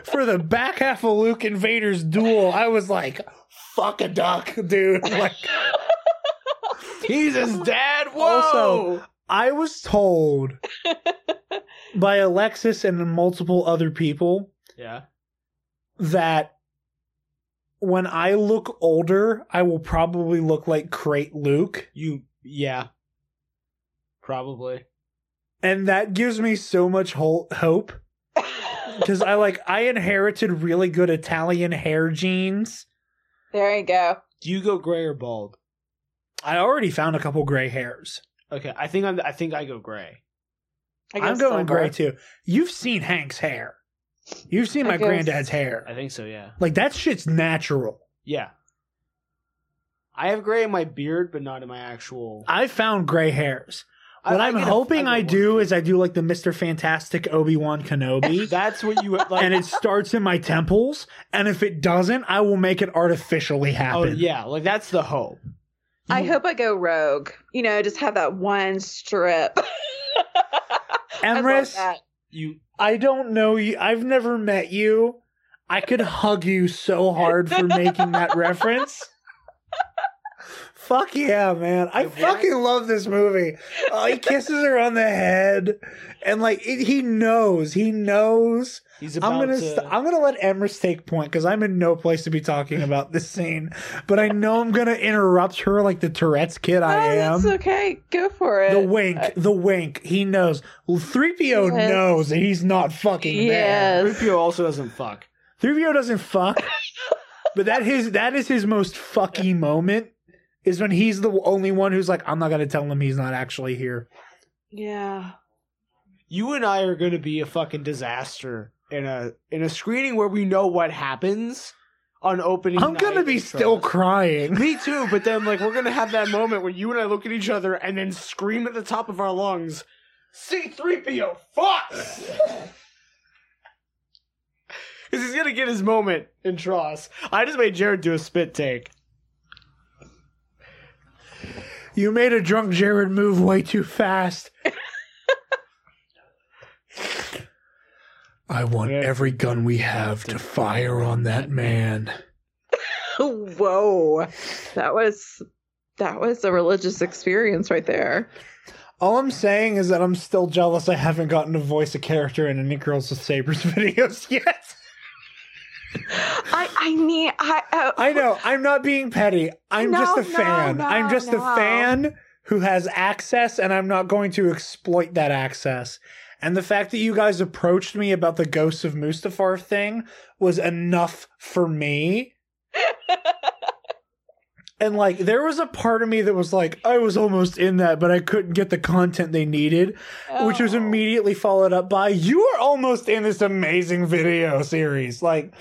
For the back half of Luke and Vader's duel, I was like, fuck a duck, dude. Like, He's his dad. Whoa. Also- I was told by Alexis and multiple other people yeah. that when I look older, I will probably look like Crait Luke. You. Yeah. Probably. And that gives me so much ho- hope because I like I inherited really good Italian hair genes. there you go. Do you go gray or bald? I already found a couple gray hairs. Okay, I think I'm. I think I go gray. I I'm going silver. gray too. You've seen Hank's hair. You've seen I my guess- granddad's hair. I think so. Yeah. Like that shit's natural. Yeah. I have gray in my beard, but not in my actual. I found gray hairs. What I I'm get hoping get I do is I do like the Mr. Fantastic Obi Wan Kenobi. That's what you like. and it starts in my temples, and if it doesn't, I will make it artificially happen. oh happen. yeah, like that's the hope. I You- hope I go rogue. You know, just have that one strip. I love Emrys, that. You. I don't know you. I've never met you. I could hug you so hard for making that reference. Fuck yeah, man. I fucking love this movie. Oh, he kisses her on the head. And like it, he knows, he knows. He's about I'm gonna to. st- I'm gonna let Emrys take point because I'm in no place to be talking about this scene. But I know I'm gonna interrupt her like the Tourette's kid I oh, am. That's okay. Go for it. The wink, uh, the wink. He knows. Well, 3PO Yes. knows that he's not fucking there. Three PO also doesn't fuck. 3PO doesn't fuck. but that his that is his most fucky moment is when he's the only one who's like, I'm not gonna tell him he's not actually here. Yeah. You and I are going to be a fucking disaster in a in a screening where we know what happens on opening. I'm gonna be still crying. Me too, but then like we're gonna have that moment where you and I look at each other and then scream at the top of our lungs, "C3PO, fuck!" Because he's gonna get his moment in TROS. I just made Jared do a spit take. You made a drunk Jared move way too fast. I want Yeah. every gun we have to fire on that man. Whoa. That was that was a religious experience right there. All I'm saying is that I'm still jealous I haven't gotten to voice a character in any Girls with Sabers videos yet. I I need I uh, I know. I'm not being petty. I'm No, just a no, fan. no, I'm just a fan who has access, and I'm not going to exploit that access. And the fact that you guys approached me about the Ghosts of Mustafar thing was enough for me. And like, there was a part of me that was like, I was almost in that, but I couldn't get the content they needed, which was Oh. immediately followed up by, You are almost in this amazing video series. Like,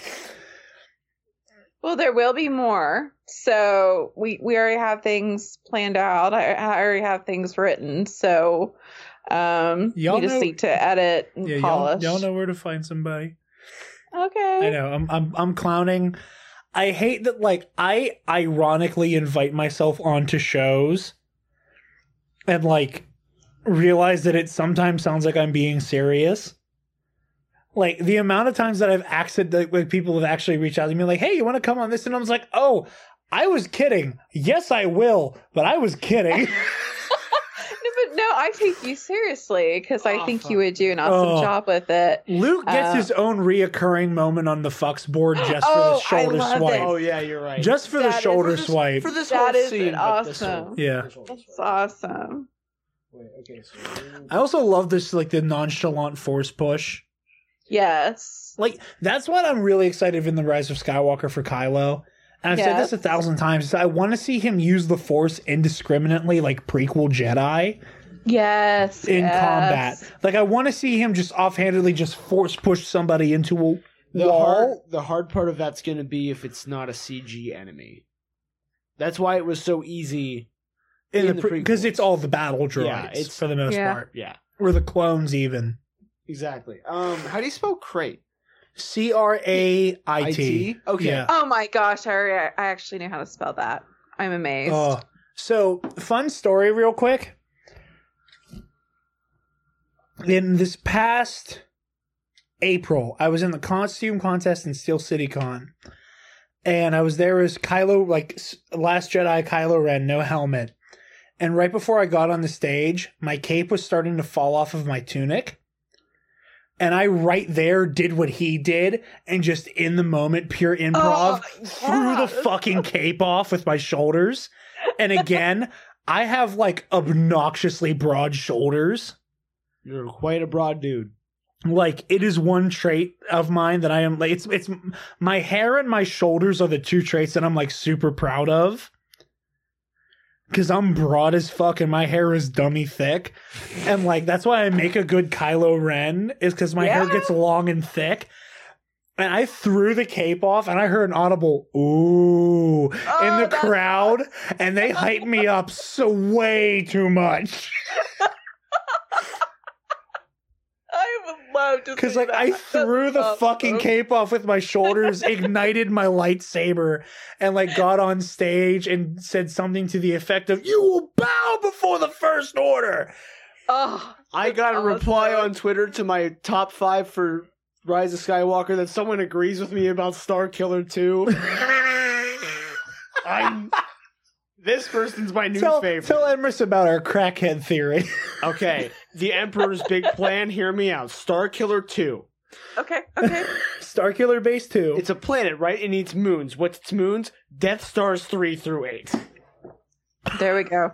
Well, there will be more. So we we already have things planned out. I, I already have things written. So um, Y'all we just know- need to edit and yeah, y'all, polish. y'all know where to find somebody. Okay. I know. I'm I'm I'm clowning. I hate that like I ironically invite myself onto shows and like realize that it sometimes sounds like I'm being serious. Like the amount of times that I've accident like people have actually reached out to me like, "Hey, you want to come on this?" and I was like, "Oh, I was kidding. Yes, I will, but I was kidding." No, I take you seriously because I Oh, think you would do an awesome Oh. job with it. Luke gets Uh, his own reoccurring moment on the fucks board just for Oh, the I shoulder love swipe. it. Oh yeah, you're right. Just for the shoulder for this, swipe. for this That whole is scene. but this awesome. whole- Yeah. That's awesome. Wait, okay, so I also love this like the nonchalant force push. Yes. Like that's what I'm really excited in the Rise of Skywalker for Kylo. And I've said this a thousand times. I want to see him use the Force indiscriminately, like prequel Jedi Yes. in yes. combat. Like I want to see him just offhandedly just force push somebody into a the wall. hard, the hard part of that's going to be if it's not a CG enemy. That's why it was so easy. in in the the because prequels. it's all the battle droids. Yeah, it's- for the most Yeah. part, Yeah, or the clones even. exactly. Um, how do you spell Crait? C R A I T. Okay. Yeah. Oh my gosh, I, I actually knew how to spell that. I'm amazed. Oh, so fun story, real quick. In this past April, I was in the costume contest in Steel City Con, and I was there as Kylo, like Last Jedi Kylo Ren, no helmet. And right before I got on the stage, my cape was starting to fall off of my tunic. And I right there did what he did and just in the moment, pure improv, Oh, threw the fucking cape off with my shoulders. And again, I have like obnoxiously broad shoulders. You're quite a broad dude. Like it is one trait of mine that I am like it's it's my hair and my shoulders are the two traits that I'm like super proud of. Cause I'm broad as fuck and my hair is dummy thick. And like that's why I make a good Kylo Ren, is because my hair gets long and thick. And I threw the cape off and I heard an audible ooh in Oh, the that's crowd and they hyped me up so way too much. I would love to Because like that. I threw the awesome. fucking cape off with my shoulders, ignited my lightsaber, and like got on stage and said something to the effect of "You will bow before the First Order." Oh, I got a reply awesome. on Twitter to my top five for Rise of Skywalker that someone agrees with me about Star Killer 2. I'm. This person's my new tell, favorite. tell Emrys about our crackhead theory. Okay, the Emperor's big plan. Hear me out. Star Killer Two. Okay, okay. Star Killer Base Two. It's a planet, right? It needs moons. What's its moons? Death Stars three through eight. there we go.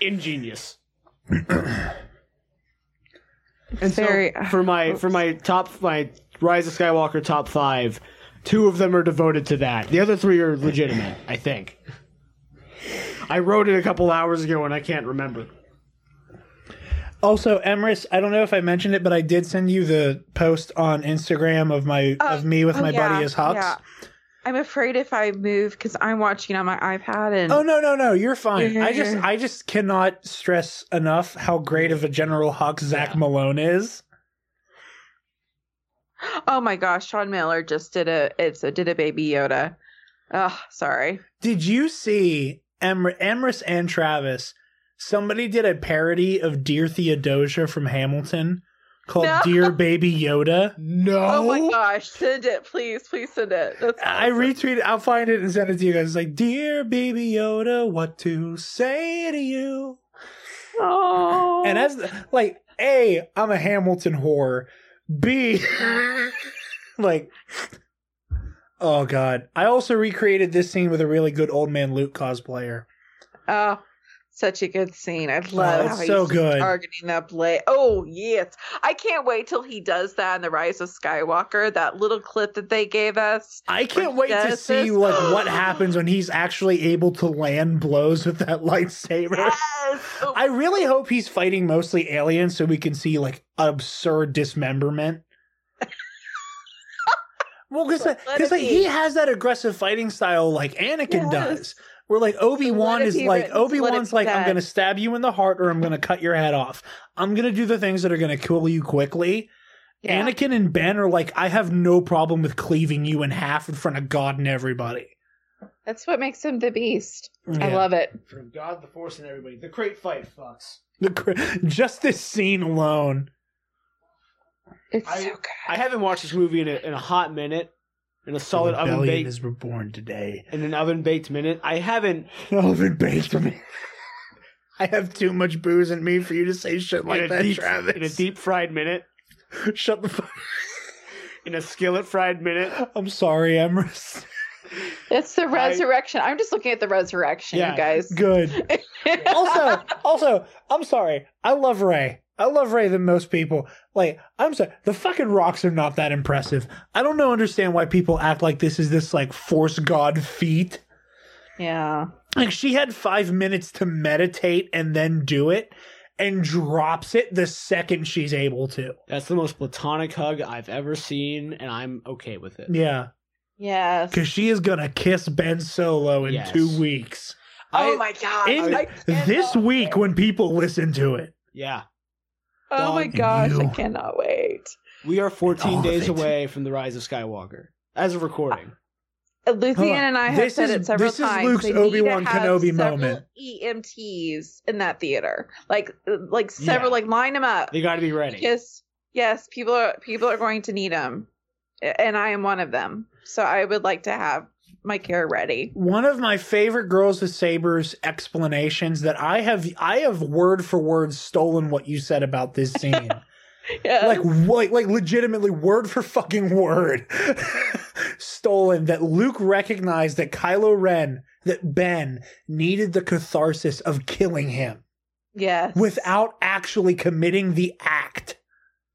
Ingenious. and Very- so for my uh, for my top my Rise of Skywalker top five, two of them are devoted to that. The other three are legitimate. I think. I wrote it a couple hours ago and I can't remember. also, Emrys. I don't know if I mentioned it, but I did send you the post on Instagram of my Oh, of me with oh, my yeah, buddy as Hux. yeah. I'm afraid if I move because I'm watching on my iPad and Oh no no no! You're fine. I just. I just cannot stress enough how great of a General Hux Zach Yeah. Malone is. Oh my gosh, Sean Miller just did a it's a did a baby Yoda. Oh, sorry. Did you see Emr- Emrys and Travis? Somebody did a parody of Dear Theodosia from Hamilton called No. Dear Baby Yoda. No. Oh my gosh, send it, please, please send it. That's I awesome. retweeted. I'll find it and send it to you guys. It's like, Dear Baby Yoda, what to say to you? Oh, And as like, a, I'm a Hamilton whore. B, like, oh god. I also recreated this scene with a really good old man Luke cosplayer. Oh, such a good scene. I oh, love Oh, how he's so good. targeting that blade. Oh yes, I can't wait till he does that in the Rise of Skywalker. That little clip that they gave us. I can't wait he to see like what happens when he's actually able to land blows with that lightsaber. Yes. Oh, I really hope he's fighting mostly aliens so we can see like absurd dismemberment. well, because like, he has that aggressive fighting style like Anakin Yes. does. Where like Obi Wan is like written, let Obi Wan's like be I'm gonna stab you in the heart or I'm gonna cut your head off. I'm gonna do the things that are gonna kill you quickly. yeah. Anakin and Ben are like I have no problem with cleaving you in half in front of God and everybody. That's what makes him the beast. I love it. From God, the Force, and everybody. The great fight, fucks. The cr- just this scene alone. It's I- so good. I haven't watched this movie in a, in a hot minute, in a solid oven Rebellion baked, is reborn today. in an oven baked minute. I haven't Oven baked me. I have too much booze in me for you to say shit like that, deep Travis. in a deep fried minute, Shut the fuck. in a skillet fried minute. I'm sorry, Emrys. It's the resurrection. I'm just looking at the resurrection, Yeah. you guys. Good. Also, also, I'm sorry. I love Rey. I love Rey than most people. Like, I'm sorry. The fucking rocks are not that impressive. I don't know. Understand why people act like this is this like force god feat. yeah. Like she had five minutes to meditate and then do it, and drops it the second she's able to. That's the most platonic hug I've ever seen, and I'm okay with it. Yeah, Yes. because she is gonna kiss Ben Solo in Yes. two weeks. oh I- my god. In I this week, wait. when people listen to it, Yeah, Oh my Dog gosh, I cannot wait. we are 14 days away from the rise of Skywalker as of recording. Uh, Hold Lucian and I have This said is- it several times. this is. Luke's They need to Obi-Wan have Kenobi moment. EMTs in that theater, like, uh, like several, Yeah. like line them up. They got to be ready. Because yes, people are people are going to need them, and I am one of them. So I would like to have my care ready. one of my favorite girls with sabers explanations that I have I have word for word stolen what you said about this scene. Yes. like like like legitimately word for fucking word stolen that Luke recognized that Kylo Ren that Ben needed the catharsis of killing him yes, without actually committing the act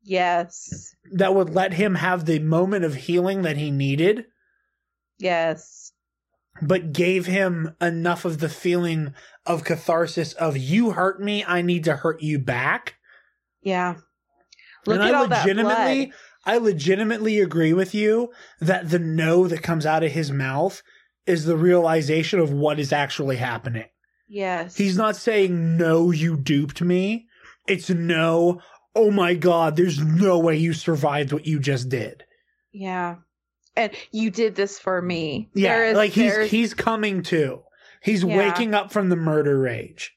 yes, that would let him have the moment of healing that he needed yes, but gave him enough of the feeling of catharsis of you hurt me I need to hurt you back yeah. Look and at I all that legitimately, blood. I legitimately agree with you that the no that comes out of his mouth is the realization of what is actually happening. Yes, He's not saying no, you duped me. It's no, oh my god, there's no way you survived what you just did. Yeah, and you did this for me. Yeah, is- like he's there's- he's coming to. He's Yeah. waking up from the murder rage.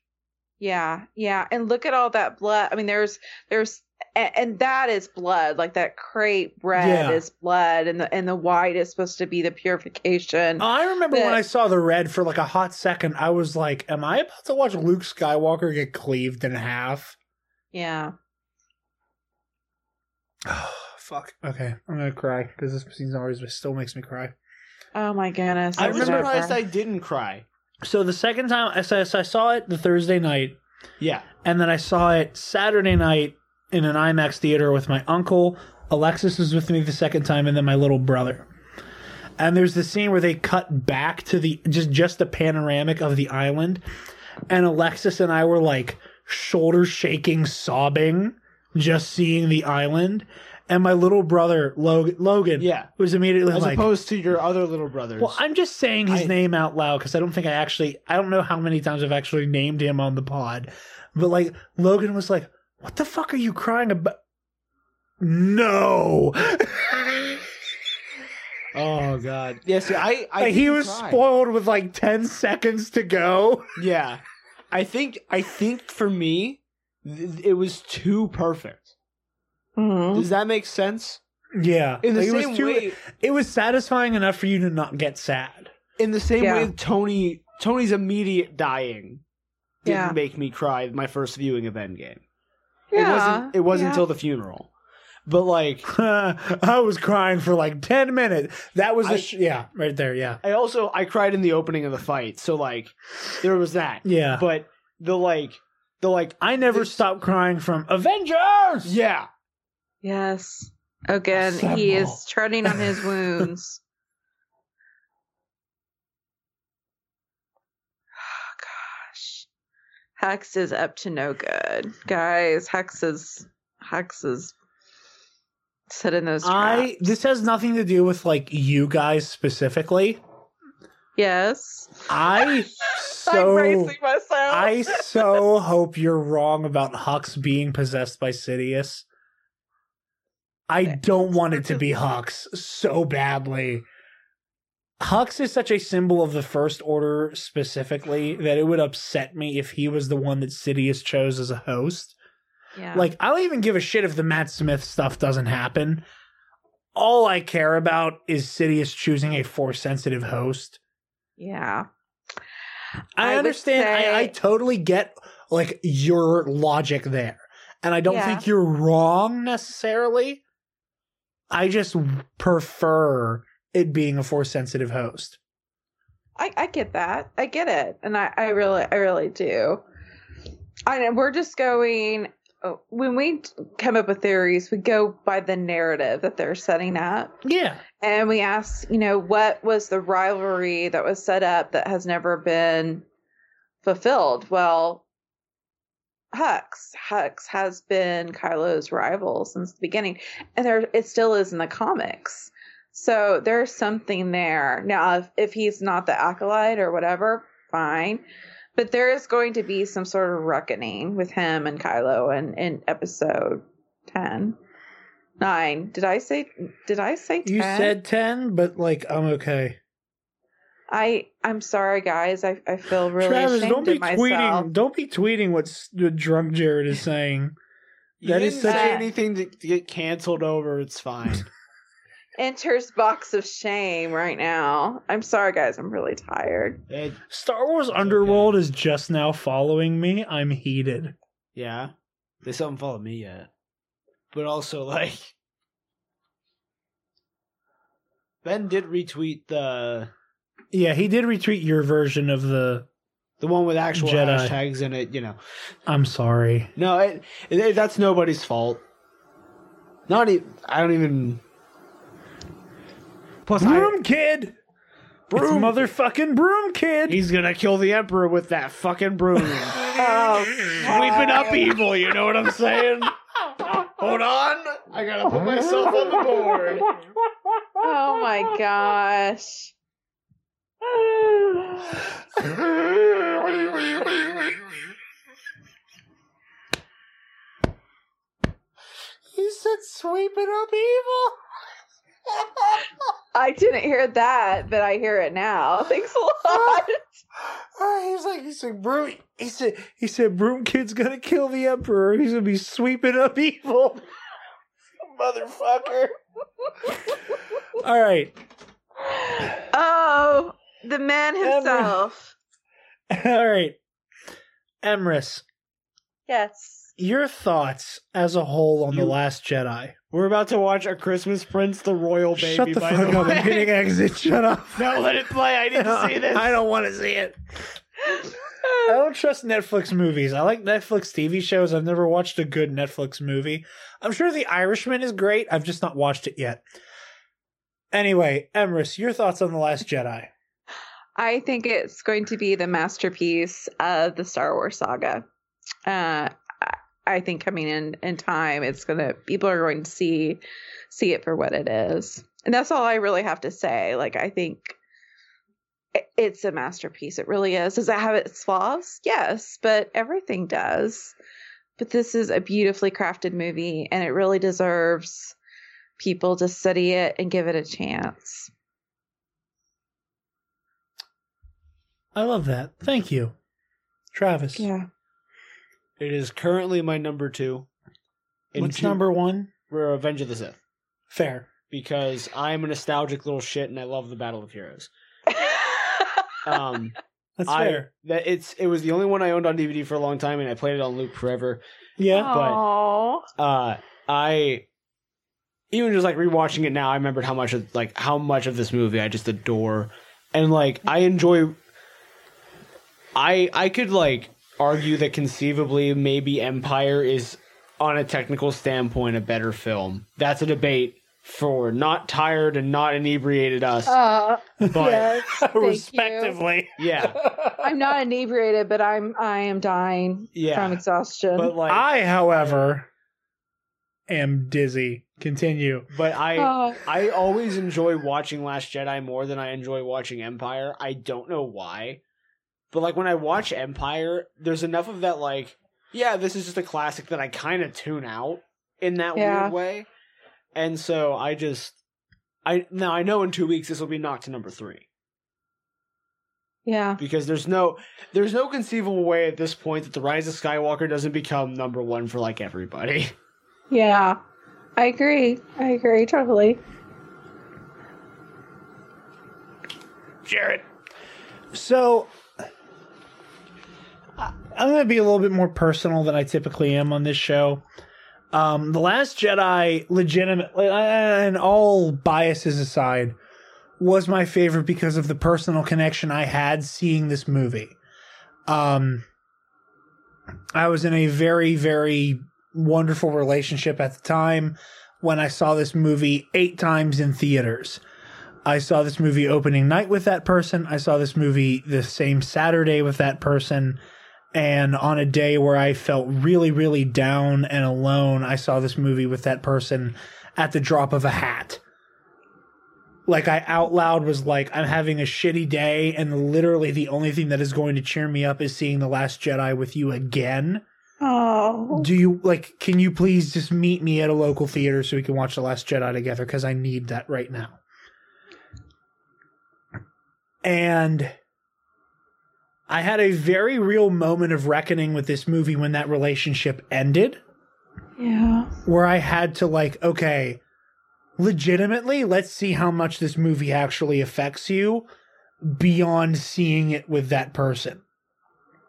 Yeah, yeah, and look at all that blood. I mean, there's there's and, and that is blood. Like that crepe red Yeah. is blood, and the and the white is supposed to be the purification. I remember when I saw the red for like a hot second, I was like, am I about to watch Luke Skywalker get cleaved in half? yeah, Fuck. Okay, I'm gonna cry because this scene always still makes me cry. Oh my goodness! I I was remember- surprised I didn't cry. So the second time I saw, so I saw it the Thursday night, Yeah, and then I saw it Saturday night in an IMAX theater with my uncle. Alexis was with me the second time, and then my little brother. And there's the scene where they cut back to the just just a panoramic of the island, and Alexis and I were like shoulder shaking, sobbing, just seeing the island. And my little brother Logan, Logan Yeah. was immediately like as like, opposed to your other little brothers. Well, I'm just saying his I- name out loud because I don't think I actually, I don't know how many times I've actually named him on the pod. But like, Logan was like, What the fuck are you crying about? No. oh god. Yeah, see, I, I Like, he was cry. spoiled with like 10 seconds to go. Yeah, I think I think for me, th- it was too perfect. Mhm. Does that make sense? Yeah. In the Like, it was same too- way, It was satisfying enough for you to not get sad. in the same Yeah. way, Tony Tony's immediate dying didn't Yeah. make me cry. My first viewing of Endgame. It Yeah, wasn't. It wasn't yeah. until the funeral. But like, I was crying for like 10 minutes. That was the I- sh- yeah, right there, yeah. I also I cried in the opening of the fight, so like, there was that. Yeah. But the like, the like, I never This- stopped crying from Avengers. yeah, Yes. Again, he is treading on his wounds. oh, gosh. Hux is up to no good. Guys, Hux is Hux is setting those traps. I this has nothing to do with like you guys specifically. yes. I so myself. I so hope you're wrong about Hux being possessed by Sidious. I don't want it to be Hux so badly. Hux is such a symbol of the First Order specifically that it would upset me if he was the one that Sidious chose as a host. yeah. Like, I don't even give a shit if the Matt Smith stuff doesn't happen. All I care about is Sidious choosing a force sensitive host. yeah. I, I understand. I, I totally get like your logic there, and I don't Yeah. think you're wrong necessarily. I just prefer it being a force sensitive host. I, I get that. I get it. And I, I really I really do. I know we're just going oh, when we come up with theories, we go by the narrative that they're setting up. Yeah, And we ask, you know, what was the rivalry that was set up that has never been fulfilled? Well, Hux. Hux has been Kylo's rival since the beginning. And there it still is in the comics. So there's something there. Now if, if he's not the acolyte or whatever, fine. But there is going to be some sort of reckoning with him and Kylo in, in episode ten. Nine. Did I say did I say 10? you said ten, but like I'm okay. I I'm sorry, guys. I I feel really Travis, ashamed don't be of myself. tweeting. Don't be tweeting what s- what drunk Jared is saying. you That didn't is such say a- anything to, to get canceled over. It's fine. Enters box of shame right now. I'm sorry, guys. I'm really tired. It- Star Wars Underworld is just now following me. I'm heated. yeah, they still haven't followed me yet. But also, like, Ben did retweet the Yeah, he did retweet your version of the. the one with actual Jedi. hashtags in it. You know, I'm sorry. no, it, it, that's nobody's fault. Not even. I don't even. Plus, I, Broom Kid. Broom it's motherfucking Broom Kid. he's gonna kill the emperor with that fucking broom. Oh, Sweeping up evil. You know what I'm saying? Hold on, I gotta put myself on the board. oh my gosh. He said sweeping up evil. I didn't hear that, but I hear it now. Thanks a lot. Uh, he's like, he said, Broom. He said, he said, Broom Kid's gonna kill the Emperor. He's gonna be sweeping up evil. Motherfucker. All right. Oh, the man himself. All right. Emrys, Yes. your thoughts as a whole on The Last Jedi. We're about to watch a Christmas Prince, the royal baby. Shut the by fuck the up. way. I'm hitting exit. Shut up. No, let it play. I need to see this. I don't want to see it. I don't trust Netflix movies. I like Netflix TV shows. I've never watched a good Netflix movie. I'm sure The Irishman is great. I've just not watched it yet. Anyway, Emrys, your thoughts on The Last Jedi? I think it's going to be the masterpiece of the Star Wars saga. Uh, I- think coming in in time, it's gonna people are going to see see it for what it is, and that's all I really have to say. Like I think it- it's a masterpiece. It really is. Does it have its flaws? Yes, but everything does. But this is a beautifully crafted movie, and it really deserves people to study it and give it a chance. I love that. Thank you. Travis. Yeah. It is currently my number two. In What's two- number one? We're Revenge of the Sith Fair. because I'm a nostalgic little shit and I love the Battle of Heroes. Um, That's I fair. that it's it was the only one I owned on DVD for a long time and I played it on loop forever. Yeah. Aw. Uh, I even just like rewatching it now, I remembered how much of like how much of this movie I just adore, and like I enjoy. I I could like argue that conceivably maybe Empire is on a technical standpoint a better film. That's a debate for not tired and not inebriated us. Uh, but yes, thank you. respectively. yeah, I'm not inebriated, but I'm I am dying Yeah. from exhaustion. but like I, however, am dizzy. Continue. but I oh, I always enjoy watching Last Jedi more than I enjoy watching Empire. I don't know why. But like when I watch Empire, there's enough of that like, yeah, this is just a classic that I kind of tune out in that Yeah. weird way. And so I just I now I know in 2 weeks this will be knocked to number 3 yeah. because there's no there's no conceivable way at this point that the Rise of Skywalker doesn't become number 1 for like everybody. Yeah. I agree. I agree totally. Jared. So I- I'm going to be a little bit more personal than I typically am on this show. Um, the Last Jedi, legitimately, and all biases aside, was my favorite because of the personal connection I had seeing this movie. Um, I was in a very, very wonderful relationship at the time when I saw this movie eight times in theaters. I saw this movie opening night with that person. I saw this movie the same Saturday with that person. And on a day where I felt really, really down and alone, I saw this movie with that person at the drop of a hat. Like I out loud was like, I'm having a shitty day, and literally the only thing that is going to cheer me up is seeing The Last Jedi with you again. Oh. Do you like can you please just meet me at a local theater so we can watch The Last Jedi together? Because I need that right now. And I had a very real moment of reckoning with this movie when that relationship ended, Yeah. where I had to, like, okay, legitimately, let's see how much this movie actually affects you beyond seeing it with that person.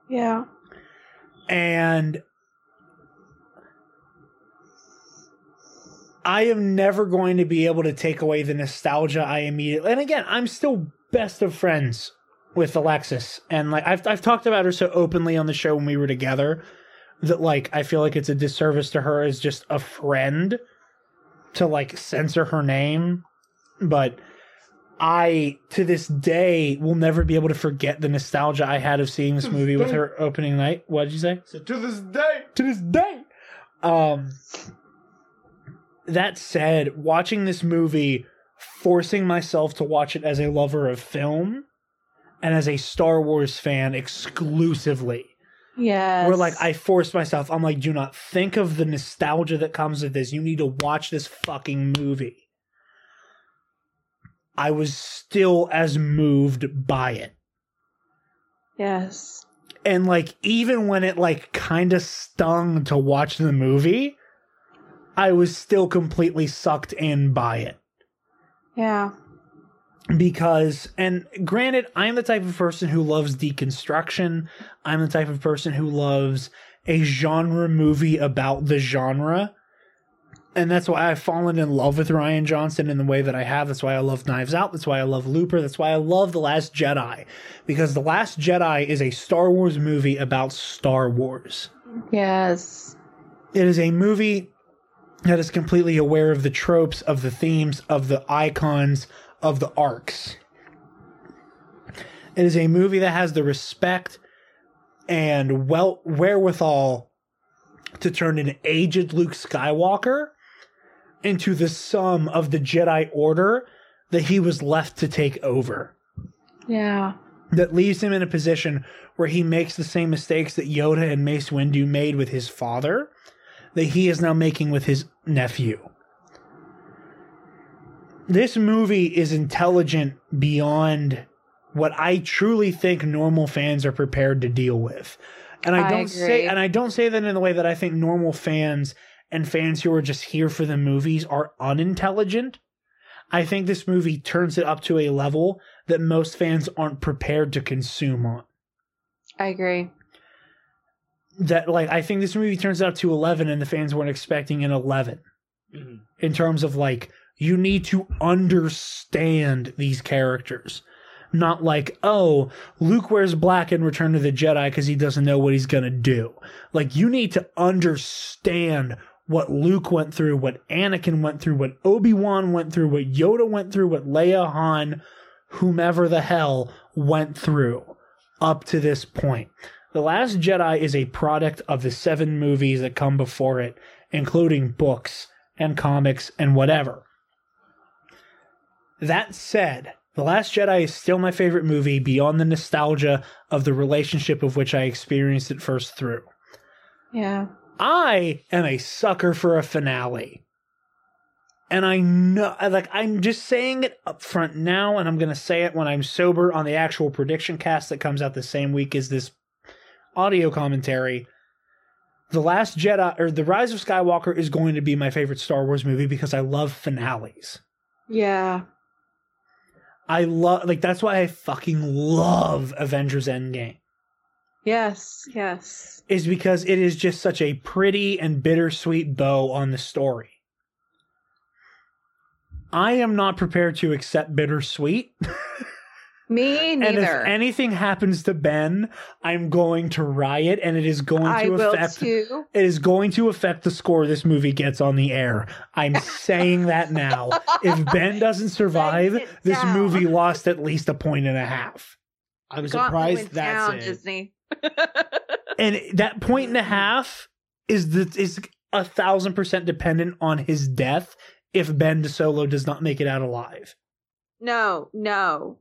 Yeah. And I am never going to be able to take away the nostalgia I immediately. And again, I'm still best of friends with Alexis, and like I've I've talked about her so openly on the show when we were together that like I feel like it's a disservice to her as just a friend to like censor her name, but. I to this day will never be able to forget the nostalgia I had of seeing this movie with her opening night. What did you say? So to this day, To this day. Um that said, watching this movie, forcing myself to watch it as a lover of film and as a Star Wars fan exclusively. Yes. Where like I forced myself, I'm like, do not think of the nostalgia that comes with this. You need to watch this fucking movie. I was still as moved by it. Yes. And like even when it like kind of stung to watch the movie, I was still completely sucked in by it. Yeah. Because and granted i'm the type of person who loves deconstruction. I'm the type of person who loves a genre movie about the genre. And that's why i've fallen in love with Rian Johnson in the way that i have. That's why i love knives out. That's why i love looper. That's why i love the last jedi. Because the last jedi is a star wars movie about star wars. Yes. it is a movie that is completely aware of the tropes, of the themes, of the icons, of the arcs. It is a movie that has the respect and well wherewithal to turn an aged Luke Skywalker into the sum of the Jedi Order that he was left to take over Yeah. that leaves him in a position where he makes the same mistakes that Yoda and Mace Windu made with his father, that he is now making with his nephew. This movie is intelligent beyond what I truly think normal fans are prepared to deal with. And I I don't say and I don't say that in the way that I think normal fans and fans who are just here for the movies are unintelligent. I think this movie turns it up to a level that most fans aren't prepared to consume on. I agree. That like I think this movie turns out to 11 and the fans weren't expecting an 11. Mhm. in terms of like you need to understand these characters. Not like, oh, Luke wears black in Return of the Jedi because he doesn't know what he's going to do. Like, you need to understand what Luke went through, what Anakin went through, what Obi Wan went through, what Yoda went through, what Leia, Han, whomever the hell went through up to this point. The Last Jedi is a product of the seven movies that come before it, including books and comics and whatever. That said, The Last Jedi is still my favorite movie beyond the nostalgia of the relationship of which I experienced it first through. Yeah. I am a sucker for a finale. And I know, like, I'm just saying it up front now, and I'm going to say it when I'm sober on the actual prediction cast that comes out the same week as this audio commentary. The Last Jedi, or The Rise of Skywalker, is going to be my favorite Star Wars movie because I love finales. Yeah. I love, like, that's why I fucking love Avengers Endgame. Yes. Yes. is because it is just such a pretty and bittersweet bow on the story. I am not prepared to accept bittersweet. Me neither. and if anything happens to Ben, I'm going to riot and it is going I to will affect too. it is going to affect the score this movie gets on the air. I'm saying that now. If Ben doesn't survive, this down. movie lost at least a point and a half. I'm Gauntlet surprised that's down, it. Disney. and that point and a half is the is a thousand percent dependent on his death if Ben DeSolo does not make it out alive. No, no.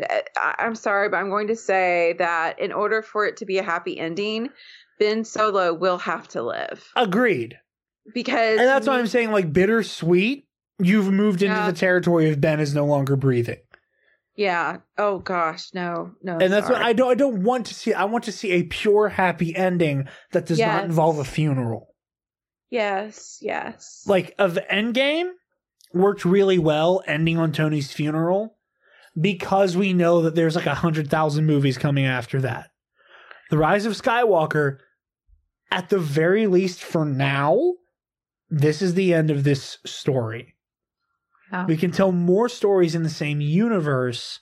I- I'm sorry, but I'm going to say that in order for it to be a happy ending, Ben Solo will have to live Agreed. because And that's why I'm saying like bittersweet. You've moved into Yeah. the territory of Ben is no longer breathing. Yeah. Oh gosh, no, no. And that's what. I don't I don't want to see. I want to see a pure happy ending that does not involve a funeral. Yes, yes. like of Endgame worked really well ending on Tony's funeral because we know that there's like a hundred thousand movies coming after that. The Rise of Skywalker, at the very least for now, this is the end of this story. We can tell more stories in the same universe,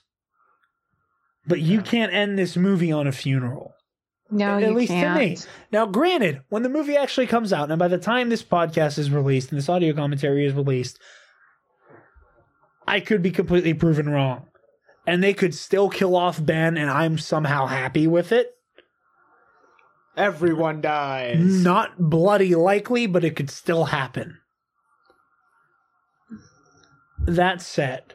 but you can't end this movie on a funeral. no, at you least to can't. me. Now, granted, when the movie actually comes out, and by the time this podcast is released and this audio commentary is released, I could be completely proven wrong. And they could still kill off Ben, and I'm somehow happy with it. Everyone dies. Not bloody likely, but it could still happen. That said,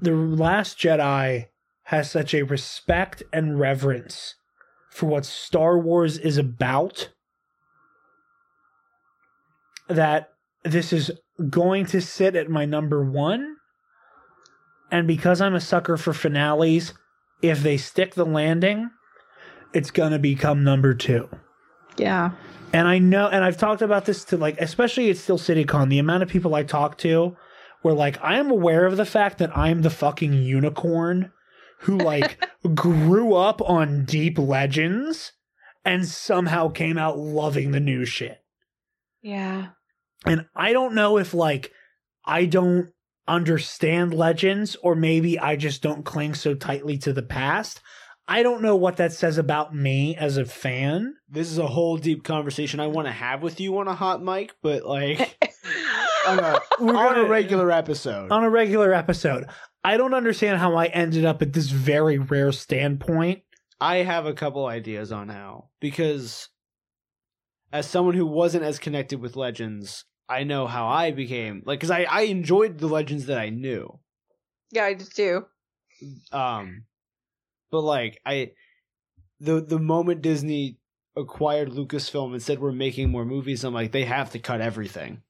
The Last Jedi has such a respect and reverence for what Star Wars is about that this is going to sit at my number one. And because I'm a sucker for finales, if they stick the landing, it's going to become number two. Yeah. And I know, and I've talked about this to like, especially at Steel City Con, the amount of people I talk to where like, I am aware of the fact that I'm the fucking unicorn who like grew up on deep legends and somehow came out loving the new shit. Yeah. And I don't know if like I don't understand legends or maybe I just don't cling so tightly to the past. I don't know what that says about me as a fan. This is a whole deep conversation I want to have with you on a hot mic, but like on a, We're on a gonna- regular episode. on a regular episode. I don't understand how I ended up at this very rare standpoint. I have a couple ideas on how because as someone who wasn't as connected with legends, I know how I became like because I I enjoyed the legends that I knew. yeah, I did too. Um, but like I, the the moment Disney acquired Lucasfilm and said we're making more movies, I'm like they have to cut everything.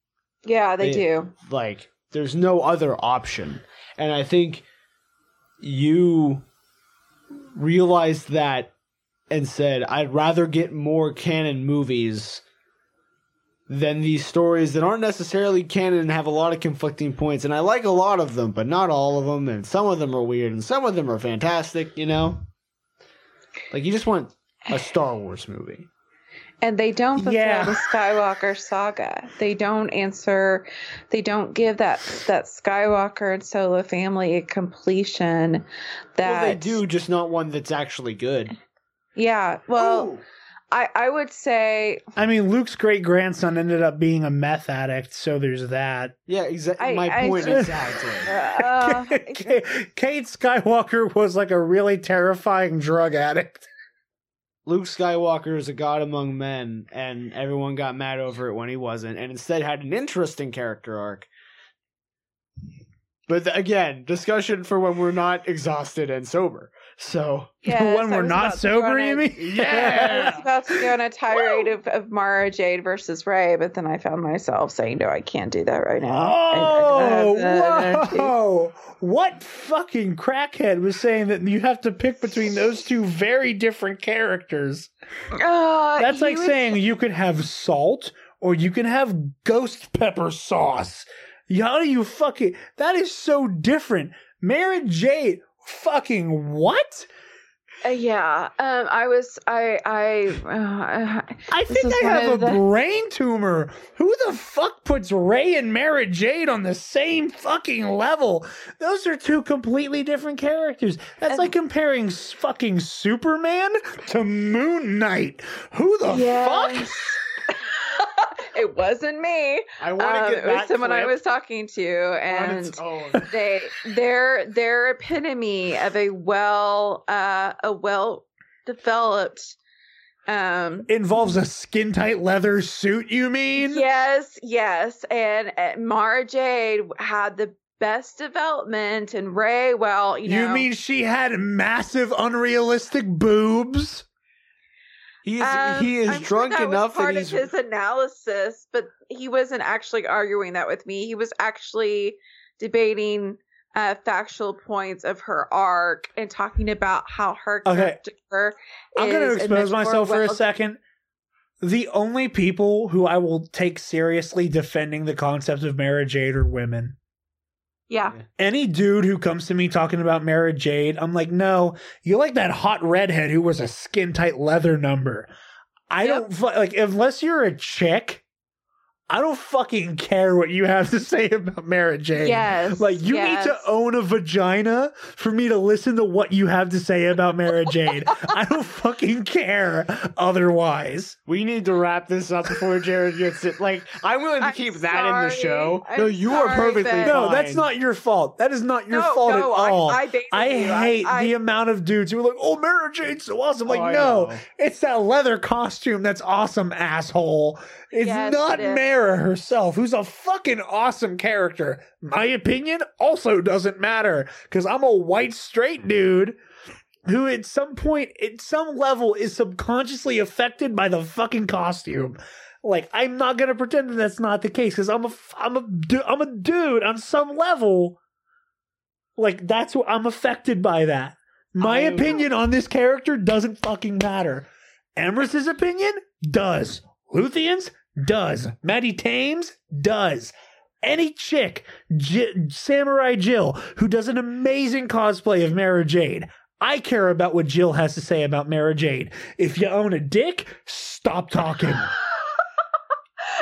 Yeah, they They- do. Like there's no other option, and I think you realized that and said I'd rather get more canon movies than these stories that aren't necessarily canon and have a lot of conflicting points. And I like a lot of them, but not all of them. And some of them are weird and some of them are fantastic, you know? Like, you just want a Star Wars movie. and they don't fulfill Yeah. the Skywalker saga. They don't answer. They don't give that that Skywalker and Solo family a completion. That Well, they do, just not one that's actually good. Yeah. Well, I I would say I mean, Luke's great grandson ended up being a meth addict, so there's that. Yeah, exactly. I- My I- point exactly. uh, Cade Cade Skywalker was like a really terrifying drug addict. Luke Skywalker is a god among men, and everyone got mad over it when he wasn't, and instead had an interesting character arc. But th- again, discussion for when we're not exhausted and sober. So yes, when I we're not sober, you mean? I yeah, was about to go on a tirade of, of Mara Jade versus Rey, but then I found myself saying, "No, I can't do that right now." Oh, I- I- I- whoa! What fucking crackhead was saying that you have to pick between those two very different characters? Uh, That's like saying you can have salt or you can have ghost pepper sauce. How do you fucking? That is so different. Mara Jade, fucking what? Uh, yeah. Um, I was. I. I. Uh, I think I have a the- brain tumor. Who the fuck puts Rey and Mara Jade on the same fucking level? Those are two completely different characters. That's And- like comparing fucking Superman to Moon Knight. Who the fuck? it wasn't me. I want to Um, get it was someone I was talking to, and they they're they're epitome of a well uh a well developed um Involves a skin tight leather suit, you mean? yes yes and uh, Mara Jade had the best development and Rey well you know mean she had massive, unrealistic boobs? He is um, he is I'm sure drunk that enough part that he's of his analysis but he wasn't actually arguing that with me he was actually debating uh, factual points of her arc and talking about how her Okay. character I'm going to expose myself for a second. The only people who I will take seriously defending the concept of Mara Jade are women. Yeah. Any dude who comes to me talking about Mara Jade, I'm like, no, you like that hot redhead who wears a skin tight leather number. I Yep. don't like unless you're a chick. I don't fucking care what you have to say about Mara Jade. Yes. Like you yes. need to own a vagina for me to listen to what you have to say about Mara Jade. I don't fucking care otherwise. We need to wrap this up before Jared gets it. Like, I'm willing to I'm keep that in the show. I'm no, you are perfectly Ben. fine. No, that's not your fault. That is not your No, fault no, at I- all. I I. I- hate I- the amount of dudes who are like, "Oh, Mara Jade's so awesome." Like, Oh, no, know. it's that leather costume that's awesome, asshole. It's Yes, not it is. Mara herself, who's a fucking awesome character. My opinion also doesn't matter because I'm a white straight dude who, at some point, at some level, is subconsciously affected by the fucking costume. Like, I'm not gonna pretend that that's not the case because I'm a, I'm a, I'm a dude on some level. Like, that's what I'm affected by that. My I- opinion on this character doesn't fucking matter. Emrys's opinion does. Luthien's does. Maddie Tames does. Any chick, J- Samurai Jill, who does an amazing cosplay of Mara Jade. I care about what Jill has to say about Mara Jade. If you own a dick, stop talking.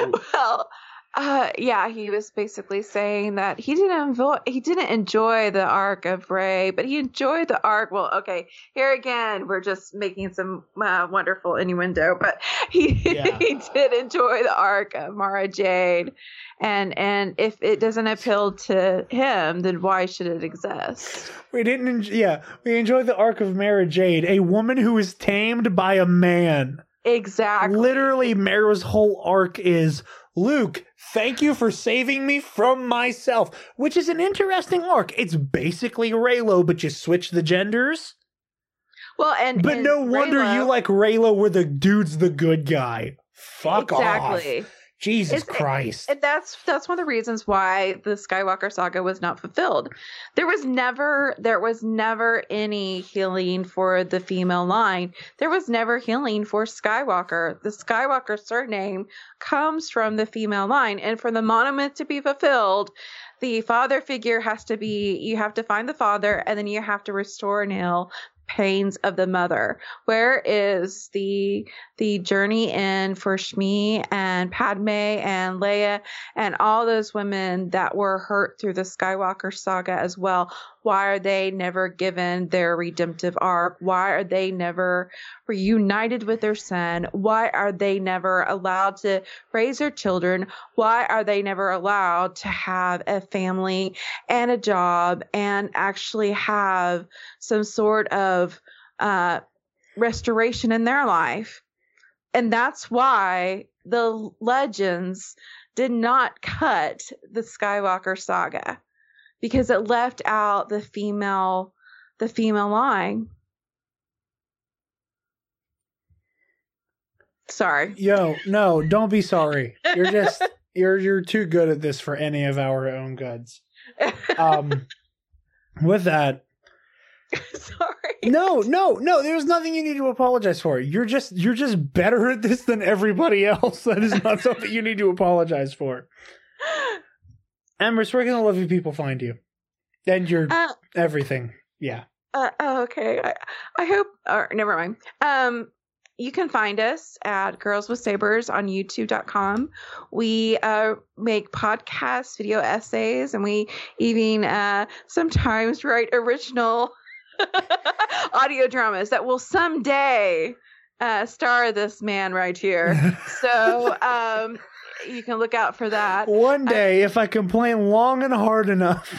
well, uh, yeah, he was basically saying that he didn't enjoy he didn't enjoy the arc of Rey, but he enjoyed the arc. Well, okay, here again, we're just making some uh, wonderful innuendo, but he Yeah. he did enjoy the arc of Mara Jade, and and if it doesn't appeal to him, then why should it exist? We didn't, en- yeah, we enjoyed the arc of Mara Jade, a woman who is tamed by a man. Exactly. Literally, Mara's whole arc is Luke, thank you for saving me from myself, which is an interesting arc. It's basically Reylo, but you switch the genders. Well, and But and no wonder Reylo- you like Reylo where the dude's the good guy. Fuck off. exactly. off. Jesus It's- Christ. And that's that's one of the reasons why the Skywalker saga was not fulfilled. There was never there was never any healing for the female line. There was never healing for Skywalker. The Skywalker surname comes from the female line and for the monument to be fulfilled, the father figure has to be you have to find the father and then you have to restore heal pains of the mother? Where is the the journey in for Shmi and Padme and Leia and all those women that were hurt through the Skywalker saga as well? Why are they never given their redemptive arc? Why are they never reunited with their son? Why are they never allowed to raise their children? Why are they never allowed to have a family and a job and actually have some sort of uh, restoration in their life? And that's why the legends did not cut the Skywalker saga because it left out the female the female line. Sorry. Yo, no, don't be sorry. You're just you're you're too good at this for any of our own goods. Um with that, Sorry. no, no, no, there's nothing you need to apologize for. You're just you're just better at this than everybody else. That is not something you need to apologize for. Emrys, where can the lovely people find you? And your Uh, everything. Yeah. Uh, oh, okay. I, I hope. Or never mind. Um, you can find us at Girls with Sabers on YouTube.com. We uh, make podcasts, video essays, and we even uh, sometimes write original audio dramas that will someday uh, star this man right here. So um, you can look out for that. One day, if I complain long and hard enough,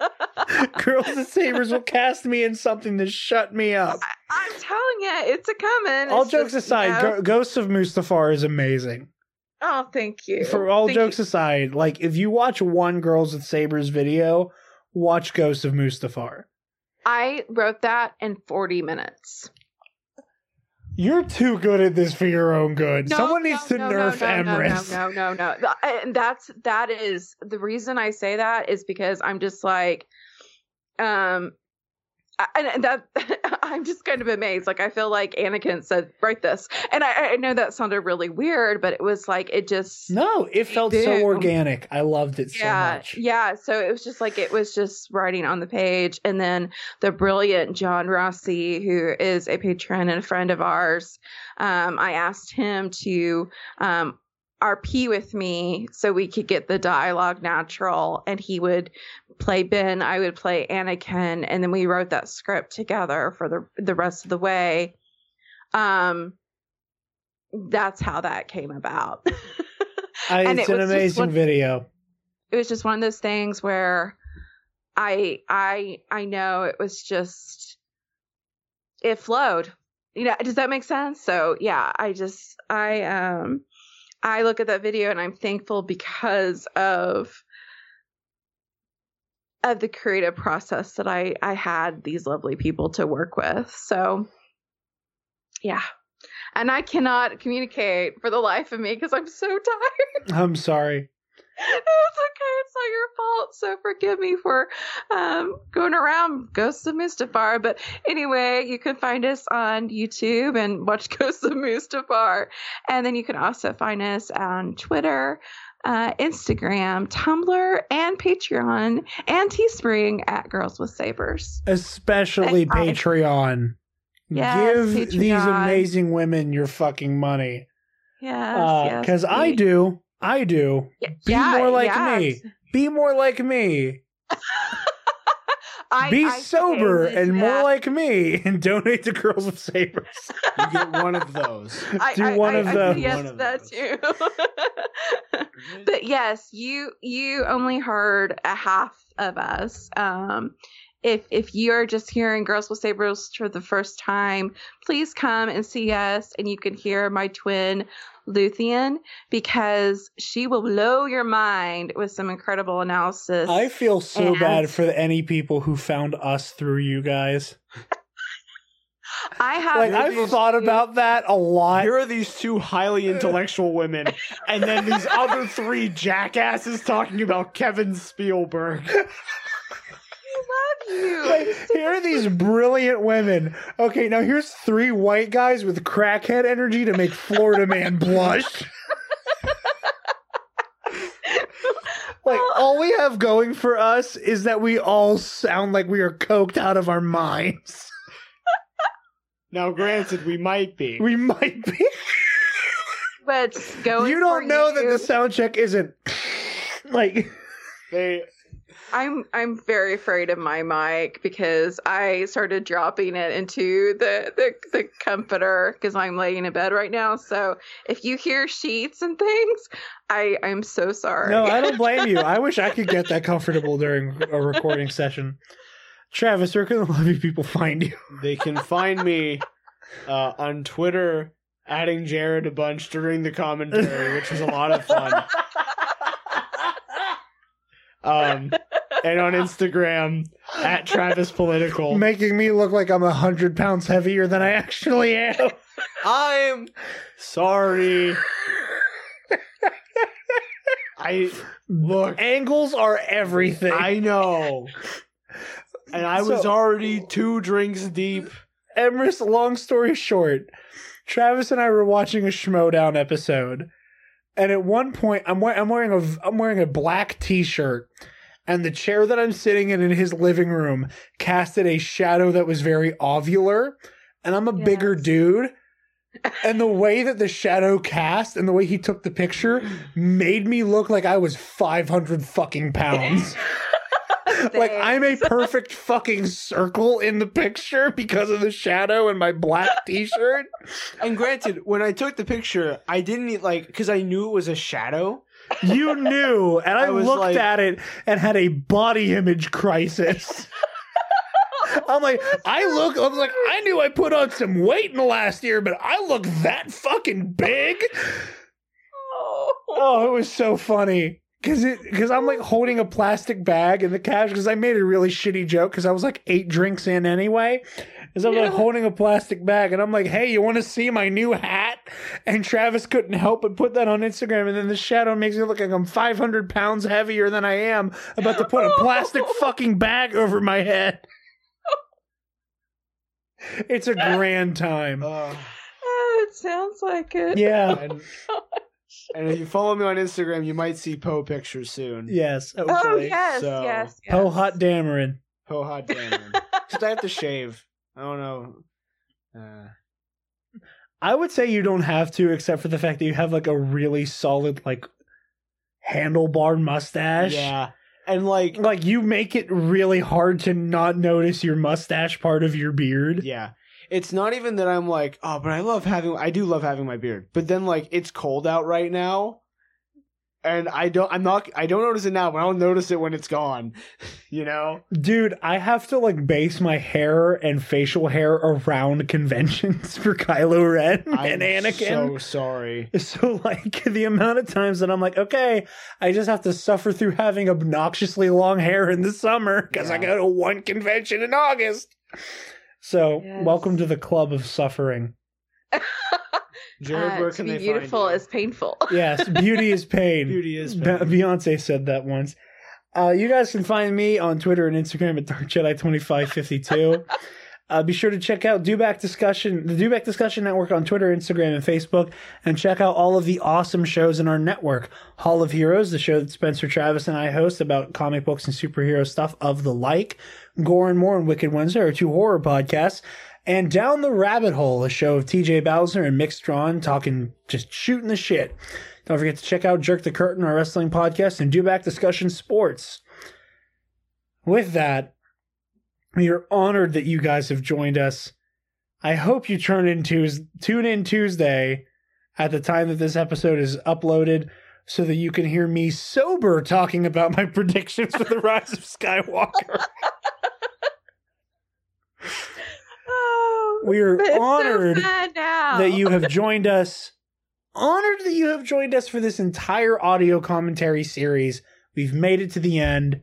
Girls and Sabers will cast me in something to shut me up. I'm telling you, it's a coming. All It's jokes just, aside, you know- Ghosts of Mustafar is amazing. Oh, thank you. For all Thank jokes you. aside, like if you watch one Girls with Sabers video, watch Ghosts of Mustafar. I wrote that in 40 minutes. You're too good at this for your own good. No, Someone no, needs to no, nerf no, no, Emrys. No, no, no, no. And that's that is the reason I say that is because I'm just like, um, I- and that I'm just kind of amazed. Like I feel like Anakin said, "Write this," and I, I know that sounded really weird, but it was like it just No, it felt so organic. I loved it so yeah, much. yeah. So it was just like it was just writing on the page, and then the brilliant John Rossi, who is a patron and a friend of ours, um, I asked him to um, RP with me so we could get the dialogue natural, and he would play Ben, I would play Anakin, and then we wrote that script together for the the rest of the way. Um, that's how that came about. I, it's it an amazing one- video. it was just one of those things where I I I know it was just it flowed. You know, does that make sense? So yeah, I just I um I look at that video and I'm thankful because of of the creative process that I I had these lovely people to work with. So yeah. And I cannot communicate for the life of me because I'm so tired I'm sorry. it's okay. It's not your fault. So forgive me for um, going around Ghosts of Mustafar. But anyway, you can find us on YouTube and watch Ghosts of Mustafar. And then you can also find us on Twitter, uh, Instagram, Tumblr, and Patreon and Teespring at Girls with Sabers. Especially I- Patreon. Yes, Give these amazing women your fucking money. Yes. Because yes, Uh, I do. I do. Yeah, Be more like yes. me. Be more like me. I, Be I sober and do more that. like me and donate to Girls with Sabers. You get one of those. I, Do one I, of I those. said yes One of that those. too. but yes, you you only heard a half of us. Um, if if you are just hearing Girls with Sabers for the first time, please come and see us, and you can hear my twin Luthien because she will blow your mind with some incredible analysis. I feel so And- bad for any people who found us through you guys. I have Like I've thought about that a lot. Here are these two highly intellectual women, and then these other three jackasses talking about Kevin Spielberg. love you. Like, here are these brilliant women. Okay, now here's three white guys with crackhead energy to make Florida man blush. like oh. all we have going for us is that we all sound like we are coked out of our minds. Now, granted, we might be. We might be. But going you don't for know that the sound check isn't like They, I'm I'm very afraid of my mic because I started dropping it into the the, the comforter because I'm laying in bed right now. So if you hear sheets and things, I I'm so sorry. No, I don't blame you. I wish I could get that comfortable during a recording session. Travis, where can the lovely people find you? they can find me uh, on Twitter, adding Jared a bunch during the commentary, which was a lot of fun. Um, and on Instagram at Travis Political. Making me look like I'm a hundred pounds heavier than I actually am. I'm sorry. I look. Angles are everything. I know. And I was already two drinks deep. Emrys, long story short, Travis and I were watching a Schmoedown episode, and at one point, I'm, we- I'm wearing a I'm wearing a black T-shirt, and the chair that I'm sitting in in his living room casted a shadow that was very ovular, and I'm a bigger dude. And the way that the shadow cast and the way he took the picture made me look like I was 500 fucking pounds. like I'm a perfect fucking circle in the picture because of the shadow and my black t-shirt. And granted, when I took the picture, I didn't like because I knew it was a shadow. You knew, and I, I looked like- at it and had a body image crisis. I'm like, I look, I was like, I knew I put on some weight in the last year, but I look that fucking big. Oh. Oh, it was so funny. Cause it, cause I'm like holding a plastic bag in the cash. Cause I made a really shitty joke. Cause I was like eight drinks in anyway. Cause I'm like holding a plastic bag, and I'm like, "Hey, you want to see my new hat?" And Travis couldn't help but put that on Instagram. And then the shadow makes me look like I'm 500 pounds heavier than I am, about to put a plastic fucking bag over my head. It's a grand time. Uh, Oh, it sounds like it. Yeah. and, and if you follow me on Instagram, you might see Poe pictures soon. Yes. Oh yes, So- yes, yes. Poe hot dammering. Poe hot damn. Just I have to shave. I don't know. Uh, I would say you don't have to, except for the fact that you have like a really solid like handlebar mustache. yeah, and like Like you make it really hard to not notice your mustache part of your beard. Yeah. It's not even that I'm like, oh, but I love having I do love having my beard. But then like it's cold out right now. And I don't I'm not I don't notice it now, but I'll notice it when it's gone. you know? Dude, I have to like base my hair and facial hair around conventions for Kylo Ren I'm and Anakin. so sorry. So like the amount of times that I'm like, okay, I just have to suffer through having obnoxiously long hair in the summer because I Yeah. go to one convention in August. So Yes. welcome to the club of suffering. Jared, Uh, where to can be they beautiful find is painful. Yes, beauty is pain. Beauty is Be- pain. Beyonce said that once. Uh, you guys can find me on Twitter and Instagram at Dark Jedi twenty five fifty two. Uh, be sure to check out Dewback Discussion, the Dewback Discussion Network on Twitter, Instagram, and Facebook, and check out all of the awesome shows in our network. Hall of Heroes, the show that Spencer Travis and I host about comic books and superhero stuff of the like. Gore and More and Wicked Wednesday are two horror podcasts. And Down the Rabbit Hole, a show of TJ Bowser and Mick Strawn talking, just shooting the shit. Don't forget to check out Jerk the Curtain, our wrestling podcast, and Dewback Discussion Sports. With that, we are honored that you guys have joined us. I hope you turn in tune in Tuesday at the time that this episode is uploaded so that you can hear me sober talking about my predictions for the Rise of Skywalker. We are honored so that you have joined us. Honored that you have joined us for this entire audio commentary series. We've made it to the end.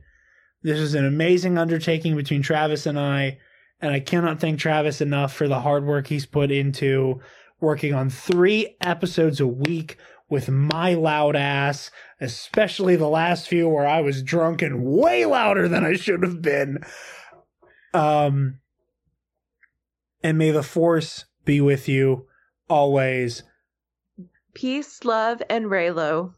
This is an amazing undertaking between Travis and I, and I cannot thank Travis enough for the hard work he's put into working on three episodes a week with my loud ass, especially the last few where I was drunk and way louder than I should have been. Um, and may the force be with you always. Peace, love, and Reylo.